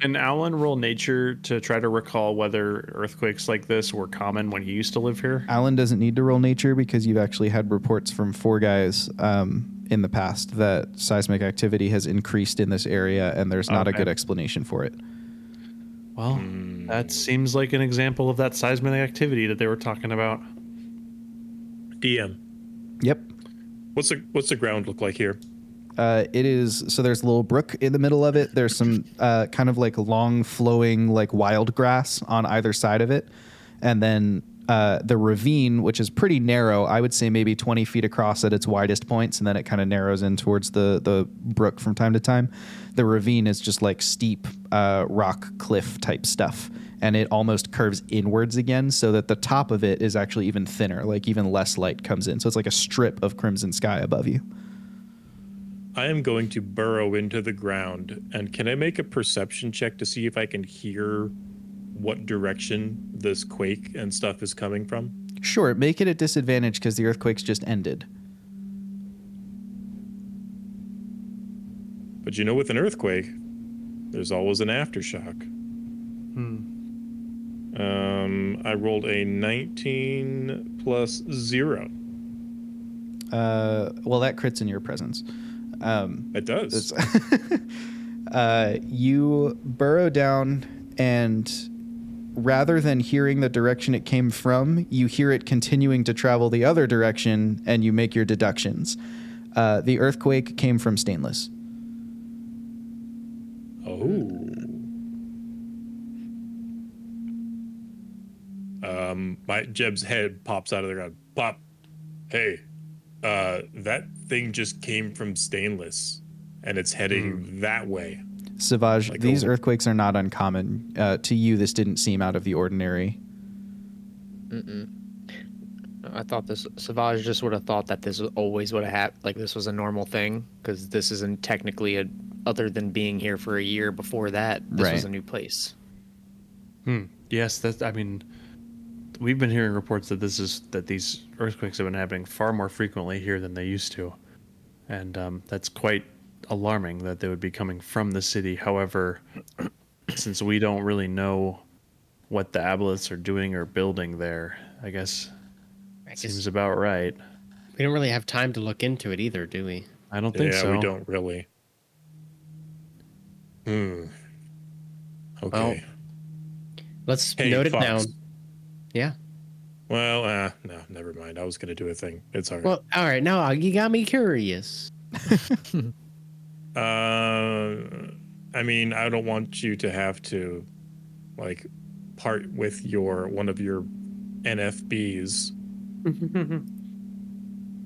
And Alan roll nature to try to recall whether earthquakes like this were common when he used to live here.
Alan doesn't need to roll nature because you've actually had reports from four guys um, in the past that seismic activity has increased in this area, and there's not a good explanation for it.
Well, that seems like an example of that seismic activity that they were talking about.
DM.
Yep.
What's the what's the ground look like here?
Uh, it is so there's a little brook in the middle of it. There's some uh, kind of like long flowing like wild grass on either side of it, and then uh, the ravine, which is pretty narrow. I would say maybe 20 feet across at its widest points, and then it kind of narrows in towards the the brook from time to time. The ravine is just like steep uh, rock cliff type stuff, and it almost curves inwards again, so that the top of it is actually even thinner, like even less light comes in. So it's like a strip of crimson sky above you.
I am going to burrow into the ground, and can I make a perception check to see if I can hear what direction this quake and stuff is coming from?
Sure, make it a disadvantage because the earthquake's just ended.
But you know, with an earthquake, there's always an aftershock. Um, I rolled a 19 plus zero.
Uh, well, that crits in your presence. Um,
It does.
uh, you burrow down, and rather than hearing the direction it came from, you hear it continuing to travel the other direction, and you make your deductions. Uh, the earthquake came from stainless.
Oh. Um, my Jeb's head pops out of the ground. Pop. Hey, uh, that thing just came from stainless, and it's heading that way.
Savage,
Like
these
over-
earthquakes are not uncommon. Uh, to you, this didn't seem out of the ordinary.
I thought this Savage just would have thought that this was always would have happened, like this was a normal thing, because this isn't technically a, other than being here for a year before that, this was a new place.
Hmm. Yes, that's. I mean, we've been hearing reports that this is that these earthquakes have been happening far more frequently here than they used to, and um, that's quite alarming that they would be coming from the city. However, since we don't really know what the aboleths are doing or building there, I guess
I
it
guess
seems about right.
we don't really have time to look into it either, do we?
I don't think
yeah,
so.
we don't really. Hmm. Okay.
Let's
Hey,
note it down. Yeah.
Well, uh, no, never mind. I was gonna do a thing. It's alright.
Well, all right. Now you got me curious.
Uh, I mean, I don't want you to have to, like, part with your one of your NFBs.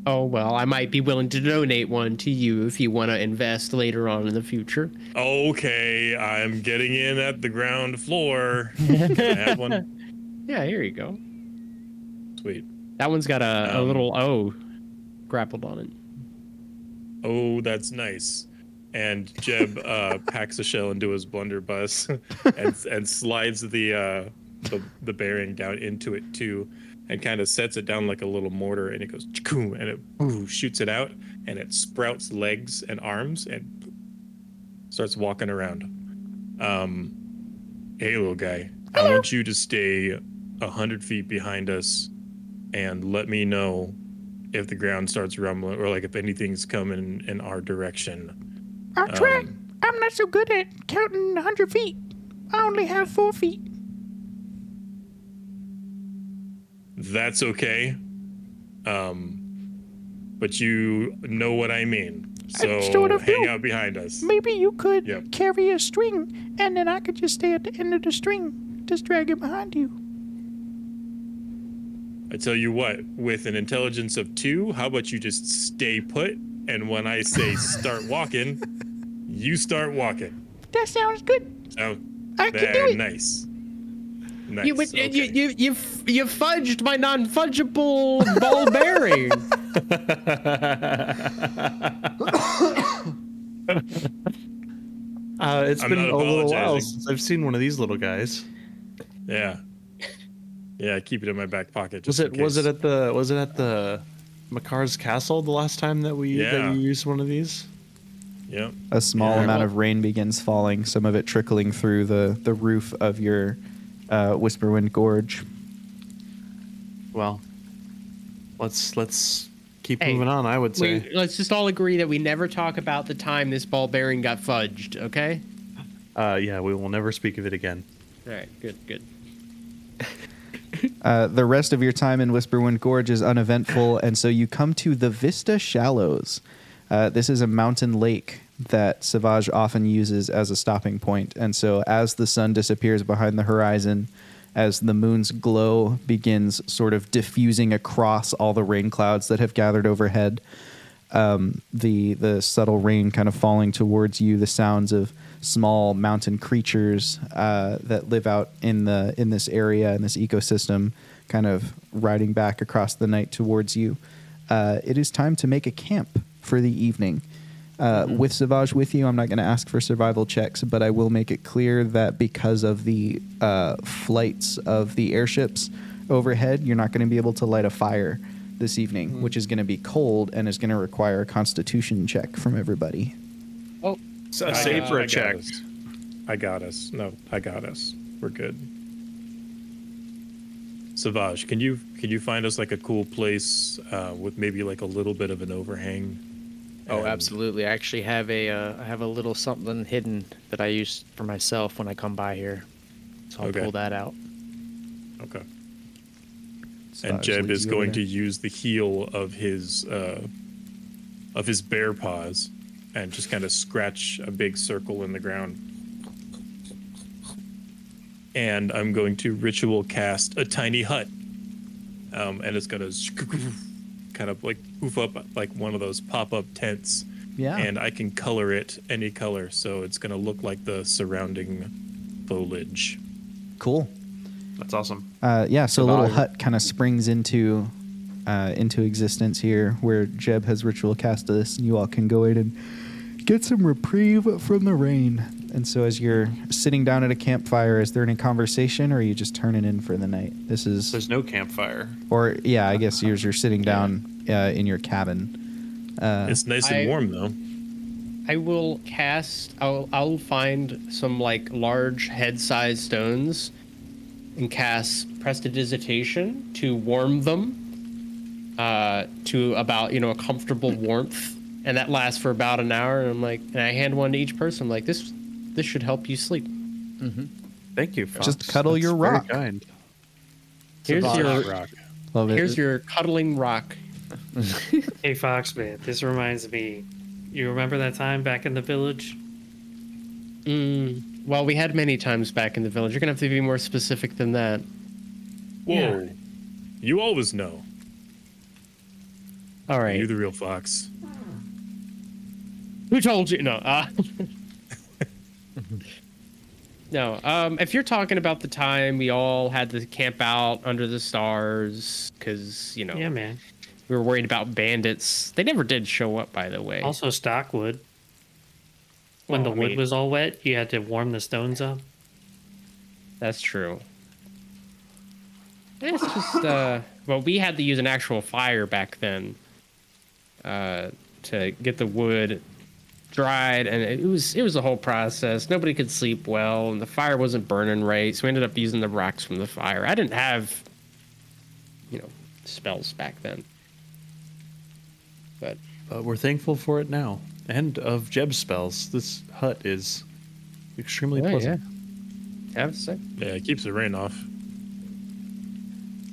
Oh well, I might be willing to donate one to you if you want to invest later on in the future.
Okay, I'm getting in at the ground floor. I have one?
Yeah, here you go.
Sweet.
That one's got a, a
Um,
little O grappled on it.
Oh, that's nice. And Jeb uh, packs a shell into his blunderbuss and and slides the uh, the the bearing down into it too, and kind of sets it down like a little mortar, and it goes "Chikoom," and it ooh, shoots it out, and it sprouts legs and arms and starts walking around. Um, hey, little guy, I want you to stay a hundred feet behind us, and let me know if the ground starts rumbling or like if anything's coming in our direction
I'll try. I'm not so good at counting 100 feet. I only have four feet.
That's okay. Um, but you know what I mean. So
sort of
hang
do.
out behind us.
Maybe you could
Yep.
carry a string, and then I could just stay at the end of the string. Just drag it behind you.
I tell you what, with an intelligence of two, how about you just stay put? And when I say start walking, you start walking.
That sounds good.
Oh,
I can do it.
nice. Nice.
You, would- you, you, you, you fudged my non fungible ball bearing.
Uh, it's
I'm
been a little while since I've seen one of these little guys.
Yeah. Yeah, I keep it in my back pocket.
Was it
in
was it at the was it at the Makar's castle the last time that we
Yeah.
that you used one of these?
Yeah.
A small
Yeah.
amount of rain begins falling, some of it trickling through the, the roof of your uh, Whisperwind Gorge.
Well, let's let's keep
Hey,
moving on. I would say.
We, let's just all agree that we never talk about the time this ball bearing got fudged, okay?
Uh, yeah, we will never speak of it again.
All right, good, good.
Uh, the rest of your time in Whisperwind Gorge is uneventful, and so you come to the Vista Shallows. Uh, this is a mountain lake that Savage often uses as a stopping point, and so as the sun disappears behind the horizon, as the moon's glow begins sort of diffusing across all the rain clouds that have gathered overhead, um, the the subtle rain kind of falling towards you, the sounds of small mountain creatures uh, that live out in the in this area in this ecosystem, kind of riding back across the night towards you. Uh, it is time to make a camp for the evening. Uh, With Savage with you, I'm not going to ask for survival checks, but I will make it clear that because of the uh, flights of the airships overhead, you're not going to be able to light a fire this evening, which is going to be cold and is going to require a constitution check from everybody.
Oh,
So
I
save
got-
for
I
a
got
check.
us. I got us. No, I got us. We're good. Savage, can you can you find us like a cool place uh, with maybe like a little bit of an overhang?
Oh,
And-
absolutely. I actually have a uh, I have a little something hidden that I use for myself when I come by here. So I'll
Okay.
pull that out.
Okay.
Savage
and Jeb is going to use the heel of his uh, of his bear paws and just kind of scratch a big circle in the ground. And I'm going to ritual cast a tiny hut, um, and it's gonna kind of like poof up like one of those pop up tents.
Yeah.
And I can color it any color, so it's gonna look like the surrounding foliage.
Cool.
That's awesome.
Uh, yeah, so a little hut kind of springs into uh, into existence here, where Jeb has ritual cast this, and you all can go in and get some reprieve from the rain. And so, as you're sitting down at a campfire, is there any conversation, or are you just turning in for the night? This is,
There's no campfire.
or yeah, I guess you're, you're sitting down uh, in your cabin. Uh,
It's nice and
I-
warm though.
I will cast. I'll I'll find some like large head-sized stones, and cast prestidigitation to warm them, uh, to about you know a comfortable warmth, and that lasts for about an hour. And I'm like, and I hand one to each person. I'm like this, this should help you sleep.
Thank you. Fox.
Just cuddle your
very
rock.
kind.
Here's your
rock.
love it.
here's your cuddling rock.
Hey, Foxman, this reminds me. You remember that time back in the village?
Mm, well, we had many times back in the village. You're gonna have to be more specific than that.
Whoa.
Yeah.
You always know.
All right.
You're the real fox.
Who told you? No. Uh, no. Um, if you're talking about the time we all had to camp out under the stars because you know
Yeah, man.
we were worried about bandits. They never did show up, by the way.
Also, stockwood. When
Well,
the
I
wood
mean-
was all wet, you had to warm the stones up.
That's true. It's just uh, well, we had to use an actual fire back then uh, to get the wood dried, and it was it was a whole process. Nobody could sleep well, and the fire wasn't burning right, so we ended up using the rocks from the fire. I didn't have, you know, spells back then, but
But we're thankful for it now. and of Jeb spells. This hut is extremely
Oh,
pleasant.
yeah. Have a sec.
Yeah, it keeps the rain off.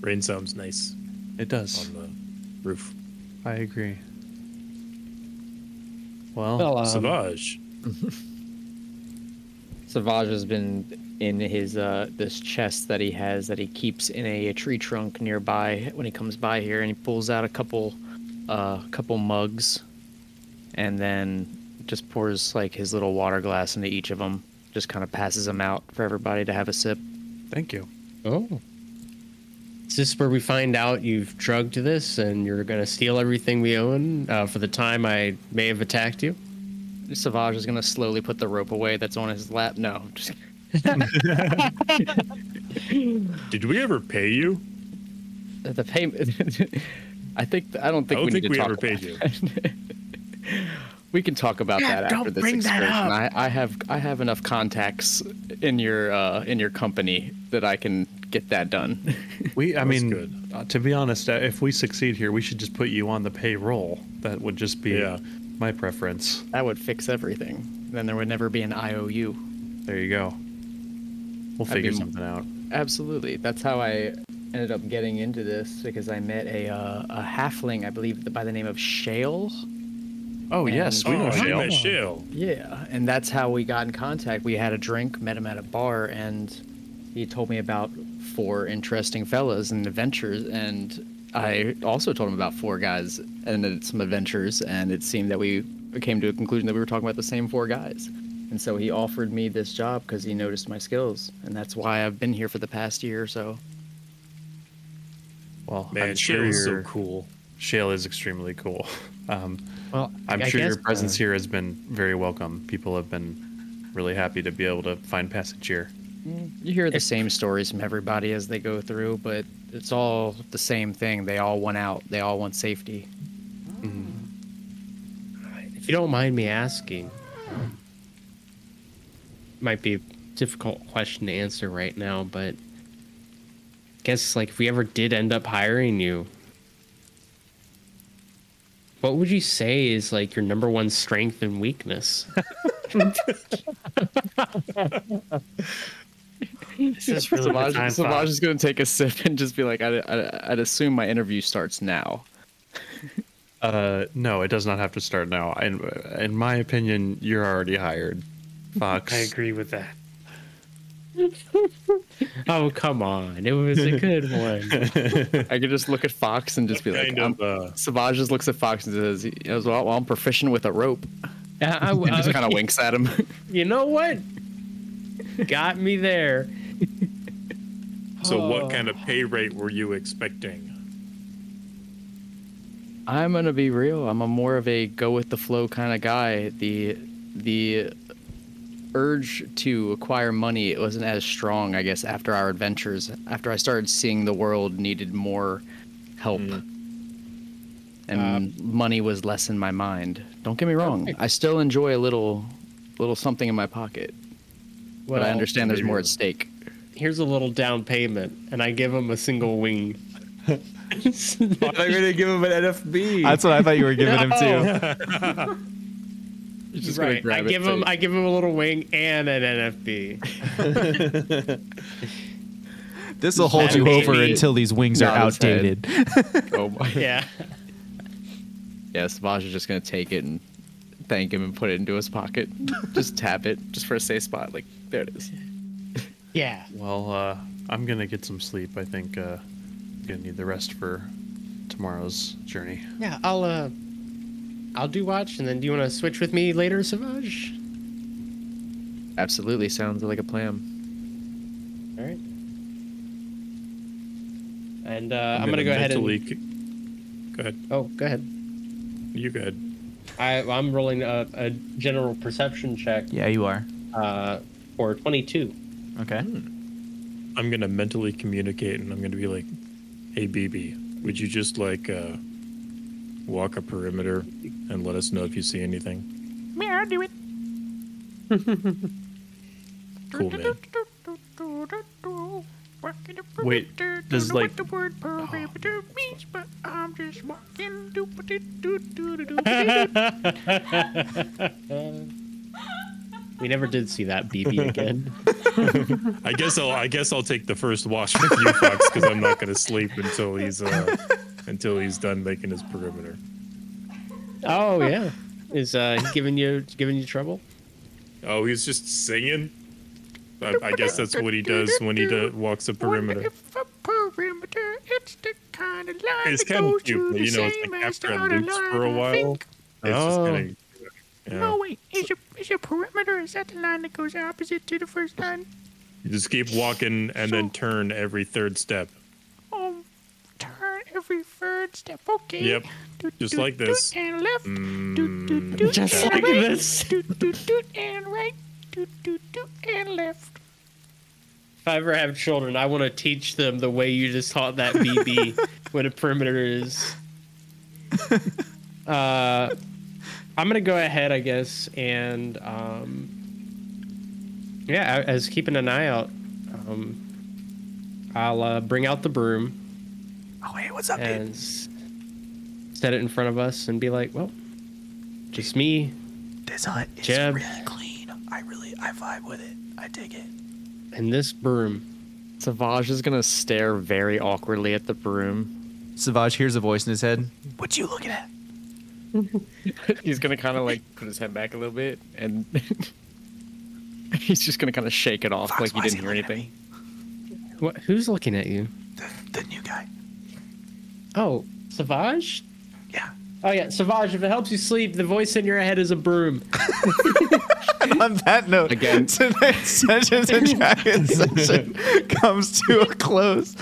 Rain sounds nice
It does.
on the roof.
I agree. Well,
Well, um,
Savage.
Savage has been in his uh this chest that he has that he keeps in a, tree trunk nearby when he comes by here, and he pulls out a couple uh couple mugs, and then just pours like his little water glass into each of them. Just kind of passes them out for everybody to have a sip.
thank you.
Oh. Is this where we find out you've drugged this and you're going to steal everything we own uh, for the time I may have attacked you?
Savage is gonna slowly put the rope away that's on his lap. No, just
Did we ever pay you?
the payment. I think I don't think
I don't
we
think
need to
we
talk
ever
about
paid you.
it. we can talk about that after
don't
this
bring that
excursion.
up.
I, I have I have enough contacts in your uh, in your company that I can get that done.
We, I mean,
good.
Uh, to be honest, uh, if we succeed here, we should just put you on the payroll. That would just be
Yeah.
my preference.
that would fix everything. Then there would never be an IOU.
There you go. We'll
That'd
figure something out.
Absolutely. That's how I ended up getting into this because I met a uh, a halfling, I believe, by the name of Shale.
Oh yes, we
And-
know
oh, you
Shale.
met Shale.
Yeah, and that's how we got in contact. We had a drink, met him at a bar, and he told me about four interesting fellas and adventures. And I also told him about four guys and uh, some adventures. And it seemed that we came to a conclusion that we were talking about the same four guys. And so he offered me this job because he noticed my skills, and that's why I've been here for the past year or so.
Well,
Man,
I'm sure
Shale is so cool.
Shale is extremely cool. Um,
Well,
I'm
I
sure
guess,
your presence
uh,
here has been very welcome. People have been really happy to be able to find passage here.
You hear the same stories from everybody as they go through, but it's all the same thing. They all want out. They all want safety.
If you don't mind me asking, might be a difficult question to answer right now, but I guess like if we ever did end up hiring you, what would you say is like your number one strength and weakness?
This is
Savage,
time
Savage is going to take a sip and just be like, I'd, I'd, I'd assume my interview starts now.
Uh, no, it does not have to start now. In, in my opinion, you're already hired, Fox.
I agree with that.
oh come on, it was a good one.
I could just look at Fox and just be like,
Kind of, uh,
Savage just looks at Fox and says, he goes, well, well, I'm proficient with a rope.
I,
And just
I-
kind of winks at him.
you know what? Got me there.
So,
Oh.
what kind of pay rate were you expecting?
I'm gonna be real. I'm a more of a go with the flow kind of guy. The the urge to acquire money it wasn't as strong, I guess, after our adventures. After I started seeing the world needed more help, mm. and uh, money was less in my mind. Don't get me wrong. I still enjoy a little little something in my pocket, but I understand there's more at stake.
Here's a little down payment, and I give him a single wing.
I'm gonna give him an NFB.
That's what I thought you were giving him too.
You're just gonna
right. I
grab it
give him I give him a little wing and an NFB.
This will hold you
Maybe.
over until these wings are
Nod his head.
outdated.
oh my.
yeah.
Yeah, Savage is just gonna take it and thank him and put it into his pocket. just tap it, just for a safe spot. Like there it is.
Yeah.
Well, uh, I'm gonna get some sleep. I think uh, I'm gonna need the rest for tomorrow's journey.
Yeah, I'll uh I'll do watch and then do you wanna switch with me later, Savage?
Absolutely, sounds like a plan.
Alright. And uh, I'm, gonna, go ahead and
mentally c- Go ahead.
Oh, go ahead.
You go ahead.
I I'm rolling a, a general perception check
yeah, you are.
uh for twenty two.
Okay.
I'm gonna mentally communicate, and I'm gonna be like, "Hey, BB, would you just like uh, walk a perimeter and let us know if you see anything?"
I'll do it.
Cool, man.
Wait, does like
the word means, but I'm just walking. Do do do do do
We never did see that BB again.
I guess I'll I guess I'll take the first watch with you, Fox, because I'm not gonna sleep until he's uh until he's done making his perimeter.
Oh yeah, is uh he giving you giving you trouble?
Oh, he's just singing. I, I guess that's what he does when he do, walks a perimeter.
If a perimeter, it's the kind of line
It's
that
kind of
goes
cute,
through the
you know, it's
same
like
as
after
the
it loops for a while,
think.
it's just
Oh.
kind of.
No, wait. Is your is your perimeter? Is that the line that goes opposite to the first line?
You just keep walking and then turn every third step.
Turn every third step. Okay.
Yep,
Do,
just
do,
like
do,
this.
And left.
Mm,
Do, do, do,
Just
and
like
right.
this.
Do, do, do, and right. Do, do, do, and left.
If I ever have children, I want to teach them the way you just taught that BB what a perimeter is. Uh, I'm gonna go ahead, I guess, and um, yeah, as keeping an eye out, um, I'll uh, bring out the broom
Oh, hey, what's up, dude?
and s- set it in front of us and be like, "Well, just me
This hut is
Jeb.
really clean. I really, I vibe with it. I dig it.
and this broom."
Savage is gonna stare very awkwardly at the broom.
Savage hears a voice in his head.
What you looking at?
He's gonna kind of like put his head back a little bit, and he's just gonna kind of shake it off
Fox,
like he didn't hear
he looking at
anything.
What? Who's looking at you?
The, the new guy.
Oh, Savage.
Yeah.
Oh yeah, Savage. If it helps you sleep, the voice in your head is a broom.
On that note,
Again.
tonight's Dungeons and Dragons session comes to a close.